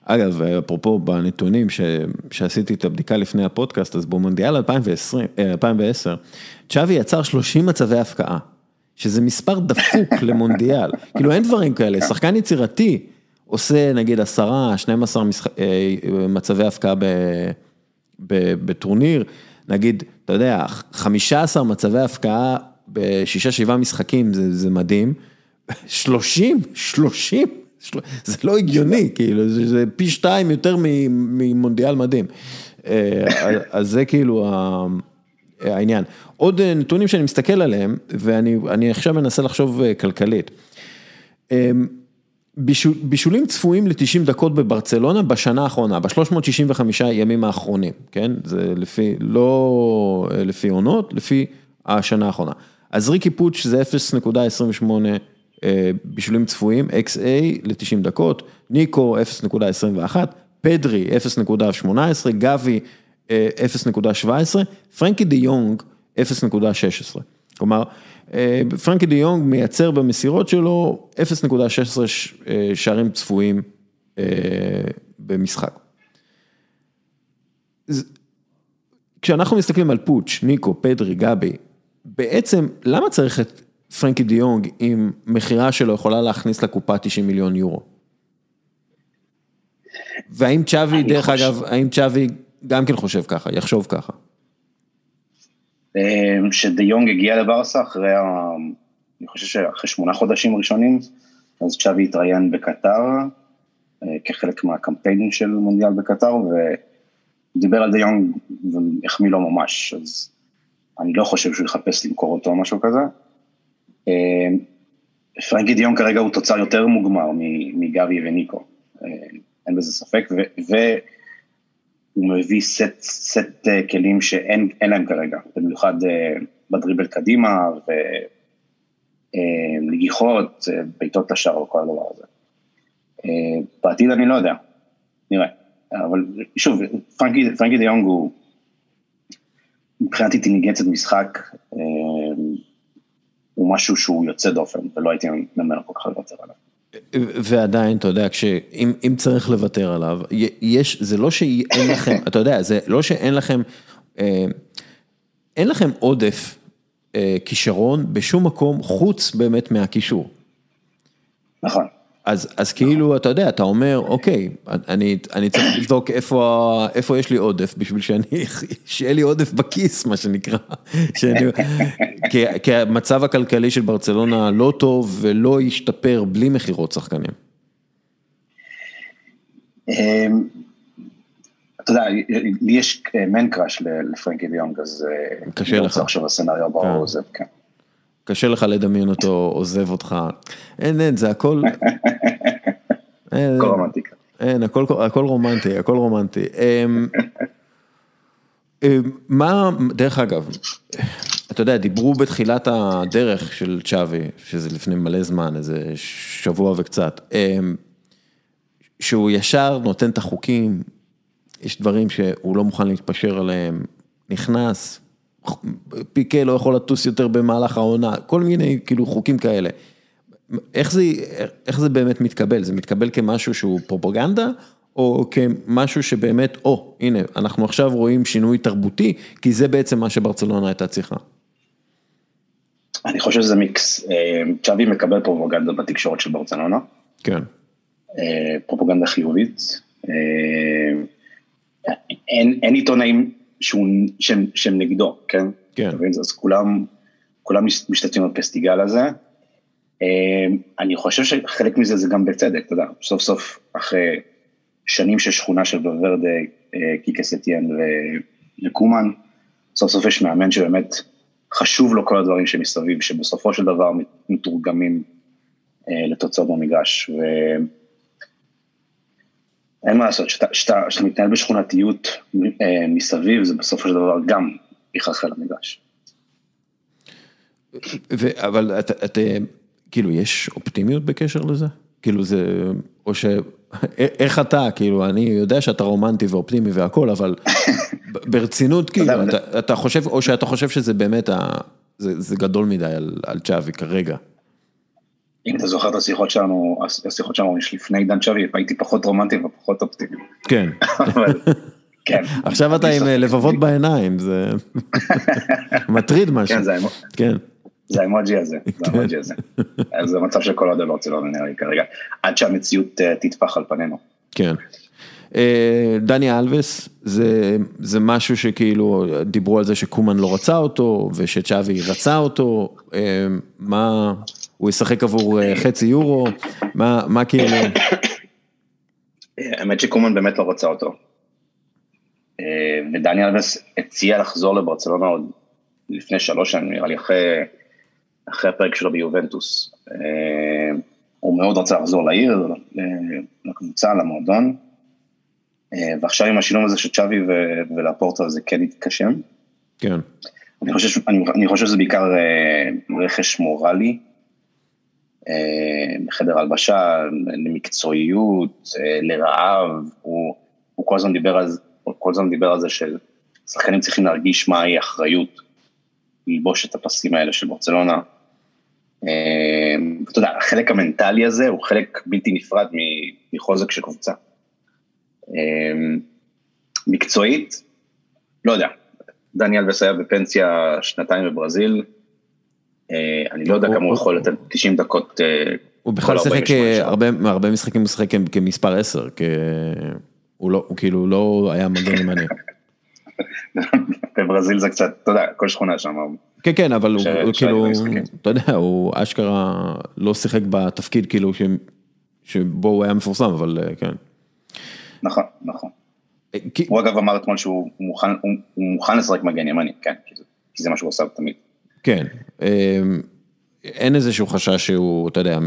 אגב, אפרופו בנתונים ש... שעשיתי את הבדיקה לפני הפודקאסט, אז במונדיאל 2020, 2010, צ'אבי יצר 30 מצבי הפקעה, שזה מספר דפוק למונדיאל, כאילו אין דברים כאלה, שחקן יצירתי עושה נגיד 10, 12 משח... אה, מצבי הפקעה ב... ב... בטורניר, נגיד, אתה יודע, 15 מצבי הפקעה בשישה שבעה משחקים, זה, זה מדהים. 30, 30, זה לא הגיוני, כאילו, זה, זה פי שתיים יותר ממונדיאל מדהים. אה, אז זה כאילו העניין. עוד נתונים שאני מסתכל עליהם, ואני עכשיו מנסה לחשוב אה, כלכלית. בישול, בישולים צפויים ל-90 דקות בברצלונה בשנה האחרונה, ב-365 ימים האחרונים, כן? זה לפי, לא אה, לפי עונות, לפי השנה האחרונה. אז ריקי פוטש זה 0.28 אה, בישולים צפויים, XA ל-90 דקות, ניקו 0.21, פדרי 0.18, גבי 0.17, פרנקי דה יונג 0.16. כלומר, אה, פרנקי דה יונג מייצר במסירות שלו 0.16 אה, שערים צפויים אה, במשחק. כשאנחנו מסתכלים על פוטש, ניקו, פדרי, גבי, בעצם למה צריך את פרנקי דה יונג אם מכירה שלו יכולה להכניס לקופה 90 מיליון יורו? והאם צ'אבי, דרך חושב... אגב, האם צ'אבי גם כן חושב ככה, יחשוב ככה? שדה יונג הגיע לברסה אחרי, אני חושב שאחרי שמונה חודשים ראשונים, אז צ'אבי התראיין בקטר, כחלק מהקמפיינים של מונדיאל בקטר, ודיבר על דה יונג והחמיא לו ממש, אז אני לא חושב שהוא יחפש למכור אותו או משהו כזה. פרנקי דיון כרגע הוא תוצר יותר מוגמר מגבי וניקו, אה, אין בזה ספק, והוא מביא סט, סט אה, כלים שאין להם כרגע, במיוחד אה, בדריבל קדימה ונגיחות, בעיטות לשער וכל הדבר הזה. בעתיד אני לא יודע, נראה, אבל שוב, פרנקי, פרנקי דיונג הוא מבחינת אינטליגנציית משחק, הוא משהו שהוא יוצא דופן, ולא הייתי ממנו כל כך לוותר עליו. ועדיין, אתה יודע, אם צריך לוותר עליו, יש, זה לא שאין לכם, אתה יודע, זה לא שאין לכם, אה, אין לכם עודף אה, כישרון בשום מקום חוץ באמת מהקישור. נכון. אז אז כאילו, אתה יודע, אתה אומר, אוקיי, אני אני צריך לבדוק איפה איפה יש לי עודף, בשביל שאני, שיהיה לי עודף בכיס, מה שנקרא. שאני, כי כי המצב הכלכלי של ברצלונה לא טוב ולא ישתפר בלי מכירות שחקנים. אמ, אתה יודע, לי יש מן קראש לפרנקי ליונג, אז אה, קשה לך. אני רוצה לחשוב על סצנריו ברור, כן. זה כן. קשה לך לדמיין אותו עוזב אותך, אין, אין, זה הכל... הכל רומנטיקה. אין, הכל, הכל רומנטי, הכל רומנטי. אמ, אמ, מה, דרך אגב, אתה יודע, דיברו בתחילת הדרך של צ'אבי, שזה לפני מלא זמן, איזה שבוע וקצת, אמ, שהוא ישר נותן את החוקים, יש דברים שהוא לא מוכן להתפשר עליהם, נכנס, פיקה לא יכול לטוס יותר במהלך העונה, כל מיני כאילו חוקים כאלה. איך זה, איך זה באמת מתקבל? זה מתקבל כמשהו שהוא פרופגנדה, או כמשהו שבאמת, או, הנה, אנחנו עכשיו רואים שינוי תרבותי, כי זה בעצם מה שברצלונה הייתה צריכה. אני חושב שזה מיקס. אה, צ'אבי מקבל פרופגנדה בתקשורת של ברצלונה. כן. אה, פרופגנדה חיובית. אה, אין, אין עיתונאים שהוא, שהם, שהם נגדו, כן? כן. אז כולם, כולם משתתפים בפסטיגל הזה. אמ, אני חושב שחלק מזה זה גם בצדק, אתה יודע, סוף סוף אחרי שנים של שכונה של בוורדה, אה, קיקס אתיאן וקומן, סוף סוף יש מאמן שבאמת חשוב לו כל הדברים שמסביב, שבסופו של דבר מתורגמים אה, לתוצאות במגרש. אין מה לעשות, כשאתה מתנהל בשכונתיות אה, מסביב, זה בסופו של דבר גם יחלחל למגרש. אבל אתה, כאילו, יש אופטימיות בקשר לזה? כאילו זה, או ש... איך אתה, כאילו, אני יודע שאתה רומנטי ואופטימי והכל, אבל ברצינות, כאילו, אתה חושב, או שאתה חושב שזה באמת, זה גדול מדי על צ'אבי כרגע. אם אתה זוכר את השיחות שלנו, השיחות שלנו לפני עידן שווי, הייתי פחות רומנטי ופחות אופטימי. כן. כן. עכשיו אתה עם לבבות בעיניים, זה מטריד משהו. כן, זה כן. האמוג'י הזה, זה האמוג'י הזה. זה מצב של כל עוד ברצלונה נראה לי כרגע, עד שהמציאות אה, תטפח על פנינו. כן. אה, דני אלווס, זה, זה משהו שכאילו דיברו על זה שקומן לא רצה אותו ושצ'אבי רצה אותו, אה, מה, הוא ישחק עבור אה, חצי יורו, מה, מה כאילו? האמת שקומן באמת לא רצה אותו. ודני אלווס הציע לחזור לברצלונה עוד לפני שלוש שנים, נראה לי אחרי, אחרי הפרק שלו ביובנטוס. הוא מאוד רצה לחזור לעיר, לקבוצה, למועדון. אה, ועכשיו עם השילום הזה של צ'אבי ולפורטה זה כן התקשם. כן. אני חושב, אני, אני חושב שזה בעיקר אה, רכש מורלי, אה, בחדר הלבשה, למקצועיות, לרעב, הוא, הוא כל הזמן דיבר על זה, כל הזמן דיבר על זה ששחקנים צריכים להרגיש מהי אחריות ללבוש את הפסים האלה של ברצלונה. אתה יודע, החלק המנטלי הזה הוא חלק בלתי נפרד מחוזק של קבוצה. מקצועית, לא יודע, דניאל וס בפנסיה שנתיים בברזיל, אה, אני לא יודע כמה הוא יכול לתת 90 דקות. אה, הוא בכלל שיחק אה, הרבה משחקים משחק כמספר 10, הוא לא, הוא כאילו לא היה מגן ימני. בברזיל זה קצת, אתה יודע, כל שכונה שם. כן, כן, אבל הוא כאילו, אתה יודע, הוא אשכרה לא שיחק בתפקיד כאילו שבו הוא היה מפורסם, אבל כן. נכון, נכון. הוא אגב אמר אתמול שהוא מוכן לשחק מגן ימני, כן, כי זה מה שהוא עושה תמיד. כן, אין איזשהו חשש שהוא, אתה יודע,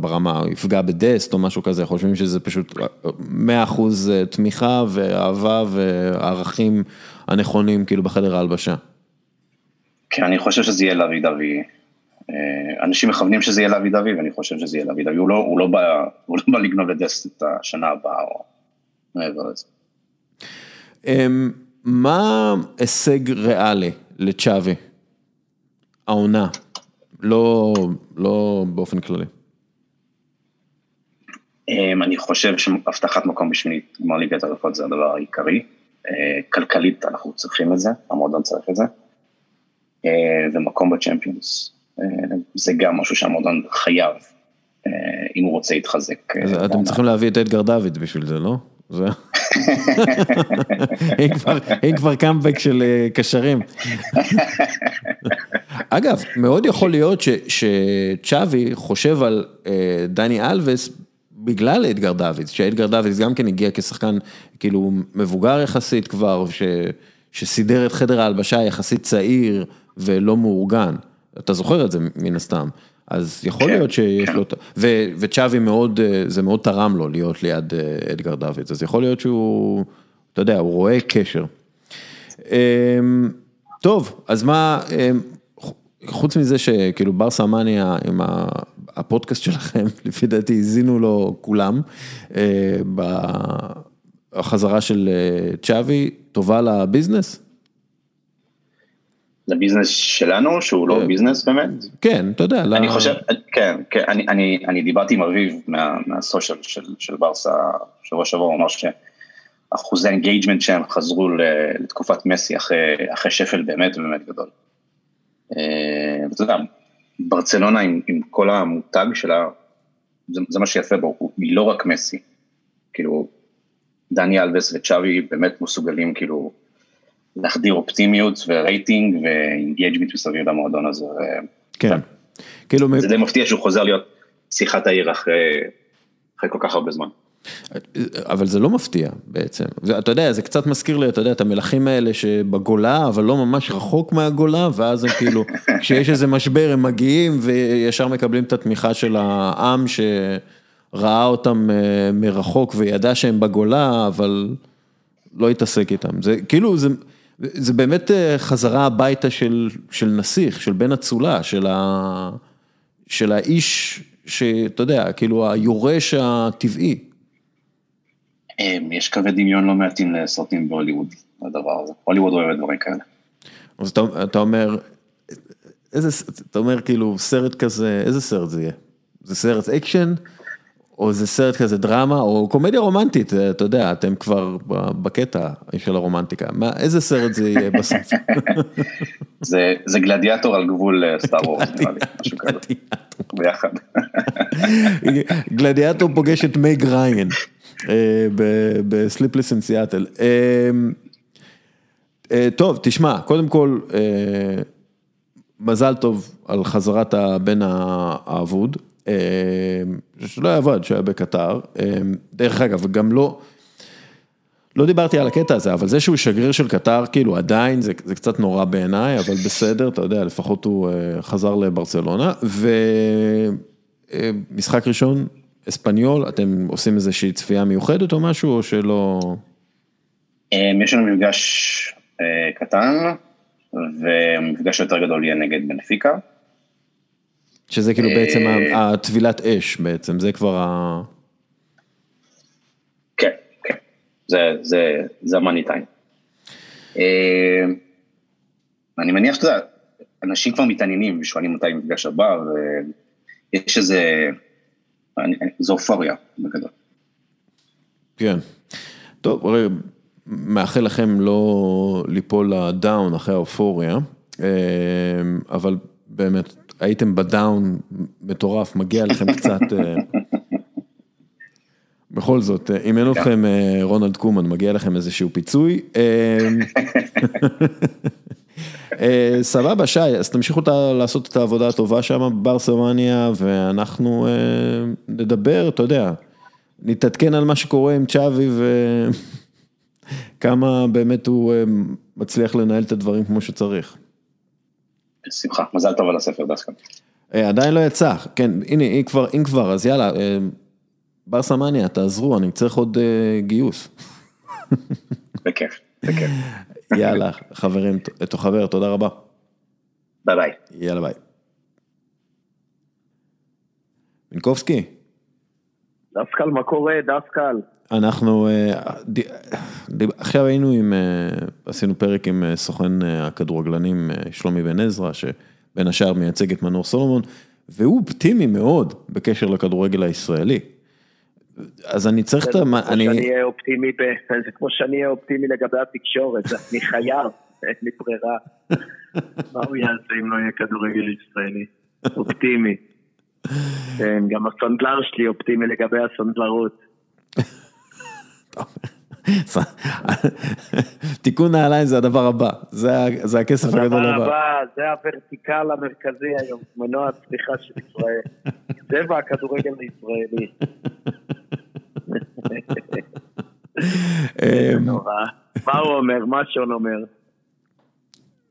ברמה, הוא יפגע בדסט או משהו כזה, חושבים שזה פשוט 100% תמיכה ואהבה וערכים הנכונים כאילו בחדר ההלבשה. כן, אני חושב שזה יהיה לאבי דווי. אנשים מכוונים שזה יהיה לאבי דווי, ואני חושב שזה יהיה לאבי דווי. הוא לא, הוא לא בא, הוא לא בא לגנוב לדסט את השנה הבאה או מעבר לזה. אמ, מה הישג ריאלי לצ'אבי? העונה, לא, לא באופן כללי. אמ, אני חושב שהבטחת מקום בשמינית גמר ליגת הרפואות זה הדבר העיקרי. אה, כלכלית אנחנו צריכים את זה, המועדון צריך את זה. אה, ומקום בצ'מפיונס, אה, זה גם משהו שהמועדון חייב, אם הוא רוצה להתחזק. אתם צריכים להביא את אדגר דוד בשביל זה, לא? זה... אין כבר קאמבק של קשרים. אגב, מאוד יכול להיות שצ'אבי חושב על דני אלווס בגלל אדגר דוידס, שאדגר דוידס גם כן הגיע כשחקן כאילו מבוגר יחסית כבר, ש, שסידר את חדר ההלבשה יחסית צעיר ולא מאורגן. אתה זוכר את זה מן הסתם. אז יכול כן, להיות שיש כן. לו, ו, וצ'אבי מאוד, זה מאוד תרם לו להיות ליד אדגר דוידס, אז יכול להיות שהוא, אתה יודע, הוא רואה קשר. אמ, טוב, אז מה, אמ, חוץ מזה שכאילו בר סמניה עם הפודקאסט שלכם, לפי דעתי האזינו לו כולם, אה, בחזרה של אה, צ'אבי, טובה לביזנס? לביזנס שלנו, שהוא לא אה, ביזנס באמת? כן, אתה יודע. אני חושב, כן, כן, אני, אני, אני דיברתי עם אביב מה, מה social של, של ברסה שבוע שעבר, הוא אמר שאחוזי engagement שהם חזרו לתקופת מסי אחרי, אחרי שפל באמת באמת גדול. ואתה יודע, ברצלונה עם, עם כל המותג שלה, זה, זה מה שיפה בו, היא לא רק מסי, כאילו, דני אלווס וצ'אבי באמת מסוגלים כאילו להחדיר אופטימיות ורייטינג ו engagement מסביב למועדון הזה. כן. כאילו... זה די מפתיע שהוא חוזר להיות שיחת העיר אחרי, אחרי כל כך הרבה זמן. אבל זה לא מפתיע בעצם, אתה יודע, זה קצת מזכיר לי, אתה יודע, את המלכים האלה שבגולה, אבל לא ממש רחוק מהגולה, ואז הם כאילו, כשיש איזה משבר הם מגיעים וישר מקבלים את התמיכה של העם שראה אותם אה, מרחוק וידע שהם בגולה, אבל לא התעסק איתם. זה כאילו, זה, זה באמת אה, חזרה הביתה של, של נסיך, של בן אצולה, של, ה, של האיש שאתה יודע, כאילו היורש הטבעי. אמ, יש קווי דמיון לא מעטים לסרטים בהוליווד, הדבר הזה. הוליווד אוהב דברים כאלה. אז אתה, אתה אומר, איזה, אתה אומר כאילו סרט כזה, איזה סרט זה יהיה? זה סרט אקשן? או זה סרט כזה דרמה, או קומדיה רומנטית, אתה יודע, אתם כבר בקטע של הרומנטיקה, מה, איזה סרט זה יהיה בסוף? זה, זה גלדיאטור על גבול אה, סטאר וורס, נראה לי, משהו כזה, ביחד. גלדיאטור פוגש את מייג ריין. אה, בסליפלס אין סיאטל. טוב, תשמע, קודם כל, אה, מזל טוב על חזרת הבן האבוד, אה, שלא יעבוד, שהיה בקטר, דרך אגב, גם לא, לא דיברתי על הקטע הזה, אבל זה שהוא שגריר של קטר, כאילו עדיין, זה, זה קצת נורא בעיניי, אבל בסדר, אתה יודע, לפחות הוא חזר לברצלונה, ומשחק ראשון, אספניול, אתם עושים איזושהי צפייה מיוחדת או משהו, או שלא? אמ, יש לנו מפגש אה, קטן, ומפגש יותר גדול יהיה נגד בנפיקה. שזה כאילו בעצם אה, הטבילת אש בעצם, זה כבר ה... כן, כן, זה המאני טיים. אמ, אני מניח שאתה יודע, אנשים כבר מתעניינים ושואלים מתי המפגש הבא, ויש איזה... זו אופוריה בגדול. כן. טוב, הרי מאחל לכם לא ליפול לדאון אחרי האופוריה, אה, אבל באמת, הייתם בדאון מטורף, מגיע לכם קצת, אה, בכל זאת, אם אין אתכם רונלד קומן, מגיע לכם איזשהו פיצוי. סבבה, שי, אז תמשיכו לעשות את העבודה הטובה שם בברסלמניה, ואנחנו נדבר, אתה יודע, נתעדכן על מה שקורה עם צ'אבי וכמה באמת הוא מצליח לנהל את הדברים כמו שצריך. בשמחה, מזל טוב על הספר דווקא. עדיין לא יצא, כן, הנה, אם כבר, אם כבר, אז יאללה, ברסה מניה, תעזרו, אני צריך עוד גיוס. בכיף, יאללה, חברים, את החבר, תודה רבה. ביי ביי. יאללה ביי. מינקובסקי. דסקל, מה קורה, דסקל? אנחנו, עכשיו היינו עם, עשינו פרק עם סוכן הכדורגלנים שלומי בן עזרא, שבין השאר מייצג את מנור סולומון, והוא אופטימי מאוד בקשר לכדורגל הישראלי. אז אני צריך את ה... זה כמו שאני אהיה אופטימי לגבי התקשורת, אני חייב, אין לי ברירה. מה הוא יעשה אם לא יהיה כדורגל ישראלי? אופטימי. כן, גם הסנדלר שלי אופטימי לגבי הסנדלרות. תיקון נעליים זה הדבר הבא, זה הכסף הגדול הבא. הדבר הבא, זה הוורטיקל המרכזי היום, מנוע הצליחה של ישראל. צבע הכדורגל הישראלי. אמ, מה הוא אומר? מה שון אומר?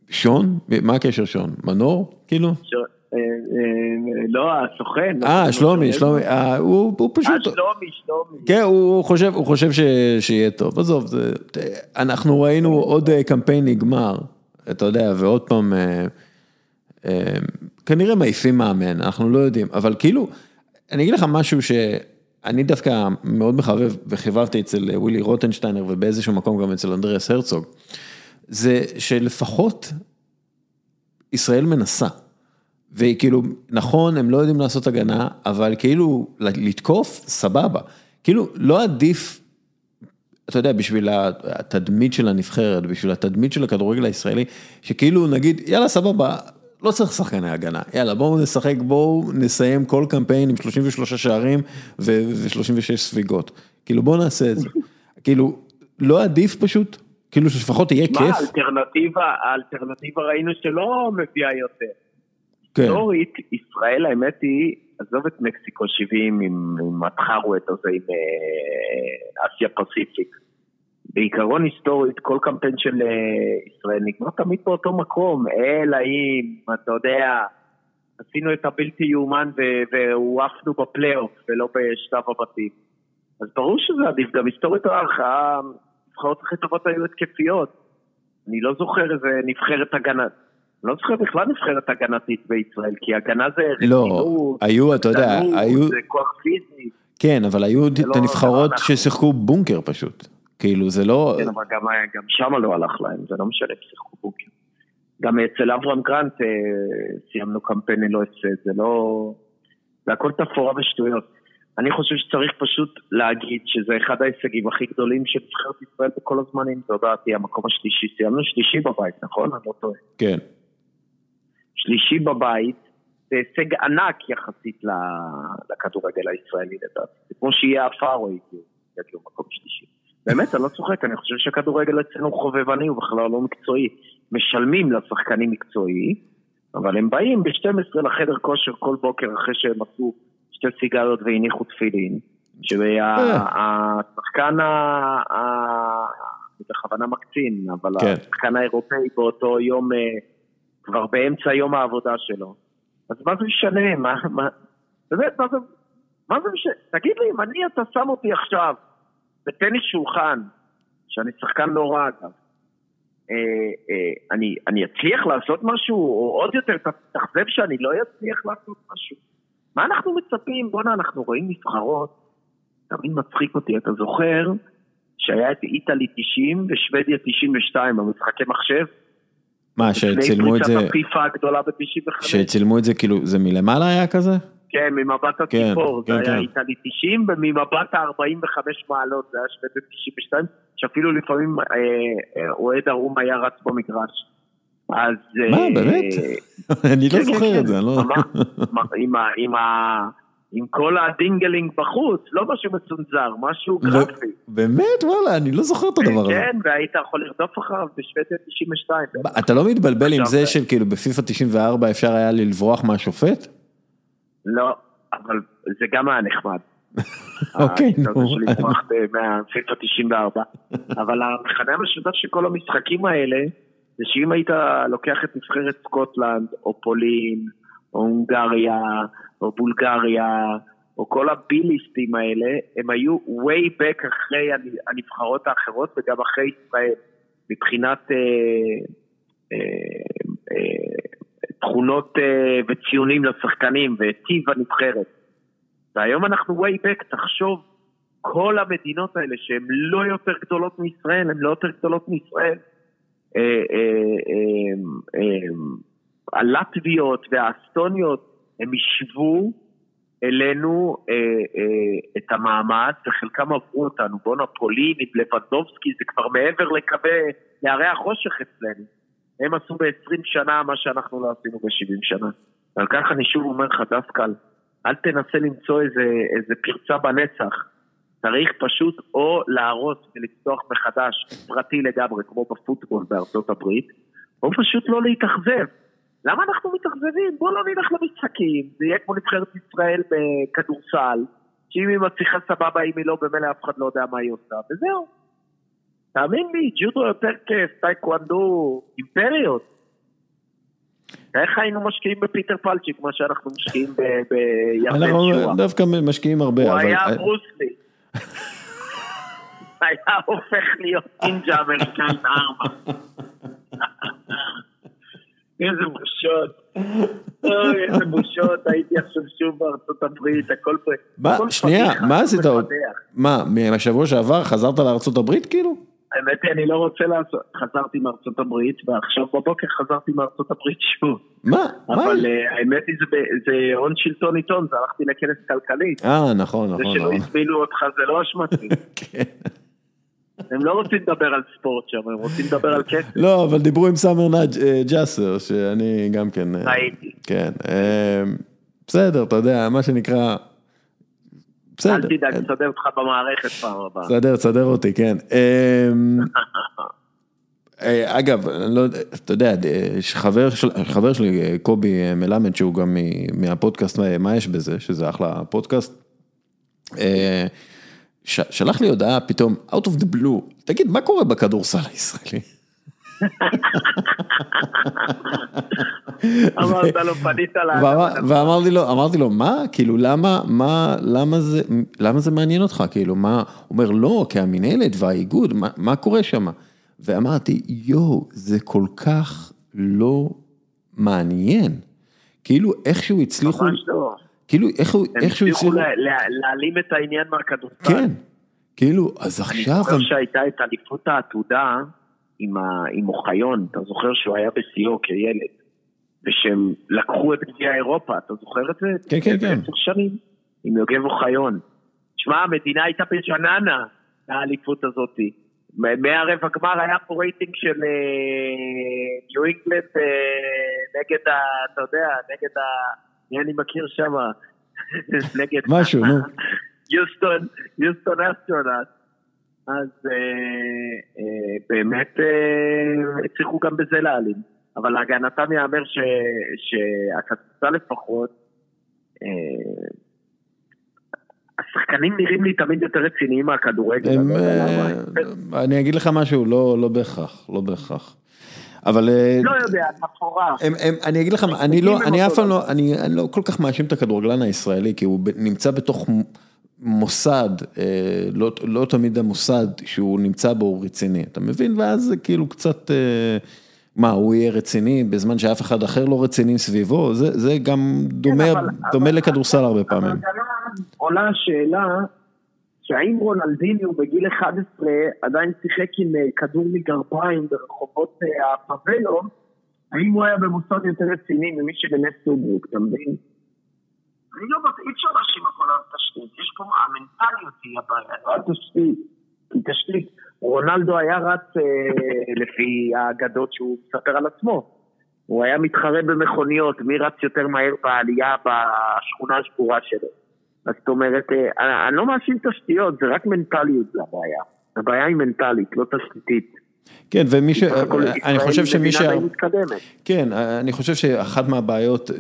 שון? מה הקשר שון? מנור? כאילו? אה, אה, לא, הסוכן. אה, שלומי, שלומי, אה, הוא פשוט... אה, שלומי, שלומי. כן, הוא חושב הוא חושב שיהיה טוב, עזוב, אנחנו ראינו עוד קמפיין נגמר, אתה יודע, ועוד פעם, כנראה מעיפים מאמן, אנחנו לא יודעים, אבל כאילו, אני אגיד לך משהו שאני דווקא מאוד מחבב וחיבבתי אצל ווילי רוטנשטיינר ובאיזשהו מקום גם אצל אנדריאס הרצוג, זה שלפחות ישראל מנסה. וכאילו, נכון, הם לא יודעים לעשות הגנה, אבל כאילו, לתקוף, סבבה. כאילו, לא עדיף, אתה יודע, בשביל התדמית של הנבחרת, בשביל התדמית של הכדורגל הישראלי, שכאילו נגיד, יאללה, סבבה, לא צריך שחקני הגנה, יאללה, בואו נשחק, בואו נסיים כל קמפיין עם 33 שערים ו-36 ספיגות. כאילו, בואו נעשה את זה. כאילו, לא עדיף פשוט? כאילו שלפחות יהיה כיף? מה, האלטרנטיבה, האלטרנטיבה ראינו שלא מביאה יותר. היסטורית, כן. ישראל האמת היא, עזוב את מקסיקו 70 עם התחרוות הזה עם אה, אסיה פסיפיק. בעיקרון היסטורית, כל קמפיין של אה, ישראל נגמר תמיד באותו מקום, אלא אם, אתה יודע, עשינו את הבלתי יאומן והועפנו בפלייאוף ולא בשלב הבתים. אז ברור שזה עדיף, גם היסטורית הנבחרות הכי טובות היו התקפיות. אני לא זוכר איזה נבחרת הגנת. לא זוכר בכלל נבחרת הגנתית בישראל, כי הגנה זה לא, רצינות, היו, אתה יודע, היו... זה כוח פיזי. כן, אבל היו את לא, הנבחרות לא ששיחקו בונקר פשוט. כאילו זה לא... כן, אבל גם, גם שמה לא הלך להם, זה לא משנה, שיחקו בונקר. גם אצל אברהם גרנט אה, סיימנו קמפיין ללא הפסד, זה לא... זה הכל תפאורה ושטויות. אני חושב שצריך פשוט להגיד שזה אחד ההישגים הכי גדולים של נבחרת ישראל בכל הזמנים, זו דעתי, המקום השלישי, סיימנו שלישי בבית, נכון? אני לא טועה. כן. שלישי בבית, זה הישג ענק יחסית לכדורגל הישראלי לדעתי. זה כמו שיהיה עפר או יגיעו מקום שלישי. באמת, אני לא צוחק, אני חושב שהכדורגל אצלנו חובבני, הוא בכלל לא מקצועי. משלמים לשחקנים מקצועי, אבל הם באים ב-12 לחדר כושר כל בוקר אחרי שהם עשו שתי סיגריות והניחו תפילין. שהשחקן ה... אני בכוונה מקצין, אבל כן. השחקן האירופאי באותו יום אה, כבר באמצע יום העבודה שלו. אז מה זה משנה? מה, מה, באמת, מה זה, מה זה משנה? תגיד לי, אם אני, אתה שם אותי עכשיו בטניס שולחן, שאני שחקן לא רע אגב, אה, אה, אני, אני אצליח לעשות משהו, או עוד יותר, תאכזב שאני לא אצליח לעשות משהו. מה אנחנו מצפים? בואנה, אנחנו רואים נבחרות, תמיד מצחיק אותי, אתה זוכר שהיה את איטלי 90 ושוודיה 92 במשחקי מחשב? מה, שצילמו את זה... לפני פריצת הפיפ"א הגדולה ב-95. שצילמו את זה כאילו, זה מלמעלה היה כזה? כן, ממבט כן, הציפור, כן, זה כן, היה איטלי 90, וממבט ה-45 מעלות, זה היה שווה 92, שאפילו לפעמים אה, אה, אוהד האו"ם היה רץ במגרש. אז... מה, אה, באמת? אני לא כן, זוכר את זה, אני לא... עם עם כל הדינגלינג בחוץ, לא משהו מצונזר, משהו לא, גרפי. באמת? וואלה, אני לא זוכר את הדבר הזה. כן, והיית יכול לרדוף אחריו בשוודיה 92. אתה לא מתבלבל עם זה של כאילו בפיפ"א 94 אפשר היה לברוח מהשופט? לא, אבל זה גם היה נחמד. אוקיי, נו. מהפיפ"א 94. אבל המכנה המשותף של כל המשחקים האלה, זה שאם היית לוקח את נבחרת סקוטלנד, או פולין, או הונגריה, או בולגריה, או כל הביליסטים האלה, הם היו way back אחרי הנבחרות האחרות וגם אחרי ישראל, מבחינת אה, אה, אה, תכונות אה, וציונים לשחקנים וטיב הנבחרת. והיום אנחנו way back, תחשוב, כל המדינות האלה שהן לא יותר גדולות מישראל, הן לא יותר גדולות מישראל. אה, אה, אה, הלטביות והאסטוניות, הם השוו אלינו אה, אה, את המעמד, וחלקם עברו אותנו. בואנה פולין לבנדובסקי זה כבר מעבר לקווי יערי החושך אצלנו. הם עשו ב-20 שנה מה שאנחנו לא עשינו ב-70 שנה. ועל כך אני שוב אומר לך, דסקל, אל תנסה למצוא איזה, איזה פרצה בנצח. צריך פשוט או להרוס ולפתוח מחדש פרטי לגמרי, כמו בפוטבול בארצות הברית, או פשוט לא להתאכזב. למה אנחנו מתאכזבים? בואו לא נלך למשחקים, זה יהיה כמו נבחרת ישראל בכדורסל, שאם היא מצליחה סבבה, אם היא לא, במילא אף אחד לא יודע מה היא עושה, וזהו. תאמין לי, ג'ודו יותר כיף, טייקוונדו, אימפריות. איך היינו משקיעים בפיטר פלצ'יק, מה שאנחנו משקיעים בירדן שועה? אנחנו דווקא משקיעים הרבה. הוא היה ברוס לי. היה הופך להיות נינג'ה אמריקאית ארבע. איזה בושות. אוי, איזה בושות, הייתי עכשיו שוב בארצות הברית, הכל פה. מה, שנייה, מה עשית עוד? מה, מהשבוע שעבר חזרת לארצות הברית כאילו? האמת היא, אני לא רוצה לעשות, חזרתי מארצות הברית, ועכשיו בבוקר חזרתי מארצות הברית שוב. מה? אבל אה, האמת היא, זה הון שלטון עיתון, זה הלכתי לכנס כלכלי. אה, נכון, נכון. זה שלא נכון. הזמינו אותך זה לא אשמתי. כן. הם לא רוצים לדבר על ספורט שם, הם רוצים לדבר על כסף. לא, אבל דיברו עם סאמר אה, ג'אסר, שאני גם כן... אה, ראיתי. כן. אה, בסדר, אתה יודע, מה שנקרא... בסדר. אל תדאג, תסדר אותך במערכת פעם הבאה. תסדר, תסדר אותי, כן. אגב, לא, אתה יודע, חבר שלי, קובי מלמד, שהוא גם מהפודקאסט מה יש בזה, שזה אחלה פודקאסט. שלח לי הודעה פתאום, out of the blue, תגיד, מה קורה בכדורסל הישראלי? אמרת לו, פנית לה. ואמרתי לו, אמרתי לו, מה, כאילו, למה, מה, למה זה, למה זה מעניין אותך, כאילו, מה, הוא אומר, לא, כי המינהלת והאיגוד, מה, מה קורה שם? ואמרתי, יואו, זה כל כך לא מעניין. כאילו, איכשהו הצליחו... ממש לא. כאילו, איך הוא, איך שהוא. הם הצליחו להעלים את העניין מהכדורסל. כן, כאילו, אז עכשיו... אני זוכר שהייתה את אליפות העתודה עם אוחיון, אתה זוכר שהוא היה בשיאו כילד, ושהם לקחו את גביע אירופה, אתה זוכר את זה? כן, כן, כן. עשר שנים, עם יוגב אוחיון. שמע, המדינה הייתה בג'ננה, האליפות הזאת. מהרבע גמר היה פה רייטינג של ניו אינגלנד אה, נגד ה... אתה יודע, נגד ה... מי אני מכיר שם? נגד... משהו, נו. יוסטון, יוסטון אסטרו נט. אז אה, אה, באמת אה, הצליחו גם בזה להעלים. אבל להגנתם ייאמר שהקצוצה לפחות, השחקנים נראים לי תמיד יותר רציניים מהכדורגל. אני אגיד לך משהו, לא, לא בהכרח, לא בהכרח. אבל... לא יודע, תפאורה. אני אגיד לך, אני לא, אני אף פעם לא, אני לא כל כך מאשים את הכדורגלן הישראלי, כי הוא נמצא בתוך מוסד, אה, לא, לא תמיד המוסד שהוא נמצא בו הוא רציני, אתה מבין? ואז זה כאילו קצת, אה, מה, הוא יהיה רציני בזמן שאף אחד אחר לא רציני סביבו? זה, זה גם דומה, כן, אבל, דומה אבל, לכדורסל הרבה פעמים. אבל עולה השאלה, שהאם רונלדיניו בגיל 11 עדיין שיחק עם אה, כדור מגרביים ברחובות הפאבלו, האם הוא היה במוסד יותר רציני ממי שבנס סוברוק, אתה מבין? אני לא בטוח, אי אפשר להאשים הכל על תשתית, יש פה, המנטליות היא הבעיה, לא על תשתית. כי תשתית, רונלדו היה רץ אה, לפי האגדות שהוא מספר על עצמו. הוא היה מתחרה במכוניות, מי רץ יותר מהר בעלייה בשכונה השבורה שלו. זאת אומרת, אה, אני לא מאשים תשתיות, זה רק מנטליות זה הבעיה. הבעיה היא מנטלית, לא תשתיתית. כן, ומי ש... אני חושב שמי ש... כן, אני חושב שאחת מהבעיות אה,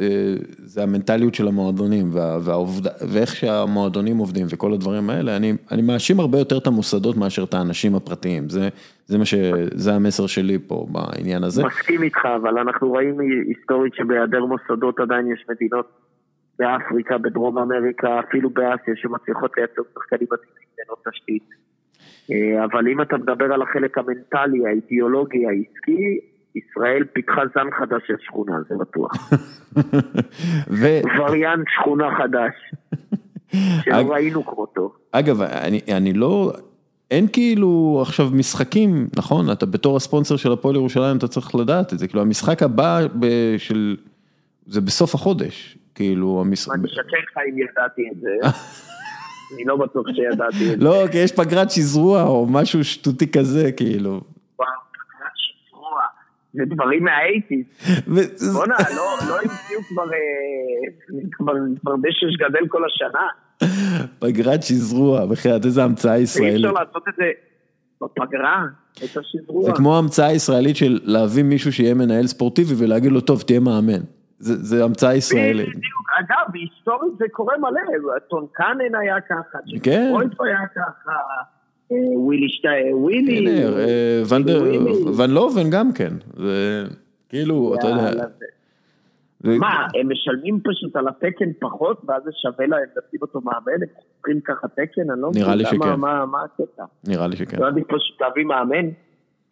זה המנטליות של המועדונים והעובדה, ואיך שהמועדונים עובדים וכל הדברים האלה, אני, אני מאשים הרבה יותר את המוסדות מאשר את האנשים הפרטיים, זה, זה מה ש... זה המסר שלי פה בעניין הזה. מסכים איתך, אבל אנחנו רואים היסטורית שבהיעדר מוסדות עדיין יש מדינות באפריקה, בדרום אמריקה, אפילו באסיה, שמצליחות לייצר שחקנים עתידים ללא תשתית. אה, אבל אם אתה מדבר על החלק המנטלי, האידיאולוגי, העסקי, ישראל פיתחה זן חדש של שכונה, זה בטוח. ו... וריאנט שכונה חדש, שלא ראינו כמותו. אגב, אני, אני לא, אין כאילו עכשיו משחקים, נכון? אתה בתור הספונסר של הפועל ירושלים, אתה צריך לדעת את זה, כאילו המשחק הבא של, זה בסוף החודש, כאילו המשחק... אני אשקר לך אם ידעתי את זה. אני לא בטוח שידעתי את זה. לא, כי יש פגרת שזרוע או משהו שטותי כזה, כאילו. זה דברים מהאייטיז. בואנה, לא, לא המציאו כבר, אה, כבר דשש גדל כל השנה. פגרת שזרוע, בחייאת, איזה המצאה ישראלית. אי אפשר לעשות את זה בפגרה, את השזרוע. זה כמו המצאה ישראלית של להביא מישהו שיהיה מנהל ספורטיבי ולהגיד לו, טוב, תהיה מאמן. זה המצאה ישראלית. בדיוק, אגב, בהיסטורית זה קורה מלא, טון קאנן היה ככה, כן. פרויטו היה ככה, אה, ווילי שטיי, ווילי. אה, ון לובן גם כן, זה כאילו, אתה יודע. מה, הם משלמים פשוט על התקן פחות, ואז זה שווה להם לשים אותו מאמן, הם חוקרים ככה תקן, אני לא מבין מה הקטע. נראה לי שכן. לא עדיף פשוט להביא מאמן.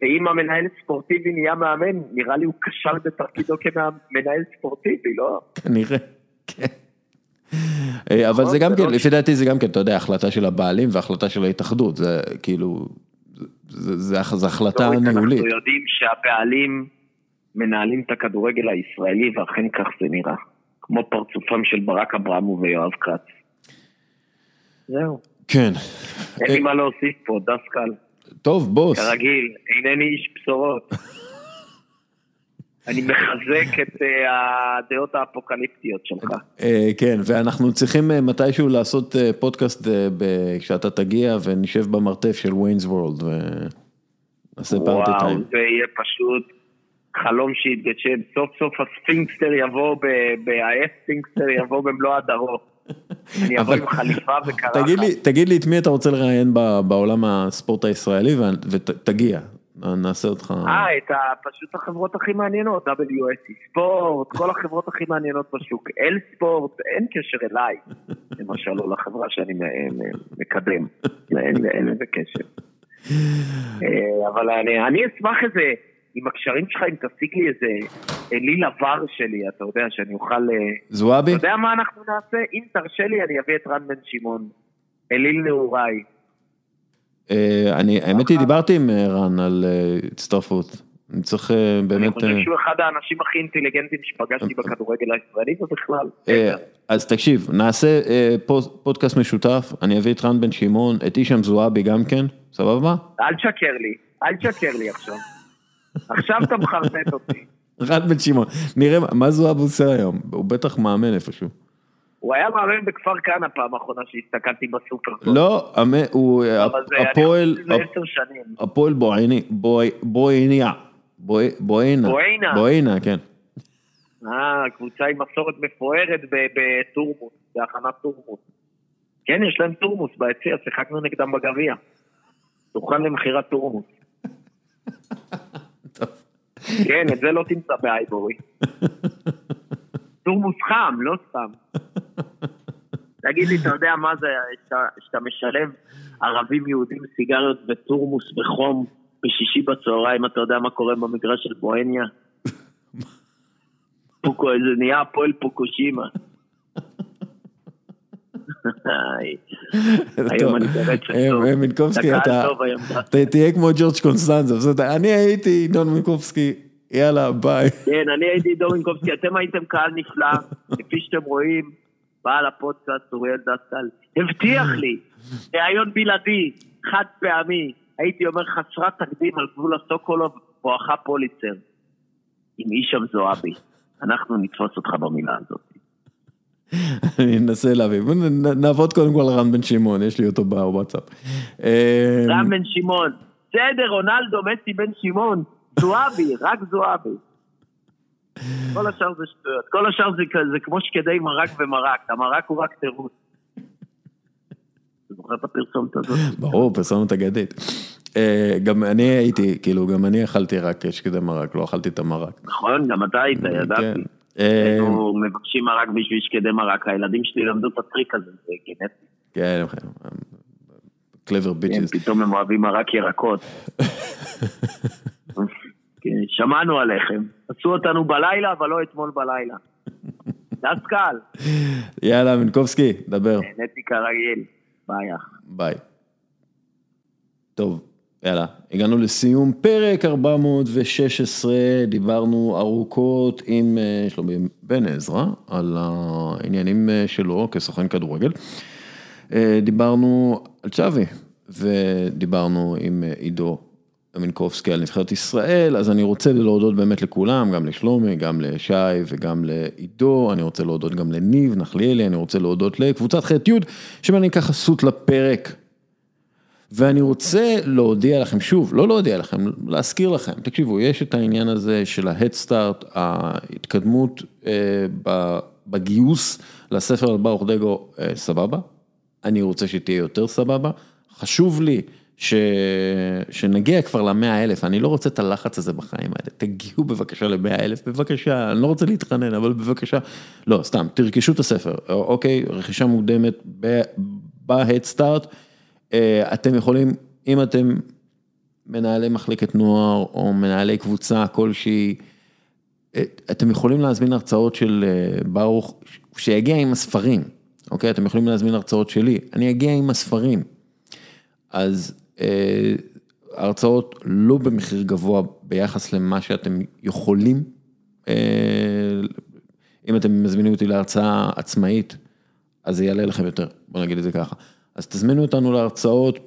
ואם המנהל ספורטיבי נהיה מאמן, נראה לי הוא כשל בתפקידו כמנהל ספורטיבי, לא? כנראה, כן. אה, אבל זה גם כן, לא לפי דעתי זה גם כן, אתה יודע, החלטה של הבעלים והחלטה של ההתאחדות, זה כאילו, זה החלטה ניהולית. אנחנו יודעים שהבעלים מנהלים את הכדורגל הישראלי, ואכן כך זה נראה. כמו פרצופם של ברק אברמו ויואב כץ. זהו. כן. אין לי מה להוסיף פה, דסקל. טוב, בוס. כרגיל, אינני איש בשורות. אני מחזק את אה, הדעות האפוקליפטיות שלך. אה, כן, ואנחנו צריכים אה, מתישהו לעשות פודקאסט כשאתה תגיע ונשב במרתף של Wayne's World ונעשה party time. וואו, זה יהיה פשוט חלום שיתגשם. סוף סוף הספינסטר יבוא, האספינקסטר יבוא במלוא הדרו. אני אבוא עם חליפה וקרחת. תגיד לי את מי אתה רוצה לראיין בעולם הספורט הישראלי ותגיע, נעשה אותך... אה, את פשוט החברות הכי מעניינות, WSC ספורט, כל החברות הכי מעניינות בשוק, אל ספורט, אין קשר אליי, למשל, או לחברה שאני מקדם, אין לזה קשר. אה, אבל אני אשמח איזה... עם הקשרים שלך, אם תשיג לי איזה אליל עבר שלי, אתה יודע, שאני אוכל... אה, זועבי? אתה יודע מה אנחנו נעשה? אם תרשה לי, אני אביא את רן בן שמעון. אליל נעוריי. אה, אני, האמת היא, דיברתי עם אה, רן על הצטרפות. אני צריך באמת... אני חושב שהוא אחד האנשים הכי אינטליגנטים שפגשתי בכדורגל הישראלי ובכלל. אז תקשיב, נעשה פודקאסט משותף, אני אביא את רן בן שמעון, את אישם זועבי גם כן, סבבה? אל תשקר לי, אל תשקר לי עכשיו. עכשיו אתה מחרטט אותי. רד בן שמעון, נראה מה זו אבו עושה היום, הוא בטח מאמן איפשהו. הוא היה מאמן בכפר כנא פעם האחרונה שהסתכלתי בסופר. לא, הוא הפועל, הפועל בועיני, בועיניה, בועינה, בועינה, כן. אה, קבוצה עם מסורת מפוארת בטורמוס, בהכנת טורמוס. כן, יש להם תורמוס ביציע, שיחקנו נגדם בגביע. דוכן למכירת תורמוס. כן, את זה לא תמצא בהייבורי. תורמוס חם, לא סתם. תגיד לי, אתה יודע מה זה שאתה משלב ערבים יהודים סיגריות בתורמוס בחום בשישי בצהריים, אתה יודע מה קורה במגרש של בוהניה? פוקו, זה נהיה הפועל פוקושימה. היום אני ברצף טוב. מינקובסקי, אתה תהיה כמו ג'ורג' קונסטנזו, אני הייתי דון מינקובסקי, יאללה, ביי. כן, אני הייתי דון מינקובסקי, אתם הייתם קהל נפלא, כפי שאתם רואים, בעל הפודקאסט אוריאל דסטל, הבטיח לי, ראיון בלעדי, חד פעמי, הייתי אומר חסרת תקדים על גבול הסוקולוב, בואכה פוליצר, עם אישם זועבי. אנחנו נתפוס אותך במילה הזאת. אני אנסה להביא, נעבוד קודם כל על רן בן שמעון, יש לי אותו בוואטסאפ. רן בן שמעון, בסדר, רונלדו, מסי בן שמעון, זועבי, רק זועבי. כל השאר זה שטויות, כל השאר זה, זה כמו שקדי מרק ומרק, המרק הוא רק תירוץ. אתה זוכר את הפרסומת הזאת? ברור, פרסומת אגדית. אה, גם אני הייתי, כאילו, גם אני אכלתי רק שקדי מרק, לא אכלתי את המרק. נכון, גם אתה היית, ידעתי. היינו מבקשים מרק בשביל שקדי מרק, הילדים שלי למדו את הטריק הזה, זה גנטי. כן, clever bitches. כן, פתאום הם אוהבים מרק ירקות. כן, שמענו עליכם. עשו אותנו בלילה, אבל לא אתמול בלילה. דסקל. יאללה, מינקובסקי, דבר. נהניתי כרגיל. ביי. ביי. טוב, יאללה, הגענו לסיום פרק 416, דיברנו ארוכות עם אה, שלומי בן עזרא על העניינים אה, שלו כסוכן כדורגל. אה, דיברנו על צ'אבי ודיברנו עם עידו מינקובסקי על נבחרת ישראל, אז אני רוצה להודות באמת לכולם, גם לשלומי, גם לשי וגם לעידו, אני רוצה להודות גם לניב נחליאלי, אני רוצה להודות לקבוצת ח' י' שמעניקה חסות לפרק. ואני רוצה להודיע לכם, שוב, לא להודיע לכם, להזכיר לכם, תקשיבו, יש את העניין הזה של ההדסטארט, ההתקדמות אה, בגיוס לספר על ברוך דגו, אה, סבבה, אני רוצה שתהיה יותר סבבה, חשוב לי ש... שנגיע כבר למאה אלף, אני לא רוצה את הלחץ הזה בחיים האלה, תגיעו בבקשה למאה אלף, בבקשה, אני לא רוצה להתחנן, אבל בבקשה, לא, סתם, תרכשו את הספר, אוקיי, רכישה מוקדמת בהדסטארט. אה, אתם יכולים, אם אתם מנהלי מחלקת נוער או מנהלי קבוצה כלשהי, אה, אתם יכולים להזמין הרצאות של אה, ברוך, שיגיע עם הספרים, אוקיי? אתם יכולים להזמין הרצאות שלי, אני אגיע עם הספרים. אז הרצאות לא במחיר גבוה ביחס למה שאתם יכולים, אם אתם מזמינים אותי להרצאה עצמאית, אז זה יעלה לכם יותר, בוא נגיד את זה ככה. אז תזמינו אותנו להרצאות,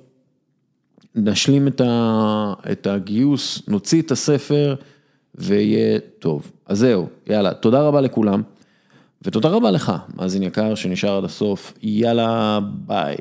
נשלים את, ה, את הגיוס, נוציא את הספר ויהיה טוב. אז זהו, יאללה, תודה רבה לכולם, ותודה רבה לך, מאזין יקר שנשאר עד הסוף, יאללה, ביי.